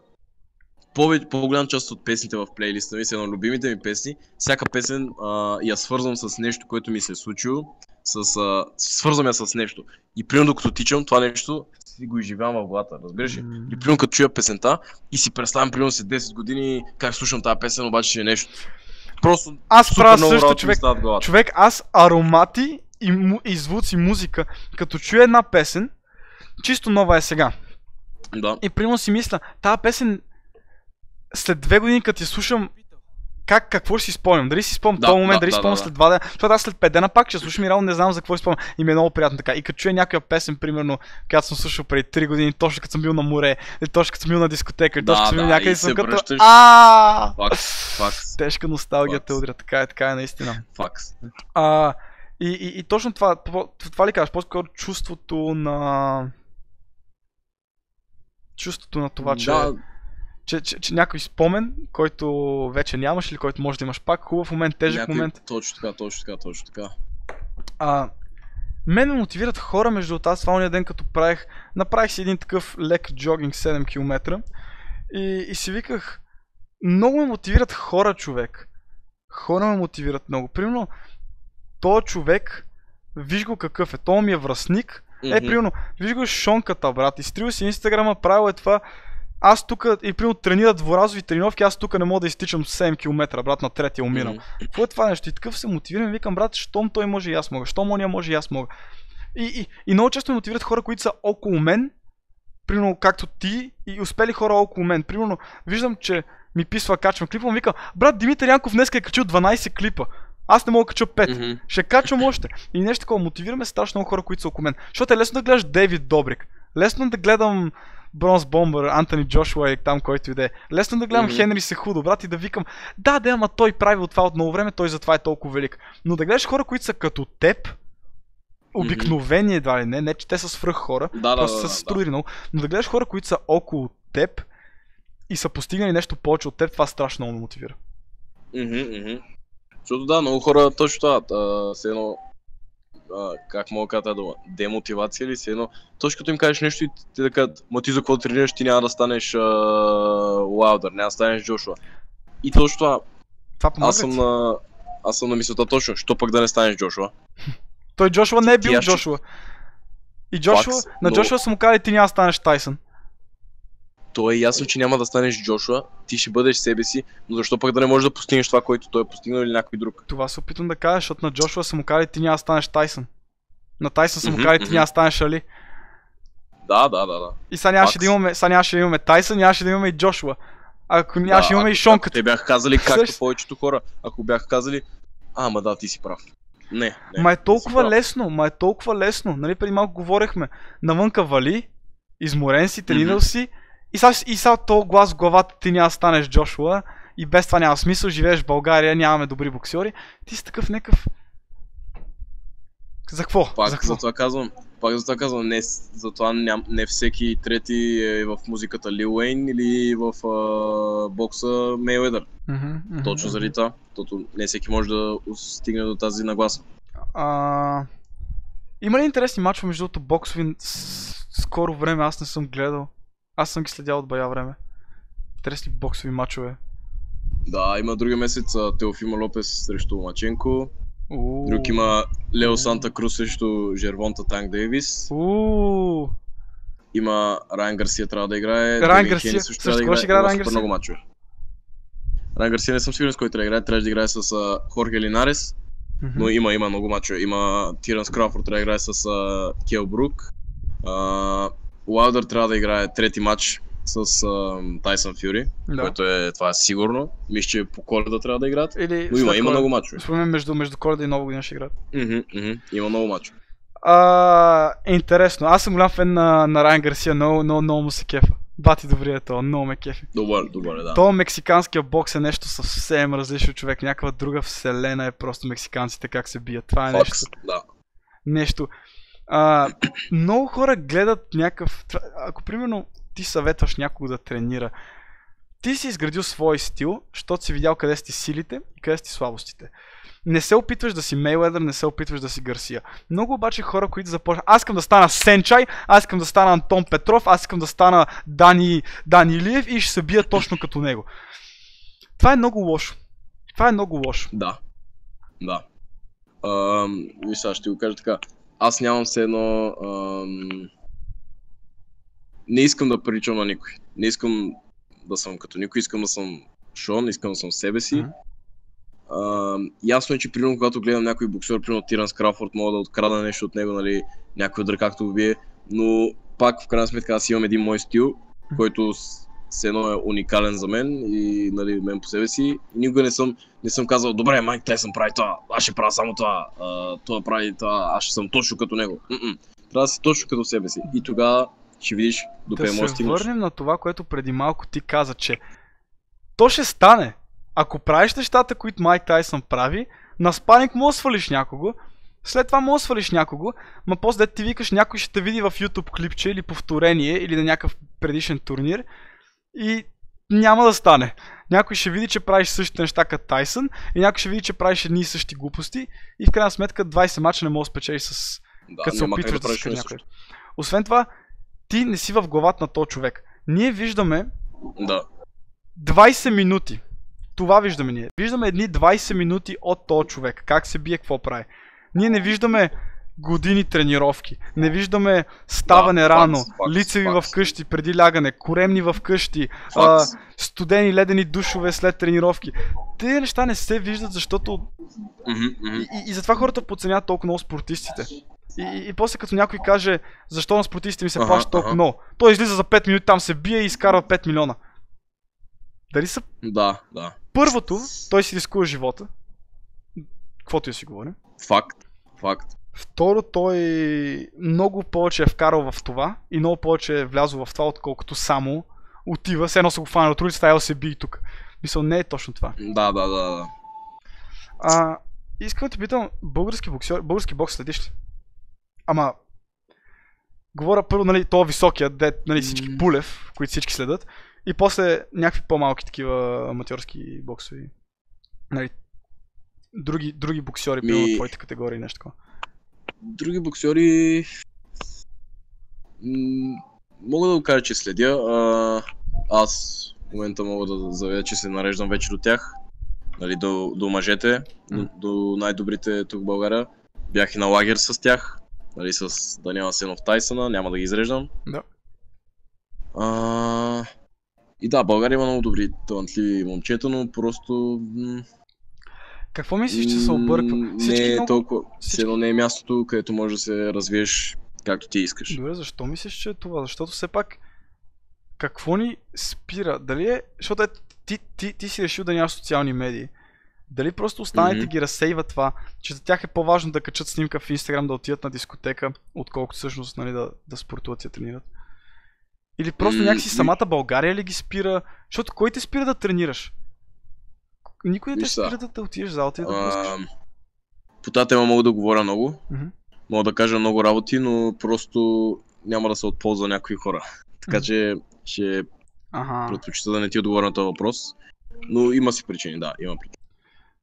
повече, по-голям част от песните в плейлиста ми, са едно любимите ми песни, всяка песен а, я свързвам с нещо, което ми се е случило, с, а, свързвам я с нещо. И примерно докато тичам, това нещо си го изживявам в главата, разбираш ли? М. И примерно като чуя песента и си представям примерно след 10 години как слушам тази песен, обаче ще е нещо. Просто аз супер правя също, човек. Човек, аз аромати и, му, и звуци, музика, като чуя една песен, чисто нова е сега. Да. И примерно си мисля, тази песен след две години, като я слушам, как, какво ще си спомням? Дали си спомням Да, този момент, да, дали да, спомням да, след два дена? Защото аз след пет дена пак ще слушам и реално не знам за какво си спомням. И ми е много приятно така. И като чуя някаква песен, примерно, която съм слушал преди 3 години, точно като съм бил на море, или точно като съм бил на дискотека, или Да, точно като съм бил да, някъде и съм като... връщаш. А! Факс, факс, Тежка носталгия те удря, така е, така е наистина. факс. А, и, и, и точно това, това ли кажеш, по-скоро чувството на... Чувството на това, че, Да, че, че, че някой спомен, който вече нямаш или който може да имаш пак, хубав момент, тежък някой- момент. Точно така, точно така, точно така. А, мен ме мотивират хора, между другото, аз това ония ден като правих, направих си един такъв лек джогинг 7 км и, и си виках, много ме мотивират хора, човек. Хора ме мотивират много. Примерно, този човек, виж го какъв е, той ми е връзник, Е, Мгм. примерно, виж го шонката, брат, изтрил си инстаграма, правил е това. Аз тук, и примерно тренират дворазови тренировки, аз тук не мога да изтичам 7 км, брат, на третия умирам. Какво е това нещо? И такъв се мотивирам, и викам, брат, щом той може и аз мога, щом ония може и аз мога. И, и, и много често ме мотивират хора, които са около мен, примерно както ти, и успели хора около мен. Примерно, виждам, че ми писва, качвам клипа, му вика, брат, Димитър Янков днес е качил 12 клипа. Аз не мога да кача 5. Мгм. Ще качвам още. И нещо такова, мотивираме страшно много хора, които са около мен. Защото е лесно да гледаш Дейвид Добрик. Лесно да гледам Бронз Бомбър, Антони Джошуа и там който и да е. Лесно да гледам Мгм. Хенри се худо, брат, и да викам, да, да, ама той прави от това от много време, той затова е толкова велик. Но да гледаш хора, които са като теб, обикновени едва ли не, не че те са свръх хора, Да, да, просто да, са да, се строили много, но да гледаш хора, които са около теб и са постигнали нещо повече от теб, това страшно много мотивира. Мгм, мгм. Защото да, много хора точно това, все едно, а, как мога да кажа тази дума, демотивация или все едно, точно като им кажеш нещо и те да кажат, ма ти за какво тренираш, ти няма да станеш Лаудър, няма да станеш Джошуа. И точно това, Това аз съм ли на, аз съм на мисълта точно, що пък да не станеш Джошуа. Той Джошуа не е бил Джошуа. И Джошуа, на но- Джошуа са му казали, ти няма да станеш Тайсън. То е ясно, че няма да станеш Джошуа, ти ще бъдеш себе си, но защо пък да не можеш да постигнеш това, което той е постигнал или някой друг? Това се опитвам да кажа, защото на Джошуа са му казали, ти няма да станеш Тайсън. На Тайсън са му Мгм, казали, ти няма да станеш Али. Да, да, да, да. И сега нямаше да имаме, сега нямаше да имаме Тайсън, нямаше да имаме и Джошуа. Ако нямаше да имаме и ако- Шон ако като... Те бяха казали, както повечето хора, ако бяха казали, а, ма да, ти си прав. Не, не. Ма е толкова лесно, ма е толкова лесно. Нали преди малко говорехме. Навънка вали, изморен си, тренирал си. И сега, и сега то глас в главата ти няма станеш Джошуа. И без това няма смисъл, живееш в България, нямаме добри боксери. Ти си такъв некъв. За какво? за Пак какво? за това казвам, пак за това казвам, не, затова ням, не всеки трети е в музиката Лил Уейн или в а, бокса Мейуедър. Мгм, мгм, Точно заради това, защото не всеки може да стигне до тази нагласа. А... Има ли интересни мачове между боксови скоро време? Аз не съм гледал. Аз съм ги следял от бая време. Интересни боксови мачове. Да, има другия месец Теофима Лопес срещу Маченко, Уу. друг има Лео Санта Крус срещу Жервонта Танк Дейвис, Уу. има Райан Гарсия трябва да играе, Райан Гарсия, също трябва да ще играе има Райан Гарсия? много мачове. Райан Гарсия не съм сигурен с кой трябва да играе, трябваше да играе с а, Хорхе Линарес, но има, има много мачове. Има Тиран Скрафорд трябва да играе с Кел Брук, Уайлдър трябва да играе трети матч с Тайсън Фюри, Да. което е, това е сигурно. Мисля, че по коледа трябва да играят. Или Но има, има много мачове. Мен между, между коледа и нова година ще играят. Мгм, мгм. Има много мачове. А, интересно. Аз съм голям фен на, на Райан Гарсия, много, много, много му се кефа. Бати добрия е то, много ме кефи. Добър, добър да. То мексиканския бокс е нещо съвсем различно човек. Някаква друга вселена е просто мексиканците как се бият. Това е нещо. Факс, да. нещо. А, много хора гледат някакъв... Ако примерно ти съветваш някого да тренира, ти си изградил свой стил, защото си видял къде са ти силите и къде са ти слабостите. Не се опитваш да си Мейледър, не се опитваш да си Гарсия. Много обаче хора, които започнат. Аз искам да стана Сенчай, аз искам да стана Антон Петров, аз искам да стана Дани, Дани Илиев и ще се бия точно като него. Това е много лошо. Това е много лошо. Да. Да. Ам, Виж сега, ще го кажа така. Аз нямам все едно... Ам... Не искам да приличам на никой. Не искам да съм като никой, искам да съм Шон, искам да съм себе си. Ам, ясно е, че примерно когато гледам някой боксер, примерно Тиранс Крафорд, мога да открадна нещо от него, нали, някой удар както го бие, но пак в крайна сметка аз имам един мой стил, който все едно е уникален за мен и нали, мен по себе си. И никога не съм, не съм казал, добре, Майк Тайсън прави това, аз ще правя само това, а, това прави това, аз ще съм точно като него. М-м. Трябва да си точно като себе си. И тогава ще видиш докъде да можеш да се стигнеш. върнем на това, което преди малко ти каза, че то ще стане. Ако правиш нещата, които Майк Тайсън прави, на спаник му свалиш някого, след това му свалиш някого, ма после ти викаш някой ще те види в YouTube клипче или повторение или на някакъв предишен турнир и няма да стане. Някой ще види, че правиш същите неща като Тайсън и някой ще види, че правиш едни и същи глупости и в крайна сметка 20 мача не можеш да спечелиш с Да, като се опитваш да, като нещо някой. Освен това, ти не си в главата на този човек. Ние виждаме Да. 20 минути. Това виждаме ние. Виждаме едни 20 минути от този човек. Как се бие, какво прави. Ние не виждаме години тренировки. Не виждаме ставане Да, рано, факс, факс, лицеви факс. в къщи преди лягане, коремни в къщи, а, студени ледени душове след тренировки. Тези неща не се виждат, защото мгм. и, и, затова хората подценяват толкова много спортистите. И, и, после като някой каже, защо на спортистите ми се Аха, плаща толкова много, той излиза за 5 минути, там се бие и изкарва 5 милиона. Дали са Да, да. първото, той си рискува живота. Каквото да си говорим. Факт. Факт. Второ, той много повече е вкарал в това и много повече е влязъл в това, отколкото само отива, все едно са го фанали от улицата, ела се би тук. Мисъл, не е точно това. Да, да, да, да. А, искам да те питам, български боксер, български бокс следиш ли? Ама, говоря първо, нали, то високия, де, нали, всички. Пулев, които всички следят, и после някакви по-малки такива аматьорски боксови. Нали, други, други боксери, Ми- примерно твоите категории, нещо такова. Други боксери... м, Мога да го кажа, че следя. А, аз в момента мога да заявя, че се нареждам вече до тях. Нали, до, до мъжете, до, М. до най-добрите тук в България. Бях и на лагер с тях. Нали, с Даниел Асенов Тайсъна, няма да ги изреждам. Да. А, и да, България има много добри, талантливи момчета, но просто... м, Какво мислиш, че се обърква? Всички Не е много... толкова... всички- едно не е мястото, където можеш да се развиеш както ти искаш. Добре, защо мислиш, че е това? Защото все пак, какво ни спира? Дали е, защото е, ти, ти, ти си решил да нямаш социални медии. Дали просто останалите Мгм. ги разсейва това, че за тях е по-важно да качат снимка в Инстаграм, да отидат на дискотека, отколкото всъщност нали, да, да спортуват и да тренират? Или просто М, някакси самата България ли ги спира? Защото кой те спира да тренираш? Никой не те спира да, да отидеш в залата и да го искаш. А, по тази тема мога да говоря много. Мгм. Мога да кажа много работи, но просто няма да се отползва някои хора. Така Мгм. че ще Ага. предпочита да не ти отговоря на този въпрос. Но има си причини, да, има причини,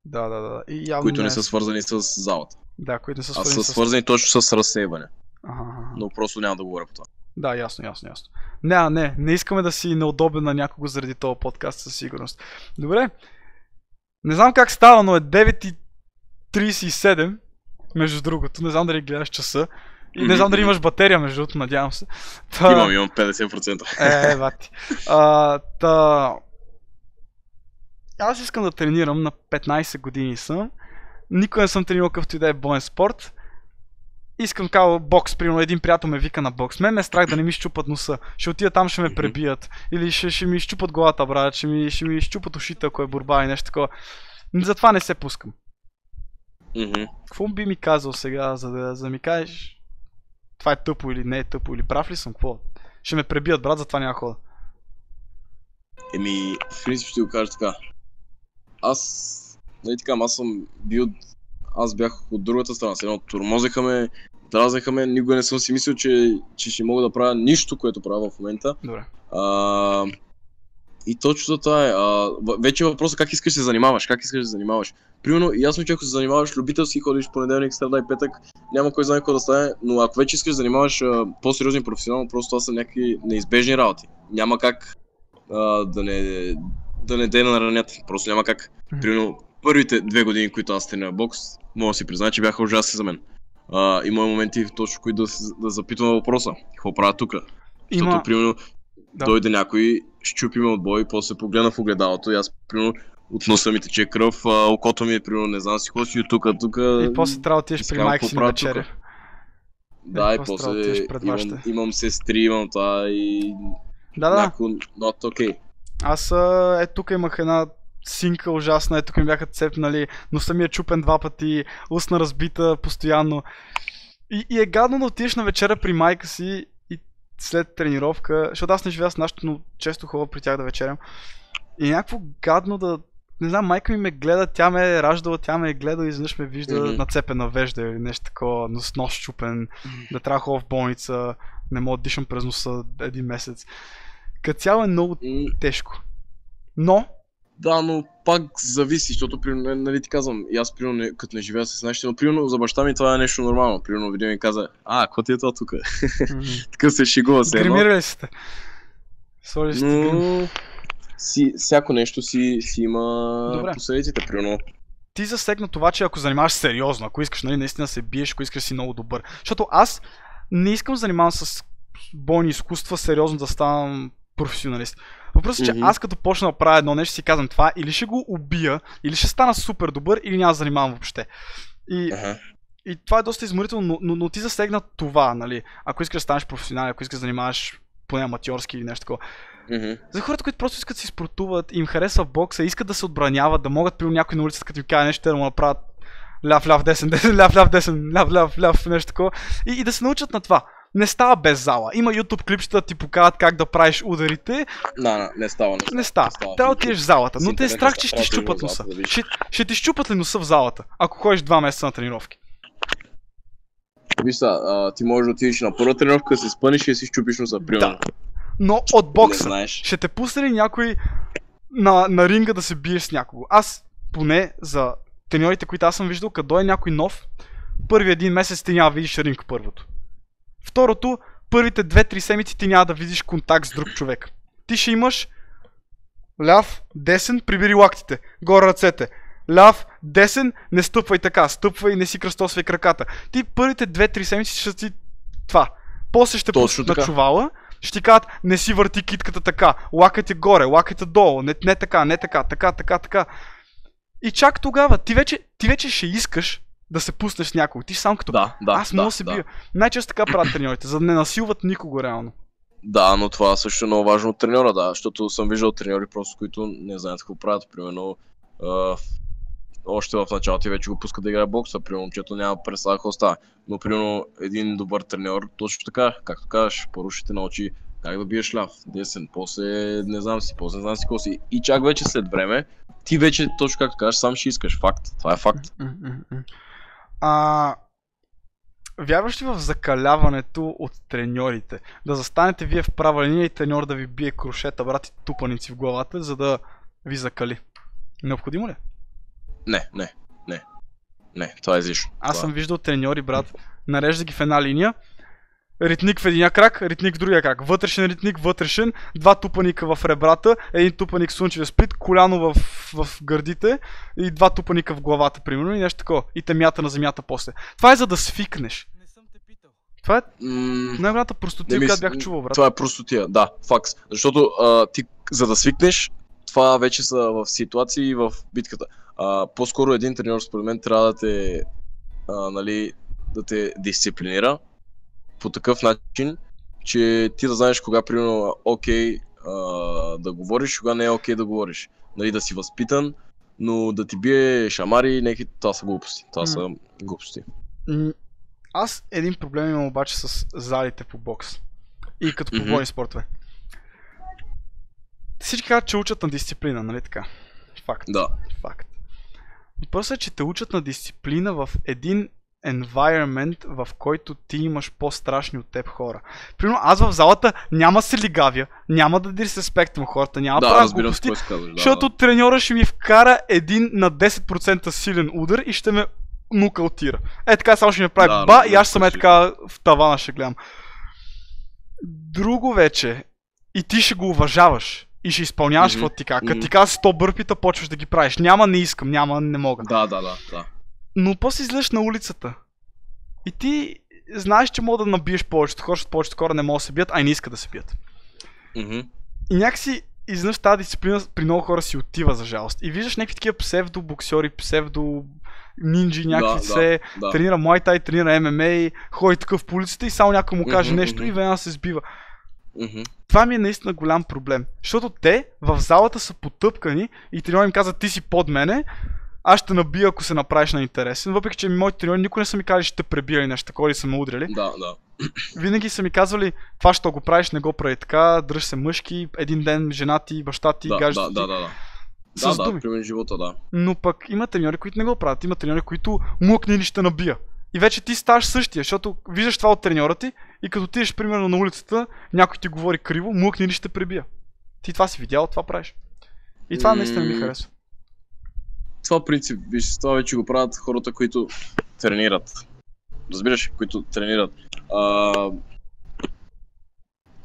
Да, да, да. И явно които не е- са свързани с залата. Да, които не са А свързани са с... свързани точно с разсейване. Ага, ага. Но просто няма да говоря по това. Да, ясно, ясно, ясно. Не, не, не искаме да си неудобен на някого заради този подкаст със сигурност. Добре. Не знам как става, но е 9.37, между другото. Не знам дали гледаш часа. И не знам дали имаш батерия, между другото, надявам се. Та... Имам, имам 50%. Е, бати. А, та... Аз искам да тренирам, на 15 години съм. Никога не съм тренирал какъвто и да е боен спорт. Искам као бокс, примерно един приятел ме вика на бокс. Мен ме е страх да не ми щупат носа. Ще отида там, ще ме пребият. Или ще, ще ми щупат главата, брат. Ще ми, ще ми щупат ушите, ако е борба и нещо такова. Затова не се пускам. Какво би ми казал сега, за да, за да ми кажеш това е тъпо или не е тъпо, или прав ли съм, какво? Ще ме пребият, брат, затова няма хода. Еми, в принцип ще го кажа така. Аз, нали така, аз съм бил, аз бях от другата страна, се едно тормозеха ме, дразнеха ме, никога не съм си мислил, че, че ще мога да правя нищо, което правя в момента. Добре. А, и точно това е. А, вече е въпросът как искаш да се занимаваш, как искаш да се занимаваш. Примерно, ясно, че ако се занимаваш любителски, ходиш понеделник, среда и петък, няма кой знае какво да стане, но ако вече искаш да занимаваш а, по-сериозно и професионално, просто това са някакви неизбежни работи. Няма как а, да не да не де наранят. Просто няма как. Примерно, първите две години, които аз тренирах бокс, мога да си призная, че бяха ужасни за мен. А, има моменти точно, които да, да запитвам въпроса. Какво правя тук? Защото, Има... примерно, Да. дойде някой, щупи ме от бой, после погледна в огледалото и аз, примерно, от носа ми тече кръв, а, окото ми, примерно, не знам си си тук, тук. И после трябва да отидеш при майка си на вечеря. Да, е, и после имам, имам сестри, имам това и Да, да. някакво not okay. Аз е тук имах една синка ужасна, е тук ми бяха цепнали, носа ми е чупен два пъти, устна разбита постоянно. И, и е гадно да отидеш на вечеря при майка си и след тренировка, защото аз не живея с нашото, но често ходя при тях да вечерям. И е някакво гадно да... Не знам, майка ми ме гледа, тя ме е раждала, тя ме е гледала и изведнъж ме вижда Мгм. нацепена вежда или нещо такова, нос, нос щупен, да трябва ходя в болница, не мога да дишам през носа един месец. Като цяло е много М, тежко. Но, Да, но пак зависи, защото, примерно, нали ти казвам, и аз, примерно, не, като не живея с нашите, но, примерно, за баща ми това е нещо нормално. Примерно, видео ми каза, а, какво ти е това тук? Такъв се шегува се гримирали сте. Сложиш сте. Но, си, всяко нещо си, си има Добре. последиците, примерно. Ти засегна това, че ако занимаваш сериозно, ако искаш нали, наистина се биеш, ако искаш си много добър. Защото аз не искам да занимавам с бойни изкуства, сериозно да ставам професионалист. Въпросът е, че Мгм. аз като почна да правя едно нещо, си казвам това, или ще го убия, или ще стана супер добър, или няма да занимавам въобще. И Ага. И това е доста изморително, но, но, но ти засегна това, нали? Ако искаш да станеш професионален, ако искаш да занимаваш поне аматьорски или нещо такова. Мгм. За хората, които просто искат да си спортуват, им харесва бокса, искат да се отбраняват, да могат при някой на улицата, като ви каже нещо, да му направят ляв, ляв, десен, десен, ляв, ляв, десен, ляв, ляв, ляв, нещо такова. И, и да се научат на това. Не става без зала. Има YouTube клипчета да ти покажат как да правиш ударите. Не, не, не става. Не, Не става. става. Трябва да отидеш в залата. Но те е страх, че ще ти да щупат носа. да. Ще, ще ти щупат ли носа в залата, ако ходиш два месеца на тренировки? Виж са, ти можеш да отидеш на първа тренировка, да се спънеш и да си щупиш носа, примерно. Но от бокса. Ще те пусне ли някой на, на ринга да се биеш с някого? Аз поне за треньорите, които аз съм виждал, като дойде някой нов, първи един месец ти няма да видиш ринг първото. Второто, първите 2-3 седмици ти няма да видиш контакт с друг човек. Ти ще имаш ляв, десен, прибери лактите, горе ръцете. Ляв, десен, не стъпвай така, стъпвай, не си кръстосвай краката. Ти първите 2-3 седмици ще си това. После ще пуснат на чувала, ще ти кажат, не си върти китката така, лакайте горе, лакайте долу, не, не така, не така, така, така, така. И чак тогава, ти вече, ти вече ще искаш да се пуснеш с някого. Ти сам като Да, да. аз да, мога да се да. бия. Най-често така правят треньорите, за да не насилват никого реално. Да, но това също е много важно от треньора, да, защото съм виждал треньори просто, които не знаят какво правят. Примерно, а, още в началото ти вече го пускат да играе бокса, примерно момчето няма представа какво става. Но примерно един добър треньор, точно така, както кажеш, първо ще те научи как да биеш ляв, десен, после не знам си, после не знам си какво си. И чак вече след време, ти вече, точно както кажеш, сам ще искаш. Факт. Това е факт. А, вярваш ли в закаляването от треньорите? Да застанете вие в права линия и треньор да ви бие крушета, брат и тупаници в главата, за да ви закали? Необходимо ли? е? Не, не, не. Не, това е излишно. Аз Това- съм виждал треньори, брат, нарежда ги в една линия, ритник в единия крак, ритник в другия крак, вътрешен ритник, вътрешен, два тупаника в ребрата, един тупаник слънчев сплит, коляно в, в гърдите и два тупаника в главата, примерно, и нещо такова. И те мята на земята после. Това е за да свикнеш. Не съм те питал. Това е М, най-голямата Не простотия, която бях чувал, брат. Това е простотия, да, факс. Защото а, ти, за да свикнеш, това вече са в ситуации в битката. А, по-скоро един треньор, според мен, трябва да те, а, нали, да те дисциплинира по такъв начин, че ти да знаеш кога, примерно, окей а, да говориш, кога не е окей да говориш. Нали, да си възпитан, но да ти бие шамари, неки, това са глупости. Това М. са глупости. Аз един проблем имам обаче с залите по бокс. И като по бойни спортове. Всички казват, че учат на дисциплина, нали така? Факт. Да. Факт. Въпросът е, че те учат на дисциплина в един environment, в който ти имаш по-страшни от теб хора. Примерно аз в залата няма се лигавя, няма да дисреспектвам хората, няма да правя глупости, какво. Да, защото да. треньора ще ми вкара един на 10% силен удар и ще ме нокаутира. Е така само ще ми прави Да, ба и аз съм е какво така в тавана ще гледам. Друго вече, и ти ще го уважаваш и ще изпълняваш Мгм, каквото ти казва. Като мгм. ти казва 100 бърпита, почваш да ги правиш. Няма не искам, няма не мога. Да, да, да, да. Но после излезеш на улицата и ти знаеш, че мога да набиеш повечето хора, защото повечето хора не могат да се бият, а и не искат да се бият. Мгм. И някакси изведнъж тази дисциплина при много хора си отива за жалост. И виждаш някакви такива псевдо-боксери, псевдо нинджи, някакви Да, се, Да. тренира Muay тренира ММА, ходи такъв по улицата и само някой му каже Мгм, нещо и мгм. веднага се сбива. Мгм. Това ми е наистина голям проблем. Защото те в залата са потъпкани и треньор им каза ти си под мене, аз ще набия ако се направиш на интересен. Въпреки, че моите треньори никога не са ми казали ще те пребия или нещо такова или са ме удряли. Да, да. Винаги са ми казвали това ще го правиш, не го прави така, дръж се мъжки, един ден жена ти, баща ти, Да, да, ти. да, да, да. С Да, думи. да, примерно живота, да. Но пък има треньори, които не го правят. Има треньори, които млъкне или ще набия. И вече ти ставаш същия, защото виждаш това от треньора ти и като отидеш примерно на улицата, някой ти говори криво, млъкне или ще пребия. Ти това си видял, това правиш. И това наистина ми харесва. Това принцип, виж, това вече го правят хората, които тренират. Разбираш, които тренират. А,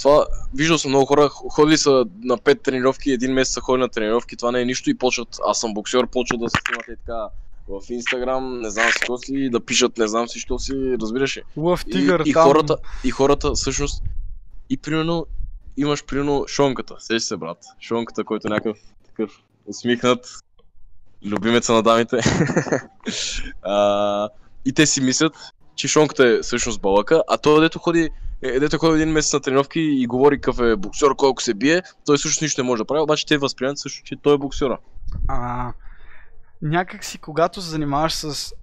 това, виждал съм много хора, ходили са на 5 тренировки, един месец са ходили на тренировки, това не е нищо и почват, аз съм боксер, почват да се снимат и така в Инстаграм, не знам си какво си, да пишат не знам си що си, разбираш ли. Лъв И, тигър и, там. хората, и хората всъщност, и примерно имаш примерно Шонката, сещаш се брат, Шонката, който е някакъв такъв усмихнат, любимеца на дамите. а, и те си мислят, че Шонката е всъщност балъка, а той дето ходи, е, дето ходи един месец на тренировки и говори какъв е боксер, колко се бие, той всъщност нищо не може да прави, обаче те възприемат също, че той е боксера. А, някак си, когато се занимаваш с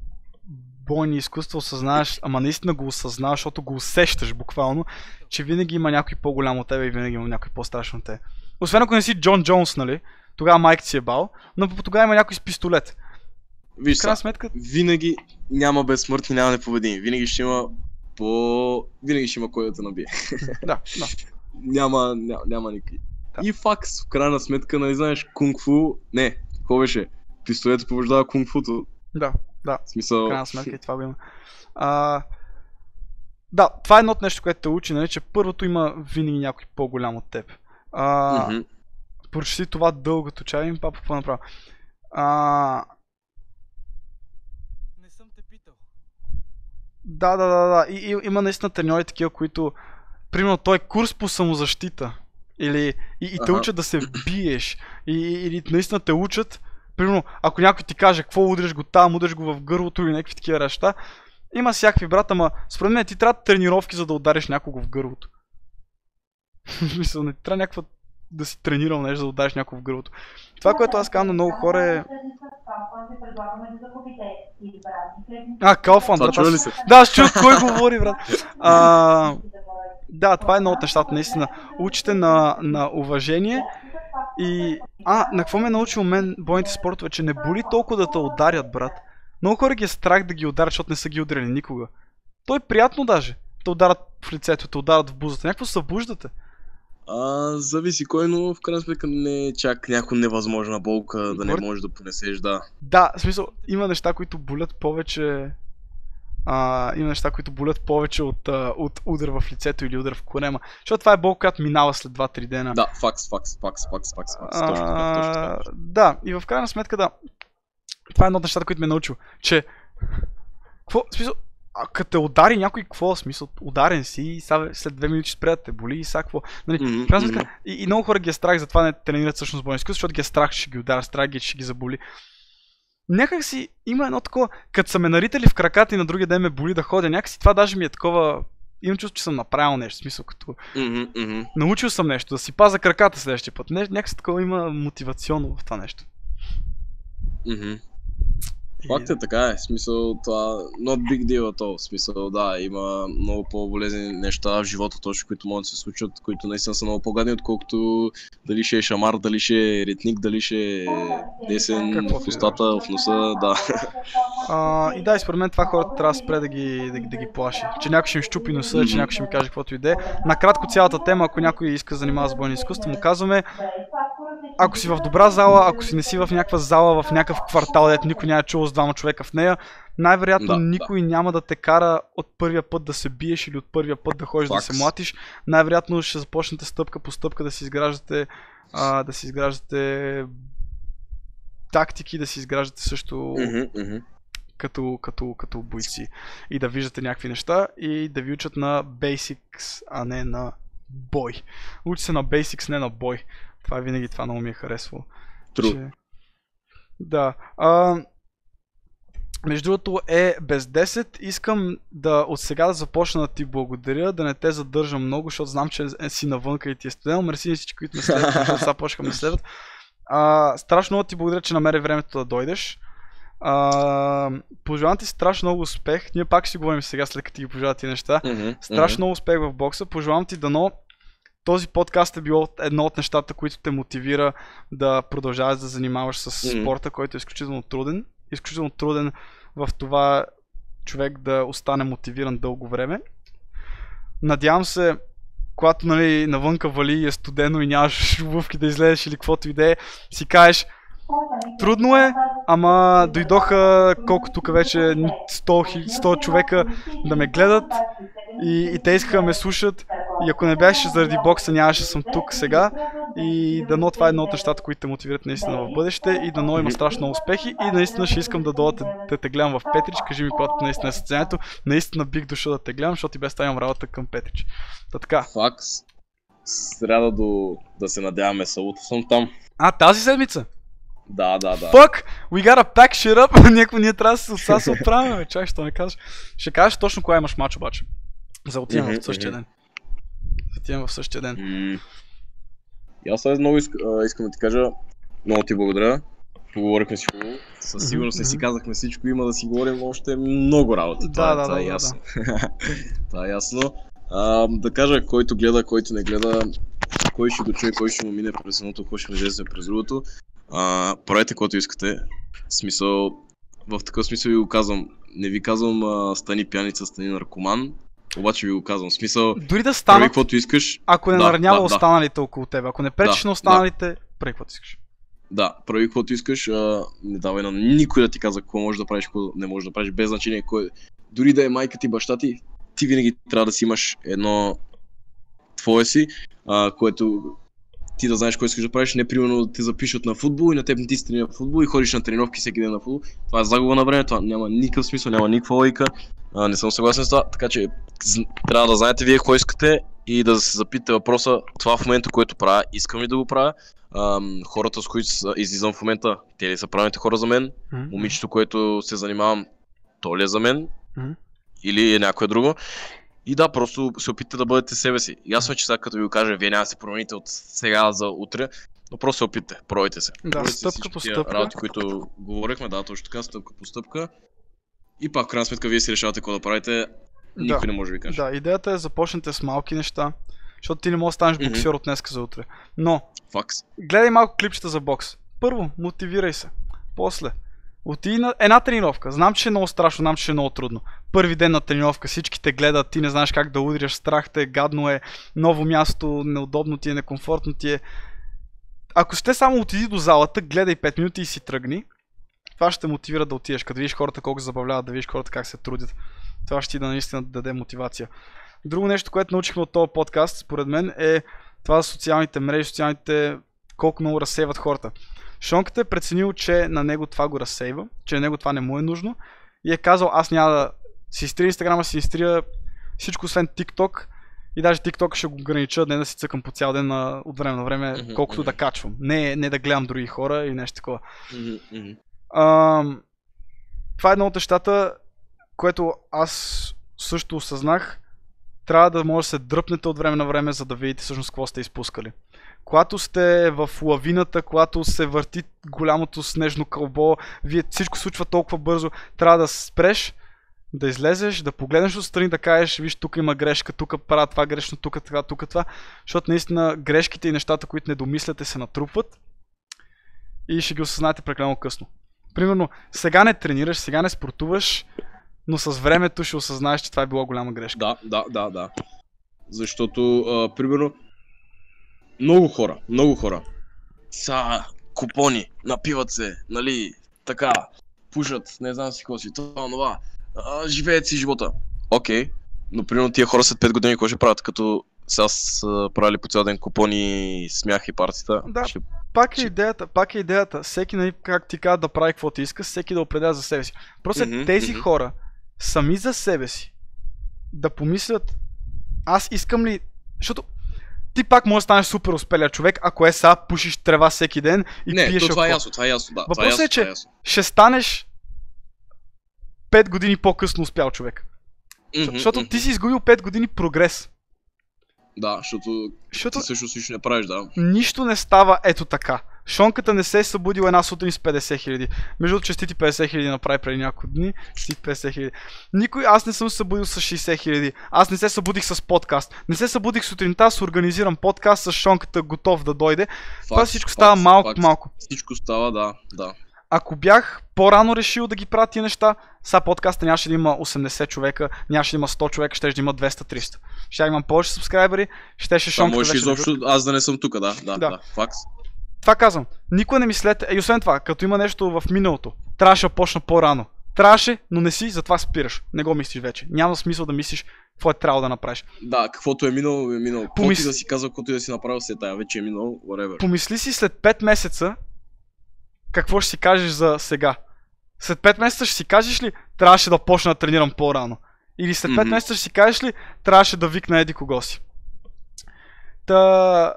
бойни изкуства осъзнаеш, ама наистина го осъзнаваш, защото го усещаш буквално, че винаги има някой по-голям от тебе и винаги има някой по-страшен от тебе. Освен ако не си Джон Джонс, нали? Тогава майк си е бал, но тогава има някой с пистолет. Виж крайна сметка, винаги няма безсмъртни, няма непобедими. Винаги ще има по... Винаги ще има кой да те набие. да, да. няма, няма, няма никакви. Да. И факс, в крайна сметка, нали знаеш, кунг-фу... Не, какво беше? Пистолетът побеждава кунг-футо. Да, да. В смисъл... В крайна сметка и това го има. А, да, това е едното нещо, което те учи, нали, че първото има винаги някой по-голям от теб. А, Мгм. Прочети това дългото чай им папа какво направи. А, Не съм те питал. да, да, да, да. И, и, има наистина треньори такива, които примерно той е курс по самозащита. Или и, и те учат да се биеш. И, и, или наистина те учат. Примерно, ако някой ти каже какво удряш го там, удряш го в гърлото или някакви такива неща, има всякакви брат, ама според мен ти трябва тренировки, за да удариш някого в гърлото. Смисъл, не ти трябва някаква да си тренирал нещо, да удариш някого в гърлото. Това, което аз казвам на много хора е... А, Калфан, брат, аз... се? Да, аз чух кой говори, брат. А, да, това е едно от нещата, наистина. Учите на, на уважение и... А, на какво ме е научил мен бойните спортове, че не боли толкова да те ударят, брат. Много хора ги е страх да ги ударят, защото не са ги ударили никога. То е приятно даже. Те ударят в лицето, те ударят в бузата. Някакво събуждате. А, зависи кой, но в крайна сметка не е чак някаква невъзможна болка да не можеш да понесеш, да. Да, в смисъл, има неща, които болят повече. А, има неща, които болят повече от, а, от удар в лицето или удар в корема. Защото това е болка, която минава след 2-3 дена. Да, факс, факс, факс, факс, факс, факс. Точно така, точно така. А, Да, и в крайна сметка да. Това е едно от нещата, които ме е научил. Че. Какво? В смисъл, а като те удари някой, какво? В смисъл, ударен си и след две минути спря да те боли и сега какво? Нали, Мгм, в крайна мгм. сметка, и, и, много хора ги е страх, затова не тренират всъщност бойни изкуства, защото ги е страх, ще ги ударят, страх ги, е, ще ги заболи. Някак си има едно такова, като са ме наритали в краката и на другия ден ме боли да ходя, някакси това даже ми е такова, имам чувство, че съм направил нещо, смисъл като мгм. научил съм нещо, да си паза краката следващия път. Не, някакси такова има мотивационно в това нещо. Мгм. Факт е така е, смисъл това, not big deal at all, смисъл да, има много по-болезни неща в живота точно, които могат да се случат, които наистина са много по-гадни, отколкото дали ще е шамар, дали ще е ретник, дали ще е десен Каквото в да устата, в носа, да. А, и да, и според мен това хората трябва да спре да ги, да, да ги плаши. Че някой ще им щупи носа, че някой ще ми каже каквото и да е. Накратко цялата тема, ако някой иска да занимава с бойни изкуства, му казваме, ако си в добра зала, ако си не си в някаква зала, в някакъв квартал, дето никой няма чул с двама човека в нея, най-вероятно Да, да. никой няма да те кара от първия път да се биеш или от първия път да ходиш да Факс. се млатиш. Най-вероятно ще започнете стъпка по стъпка да си изграждате, а, да си изграждате тактики, да си изграждате също Мгм, мгм. като, като, като бойци и да виждате някакви неща и да ви учат на basics, а не на бой. Учи се на basics, не на бой. Това е винаги това много ми е харесвало. True. Че... Да. А, между другото е без 10. Искам да от сега да започна да ти благодаря, да не те задържам много, защото знам, че е- си навънка и ти е студено. Мерси на всички, които ме следват, защото сега почнаха ме следват. А, страшно много ти благодаря, че намери времето да дойдеш. А, пожелавам ти страшно много успех. Ние пак ще си говорим сега, след като ти ги пожелая ти неща. Мгм, Страшно много успех в бокса. Пожелавам ти дано този подкаст е било едно от нещата, които те мотивира да продължаваш да занимаваш с Мгм. спорта, който е изключително труден. Изключително труден в това човек да остане мотивиран дълго време. Надявам се, когато нали, навънка вали и е студено и нямаш обувки да излезеш или каквото и да е, си кажеш, Трудно е, ама дойдоха колко тук вече 100, хил- 100 човека да ме гледат и, и те искаха да ме слушат. И ако не беше заради бокса, нямаше съм тук сега. И дано това е едно от нещата, които те мотивират наистина в бъдеще. И дано има страшно много успехи. И наистина ще искам да дойда да, те гледам в Петрич. Кажи ми, когато наистина е състезанието. Наистина бих дошъл да те гледам, защото и без имам работа към Петрич. Та така. Факс. Сряда до да се надяваме салуто съм там. А, тази седмица? Да, да, да. Fuck! We gotta pack shit up! Някакво ние трябва да се, се отправяме. Чакай, що не кажеш. Ще кажеш точно кога имаш матч обаче. За отивам Мгм, в същия ден. Отивам в същия ден. М. И аз сега много иск, а, искам да ти кажа, много ти благодаря. Поговорихме си хубаво. Със сигурност не си казахме всичко, има да си говорим още много работа. Да, това, е- да, това да, е да, ясно. това е ясно. А, да кажа, който гледа, който не гледа, кой ще го чуе, кой ще му мине през едното, кой ще му излезе през другото. А, правете каквото искате. В смисъл, в такъв смисъл ви го казвам. Не ви казвам а, стани пяница, стани наркоман, обаче ви го казвам. В смисъл, Дори да прави станат, каквото искаш, ако не Да, наранява да, да. останалите около теб. Ако не пречиш Да, на останалите, прави каквото искаш. Да, прави каквото искаш, а, не давай на никой да ти казва какво можеш да правиш, какво не можеш да правиш, без значение кой. Дори да е майка ти, баща ти, ти винаги трябва да си имаш едно твое си, а, което ти да знаеш кой искаш да правиш, не примерно да те запишат на футбол и на теб не ти се тренира футбол и ходиш на тренировки всеки ден на футбол. Това е загуба на време, това няма никакъв смисъл, няма никаква логика. А, не съм съгласен с това, така че трябва да знаете вие какво искате и да се запитате въпроса, това в момента, което правя, искам ли да го правя, Ам, хората, с които излизам в момента, те ли са правилните хора за мен? Момичето, което се занимавам, то ли е за мен? Или е някое друго? И да, просто се опитате да бъдете себе си. Ясно е, че сега като ви го кажа, вие няма да се промените от сега за утре, но просто се опитате, пробайте се. Да, Пробайте стъпка по стъпка. Работи, които говорихме, да, точно така, стъпка по стъпка. И пак, в крайна сметка, вие си решавате какво да правите. Никой не може да ви каже. Да, идеята е започнете с малки неща, защото ти не можеш да станеш боксер от днеска за утре. Но, Факс. гледай малко клипчета за бокс. Първо, мотивирай се. После, отиди на една тренировка. Знам, че е много страшно, знам, че е много трудно. Първи ден на тренировка, всички те гледат, ти не знаеш как да удряш, страх те, е, гадно е, ново място, неудобно ти е, некомфортно ти е. Ако сте само отиди до залата, гледай 5 минути и си тръгни. Това ще те мотивира да отидеш, като видиш хората колко забавляват, да видиш хората как се трудят. Това ще ти да наистина даде мотивация. Друго нещо, което научихме от този подкаст, според мен, е това за социалните мрежи, социалните, колко много разсейват хората. Шонката е преценил, че на него това го разсейва, че на него това не му е нужно и е казал, аз няма да си изтрия инстаграма, си изтрия всичко освен TikTok и даже TikTok ще го огранича, не да си цъкам по цял ден на, от време на време, Мгм, колкото да качвам. Не, не да гледам други хора и нещо такова. Мгм. Ам, това е едно от нещата, което аз също осъзнах. Трябва да може да се дръпнете от време на време, за да видите всъщност какво сте изпускали. Когато сте в лавината, когато се върти голямото снежно кълбо, вие всичко случва толкова бързо, трябва да спреш, да излезеш, да погледнеш отстрани, да кажеш, виж, тук има грешка, тук правя това грешно, тук това, тук това, защото наистина грешките и нещата, които не домисляте, се натрупват и ще ги осъзнаете прекалено късно. Примерно, сега не тренираш, сега не спортуваш, но с времето ще осъзнаеш, че това е било голяма грешка. Да, да, да, да. Защото, а, примерно, много хора, много хора са купони, напиват се, нали, така, пушат, не знам си какво си, това, това, а, живеят си живота. Окей, но примерно тия хора след 5 години какво ще правят, като сега са правили по цял ден купони, смях и партията. Да. Ще... Пак е идеята, пак е идеята. Всеки, нали, как ти казва да прави каквото иска, всеки да определя за себе си. Просто Мгм, тези мгм. хора, сами за себе си, да помислят, аз искам ли... Защото ти пак можеш да станеш супер успелия човек, ако е сега пушиш трева всеки ден и Не, пиеш то това е ясно, това е ясно, да. Въпросът това е, че- ясно. Ще станеш 5 години по-късно успял човек. Мгм, Защото мгм. ти си изгубил 5 години прогрес. Да, защото Защото ти също нищо не правиш, да. нищо не става ето така. Шонката не се е събудила една сутрин с 50 хиляди. Между другото, честити 50 хиляди направи преди няколко дни. Честити 50 хиляди. Никой, аз не съм се събудил с 60 хиляди. Аз не се събудих с подкаст. Не се събудих сутринта с организиран подкаст с Шонката готов да дойде. Това Факт, всичко факт, става малко факт. малко. Всичко става, да, да. Ако бях по-рано решил да ги правя тия неща, сега подкаста нямаше да има 80 човека, нямаше да има 100 човека, ще да има 200-300. Ще имам повече субскрайбери, щеше Това Шонката да изобщо аз да не съм тук, да, Да. да, да. Факт. Това казвам. Никой не мислете. И освен това, като има нещо в миналото, трябваше да почна по-рано. Трябваше, но не си, затова спираш. Не го мислиш вече. Няма смисъл да мислиш какво е трябвало да направиш. Да, каквото е минало, е минало. Каквото Помис- и да си казал, каквото и да си направил, се тая вече е минало, whatever. Помисли си след 5 месеца какво ще си кажеш за сега. След 5 месеца ще си кажеш ли, трябваше да почна да тренирам по-рано. Или след 5 Мгм. месеца ще си кажеш ли, трябваше да викна еди кого си. Та...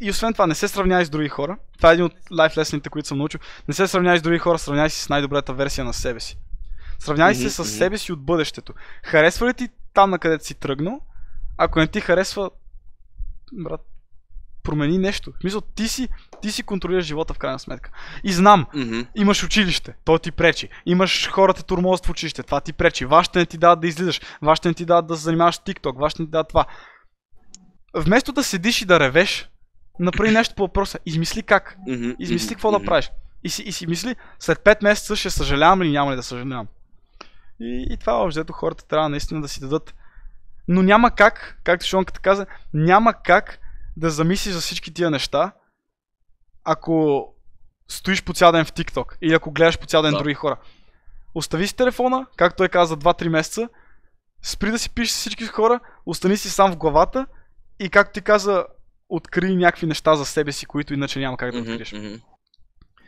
И освен това, не се сравнявай с други хора. Това е един от лайф лесените, които съм научил. Не се сравнявай с други хора, сравнявай се с най-добрата версия на себе си. Сравнявай се с себе си от бъдещето. Харесва ли ти там, на където си тръгнал? Ако не ти харесва, брат, промени нещо. В смисъл, ти си, ти си контролираш живота в крайна сметка. И знам, Мгм. имаш училище, то ти пречи. Имаш хората турмоз в училище, това ти пречи. Вашите не ти дадат да излизаш, вашите не ти дадат да се занимаваш с TikTok, вашите не ти дадат това. Вместо да седиш и да ревеш, направи нещо по въпроса. Измисли как. Измисли какво да правиш. И си, и си мисли, след 5 месеца ще съжалявам или няма ли да съжалявам. И, и това общо взето хората трябва наистина да си дадат. Но няма как, както Шонката каза, няма как да замислиш за всички тия неща, ако стоиш по цял ден в TikTok или ако гледаш по цял ден Да. други хора. Остави си телефона, както той каза, за 2-3 месеца, спри да си пишеш всички хора, остани си сам в главата и както ти каза, откри някакви неща за себе си, които иначе няма как да откриеш. мгм.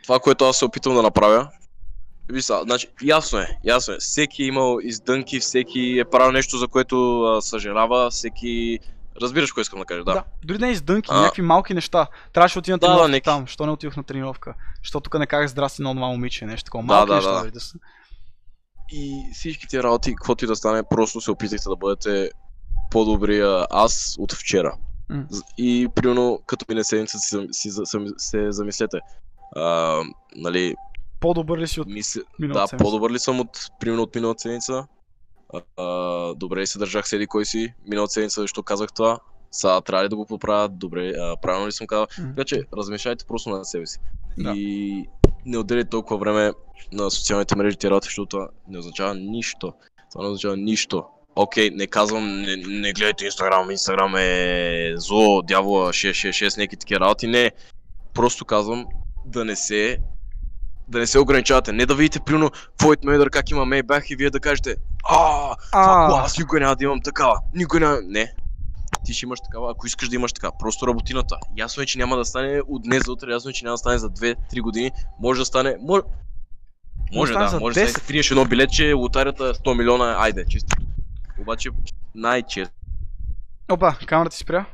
Това, което аз се опитвам да направя, виж значи, ясно е, ясно е. Всеки е имал издънки, всеки е правил нещо, за което а, съжалява, всеки... Разбираш какво искам да кажа, да. Да. Дори не издънки, А. някакви малки неща. Трябваше да отида на Да, да, тренировка неки. там. Що не отидох на тренировка? Що тук не казах здрасти на това момиче, нещо такова. Да, Малки да, неща, да. нали, да са. И всички тия работи, каквото и да стане, просто се опитайте да бъдете по-добрия аз от вчера. З- И примерно, като мине седмица, си, си, сами- се замислете. А, нали, По-добър ли си от мисля, да, седмица? по-добър ли съм от, примерно от миналата седмица? А, а, добре ли се държах седи кой си? Миналата седмица, защо казах това? Сега трябва ли да го поправя? Добре, а, правилно ли съм казал? М. Така че размешайте просто на себе си. Да. И не отделяйте толкова време на социалните мрежи и работи, защото това не означава нищо. Това не означава нищо. Окей, не казвам, не, не гледайте Инстаграм, Инстаграм е зло, дявола, 666, някакви такива работи. Не, просто казвам да не се да не се ограничавате. Не да видите, примерно, Флойд Мейдър как има Maybach и вие да кажете А, това аз никога няма да имам такава. Никога няма. Не. Ти ще имаш такава, ако искаш да имаш така. Просто работината. Ясно е, че няма да стане от днес за утре, ясно е, че няма да стане за 2-3 години. Може да стане. Може, може да, може да 10. стане, триеш едно билетче, лотарията е 100 милиона, айде, чисто. Обаче най-често. опа, камерата си спря.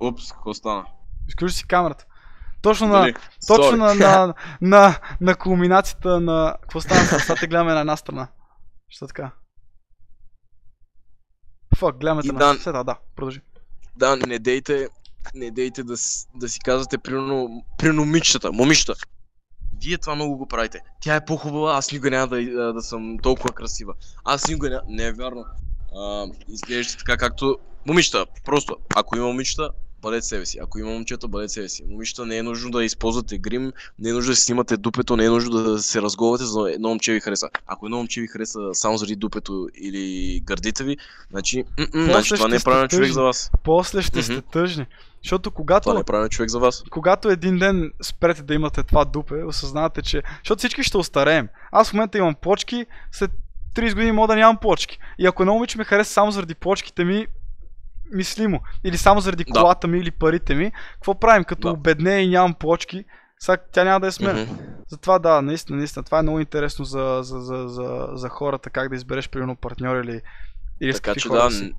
Упс, какво стана? Изключи си камерата. Точно на, Дали? точно Sorry. на, на, на, на кулминацията на... Какво стана? Сега те гледаме на една страна. Що така? Фак, гледаме И на да- Сега, да, продължи. Да, не дейте, не дейте да, да си казвате, примерно, примерно момичетата, момичета. Вие това много го правите. Тя е по-хубава, аз никога няма да, да, съм толкова красива. Аз никога няма... Не е вярно. А, така както... Момичета, просто, ако има момичета, бъдете себе си. Ако има момчета, бъдете себе си. Момичета не е нужно да използвате грим, не е нужно да си снимате дупето, не е нужно да се разговате за едно момче ви хареса. Ако едно момче ви хареса само заради дупето или гърдите ви, значи, значи това не е правилен човек за вас. После ще сте тъжни. Защото Това когато, не е правилен човек за вас. когато един ден спрете да имате това дупе, осъзнавате, че... Защото всички ще остареем. Аз в момента имам почки, след 30 години мога да нямам почки. И ако едно момиче ме хареса само заради почките ми, мислимо. Или само заради Да. колата ми или парите ми, какво правим? Като Да. обедне и нямам почки, сега тя няма да е с мен. Мгм. Затова да, наистина, наистина. Това е много интересно за, за, за, за, за хората, как да избереш примерно партньор или, или с Така какви че да, си.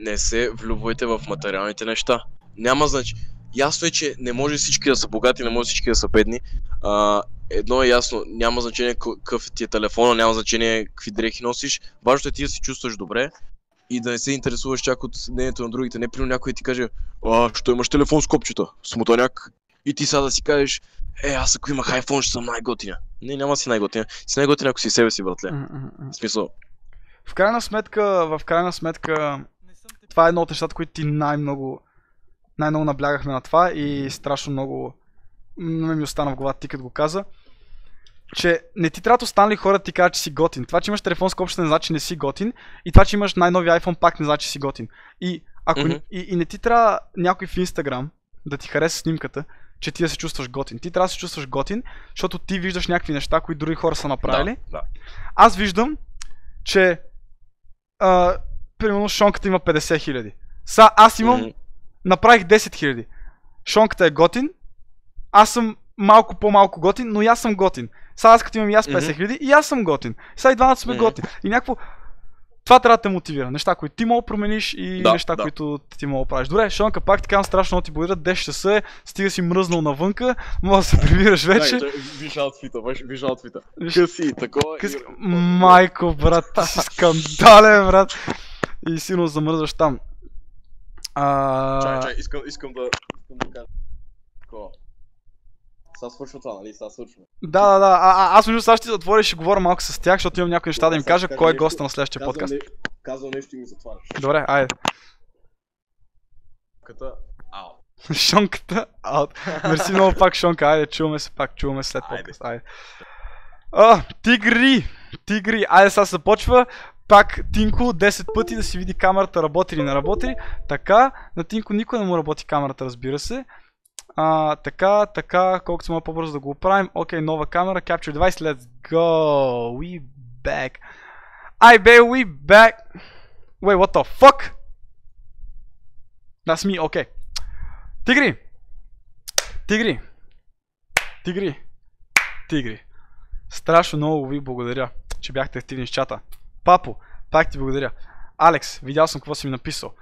не се влюбвайте в материалните неща. Няма значи. Ясно е, че не може всички да са богати, не може всички да са бедни. А, едно е ясно, няма значение какъв ти е телефона, няма значение какви дрехи носиш. Важното е ти да се чувстваш добре и да не се интересуваш чак от мнението на другите. Не примерно някой ти каже, а, що имаш телефон с копчета, смутаняк. И ти сега да си кажеш, е, аз ако имах iPhone, ще съм най-готина. Не, няма си най-готина. Си най-готина, ако си себе си, братле. В смисъл, В крайна сметка, в крайна сметка, това е едно от нещата, които ти най-много, най-много наблягахме на това и страшно много м, ми остана в главата ти като го каза. Че не ти трябва да останали хора да ти кажат, че си готин. Това, че имаш телефон с копчета не значи, че не си готин. И това, че имаш най-новия iPhone пак не значи, че си готин. И, ако, Мгм. и, и не ти трябва някой в Instagram да ти хареса снимката, че ти да се чувстваш готин. Ти трябва да се чувстваш готин, защото ти виждаш някакви неща, които други хора са направили. да, да. Аз виждам, че а, примерно Шонката има 50 хиляди. Са, аз имам, Мгм. направих 10 хиляди. Шонката е готин, аз съм малко по-малко готин, но и аз съм готин. Сега аз като имам и аз 50 хиляди, и аз съм готин. Сега и двамата сме Мгм. готини. И някакво... Това трябва да те мотивира. Неща, които ти мога да промениш и Да, неща, да. които ти мога да правиш. Добре, Шонка, пак ти казвам страшно ти благодаря. 10 часа е, стига си мръзнал навънка, може да се прибираш вече. Виж аутфита, виж, аутфита. Къси, такова. Къс... и- Майко, брат, ти си скандален, брат. И силно замръзваш там. А... Чай, чай, искам, искам да, искам да кажа. Сега свършва това, нали? Сега свършва. Да, да, да. А, а, аз между сега ще отворя и ще говоря малко с тях, защото имам някои неща да им кажа кой е госта на следващия Казвам, подкаст. Казвам нещо и ми затваряш. Добре, айде. Ката... Ау. Шонката. Аут. Мерси много пак, Шонка. Айде, чуваме се пак, чуваме след подкаст. Айде. А, тигри! Тигри! Айде сега се започва. Пак Тинко 10 пъти да си види камерата работи или не работи. Така, на Тинко никой не му работи камерата, разбира се. А, така, така, колкото се може по-бързо да го оправим. Окей, нова камера, Capture Device, let's go! We back! I be we back! Wait, what the fuck? That's me, окей. Тигри! Тигри! Тигри! Тигри! Страшно много ви благодаря, че бяхте активни в чата. Папо, пак ти благодаря. Алекс, видял съм какво си ми написал.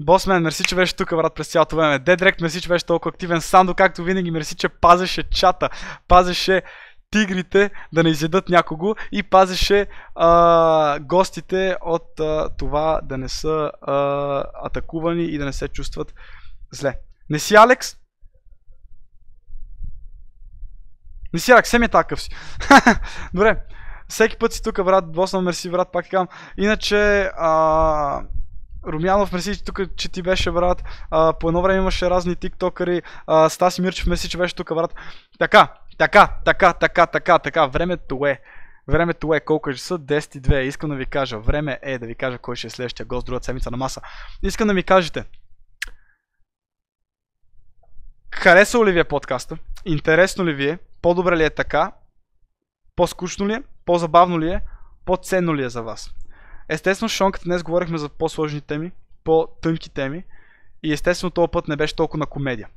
Босмен, мерси, че беше тук, брат, през цялото време. Дедрект, мерси, че беше толкова активен. Сандо, както винаги, мерси, че пазеше чата. Пазеше тигрите да не изядат някого и пазеше а, гостите от а, това да не са а, атакувани и да не се чувстват зле. Не си Алекс? Не си Алекс, семи такъв си. Добре. Всеки път си тук, брат. Босна, мерси, брат, пак казвам. Иначе, а, Румянов, мерси, тук, че ти беше, брат. А, по едно време имаше разни тиктокъри. А, Стаси Мирчев, мерси, че беше тук, брат. Така, така, така, така, така, така. Времето е. Времето е колко часа? 10 и 2. Искам да ви кажа. Време е да ви кажа кой ще е следващия гост другата седмица на маса. Искам да ми кажете. Харесал ли ви е подкаста? Интересно ли ви е? По-добре ли е така? По-скучно ли е? По-забавно ли е? По-ценно ли е за вас? Естествено, Шонката днес говорихме за по-сложни теми, по-тънки теми и естествено този път не беше толкова на комедия.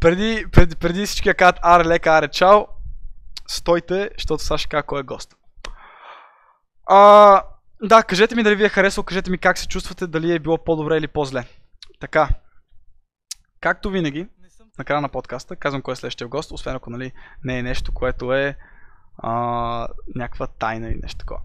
Преди, преди, преди всички да кажат аре лека, аре чао, стойте, защото сега ще кажа кой е гост. А, да, кажете ми дали ви е харесало, кажете ми как се чувствате, дали е било по-добре или по-зле. Така, както винаги, на края на подкаста, казвам кой е следващия гост, освен ако нали, не е нещо, което е а, някаква тайна или нещо такова.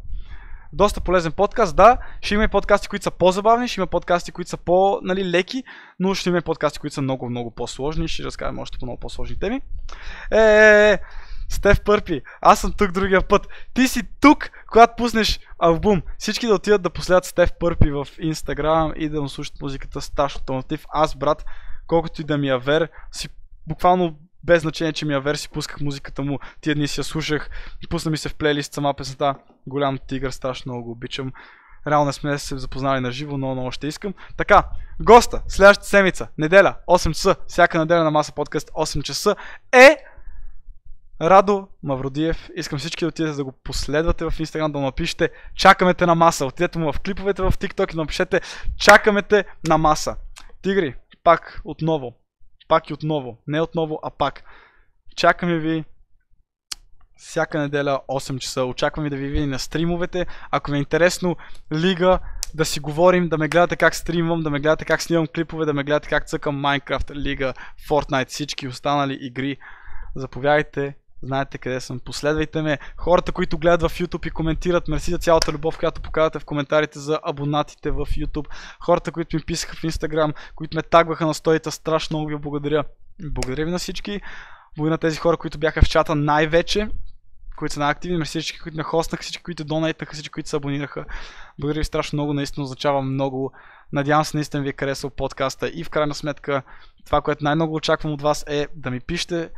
Доста полезен подкаст, да. Ще има и подкасти, които са по-забавни, ще има подкасти, които са по-леки, но ще има и подкасти, които са много, много по-сложни. Ще разкажем още по много по-сложни теми. Е, е, е, Стеф Пърпи, аз съм тук другия път. Ти си тук, когато пуснеш албум. Всички да отидат да последят Стеф Пърпи в Инстаграм и да му слушат музиката Сташ Алтernатив. Аз, брат, колкото и да ми я вер, си буквално без значение, че ми я вер, си пусках музиката му, тия дни си я слушах, пусна ми се в плейлист сама песента, голям тигър, страшно много го обичам. Реално не сме се запознали на живо, но много ще искам. Така, госта, следващата седмица, неделя, 8 часа, всяка неделя на Маса подкаст, 8 часа, е Радо Мавродиев. Искам всички да отидете да го последвате в Инстаграм, да му напишете чакаме те на маса. Отидете му в клиповете в TikTok и напишете чакаме те на маса. Тигри, пак отново. Пак и отново. Не отново, а пак. Чакаме ви всяка неделя 8 часа. Очаквам ви да ви видим на стримовете. Ако ви е интересно лига, да си говорим, да ме гледате как стримвам, да ме гледате как снимам клипове, да ме гледате как цъкам Minecraft, Лига, Fortnite, всички останали игри. Заповядайте, знаете къде съм, последвайте ме. Хората, които гледат в YouTube и коментират, мерси за цялата любов, която показвате в коментарите за абонатите в YouTube. Хората, които ми писаха в Instagram, които ме тагваха на стоите, страшно много ви благодаря. Благодаря ви на всички. Благодаря на тези хора, които бяха в чата най-вече, които са най-активни, мерси всички, които ме хостнаха, всички, които донейтаха, всички, които се абонираха. Благодаря ви страшно много, наистина означава много. Надявам се наистина ви е харесал подкаста и в крайна сметка това, което най-много очаквам от вас е да ми пишете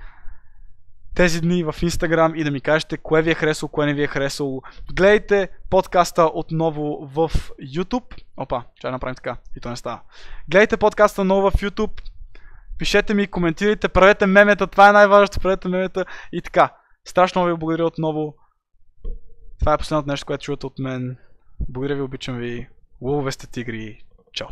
тези дни в Instagram и да ми кажете кое ви е харесало, кое не ви е харесало. Гледайте подкаста отново в YouTube. Опа, ще направим така. И то не става. Гледайте подкаста отново в YouTube. Пишете ми, коментирайте, правете мемета. Това е най-важното. Правете мемета и така. Страшно ви благодаря отново. Това е последното нещо, което чувате от мен. Благодаря ви, обичам ви. Лъвове сте тигри. Чао.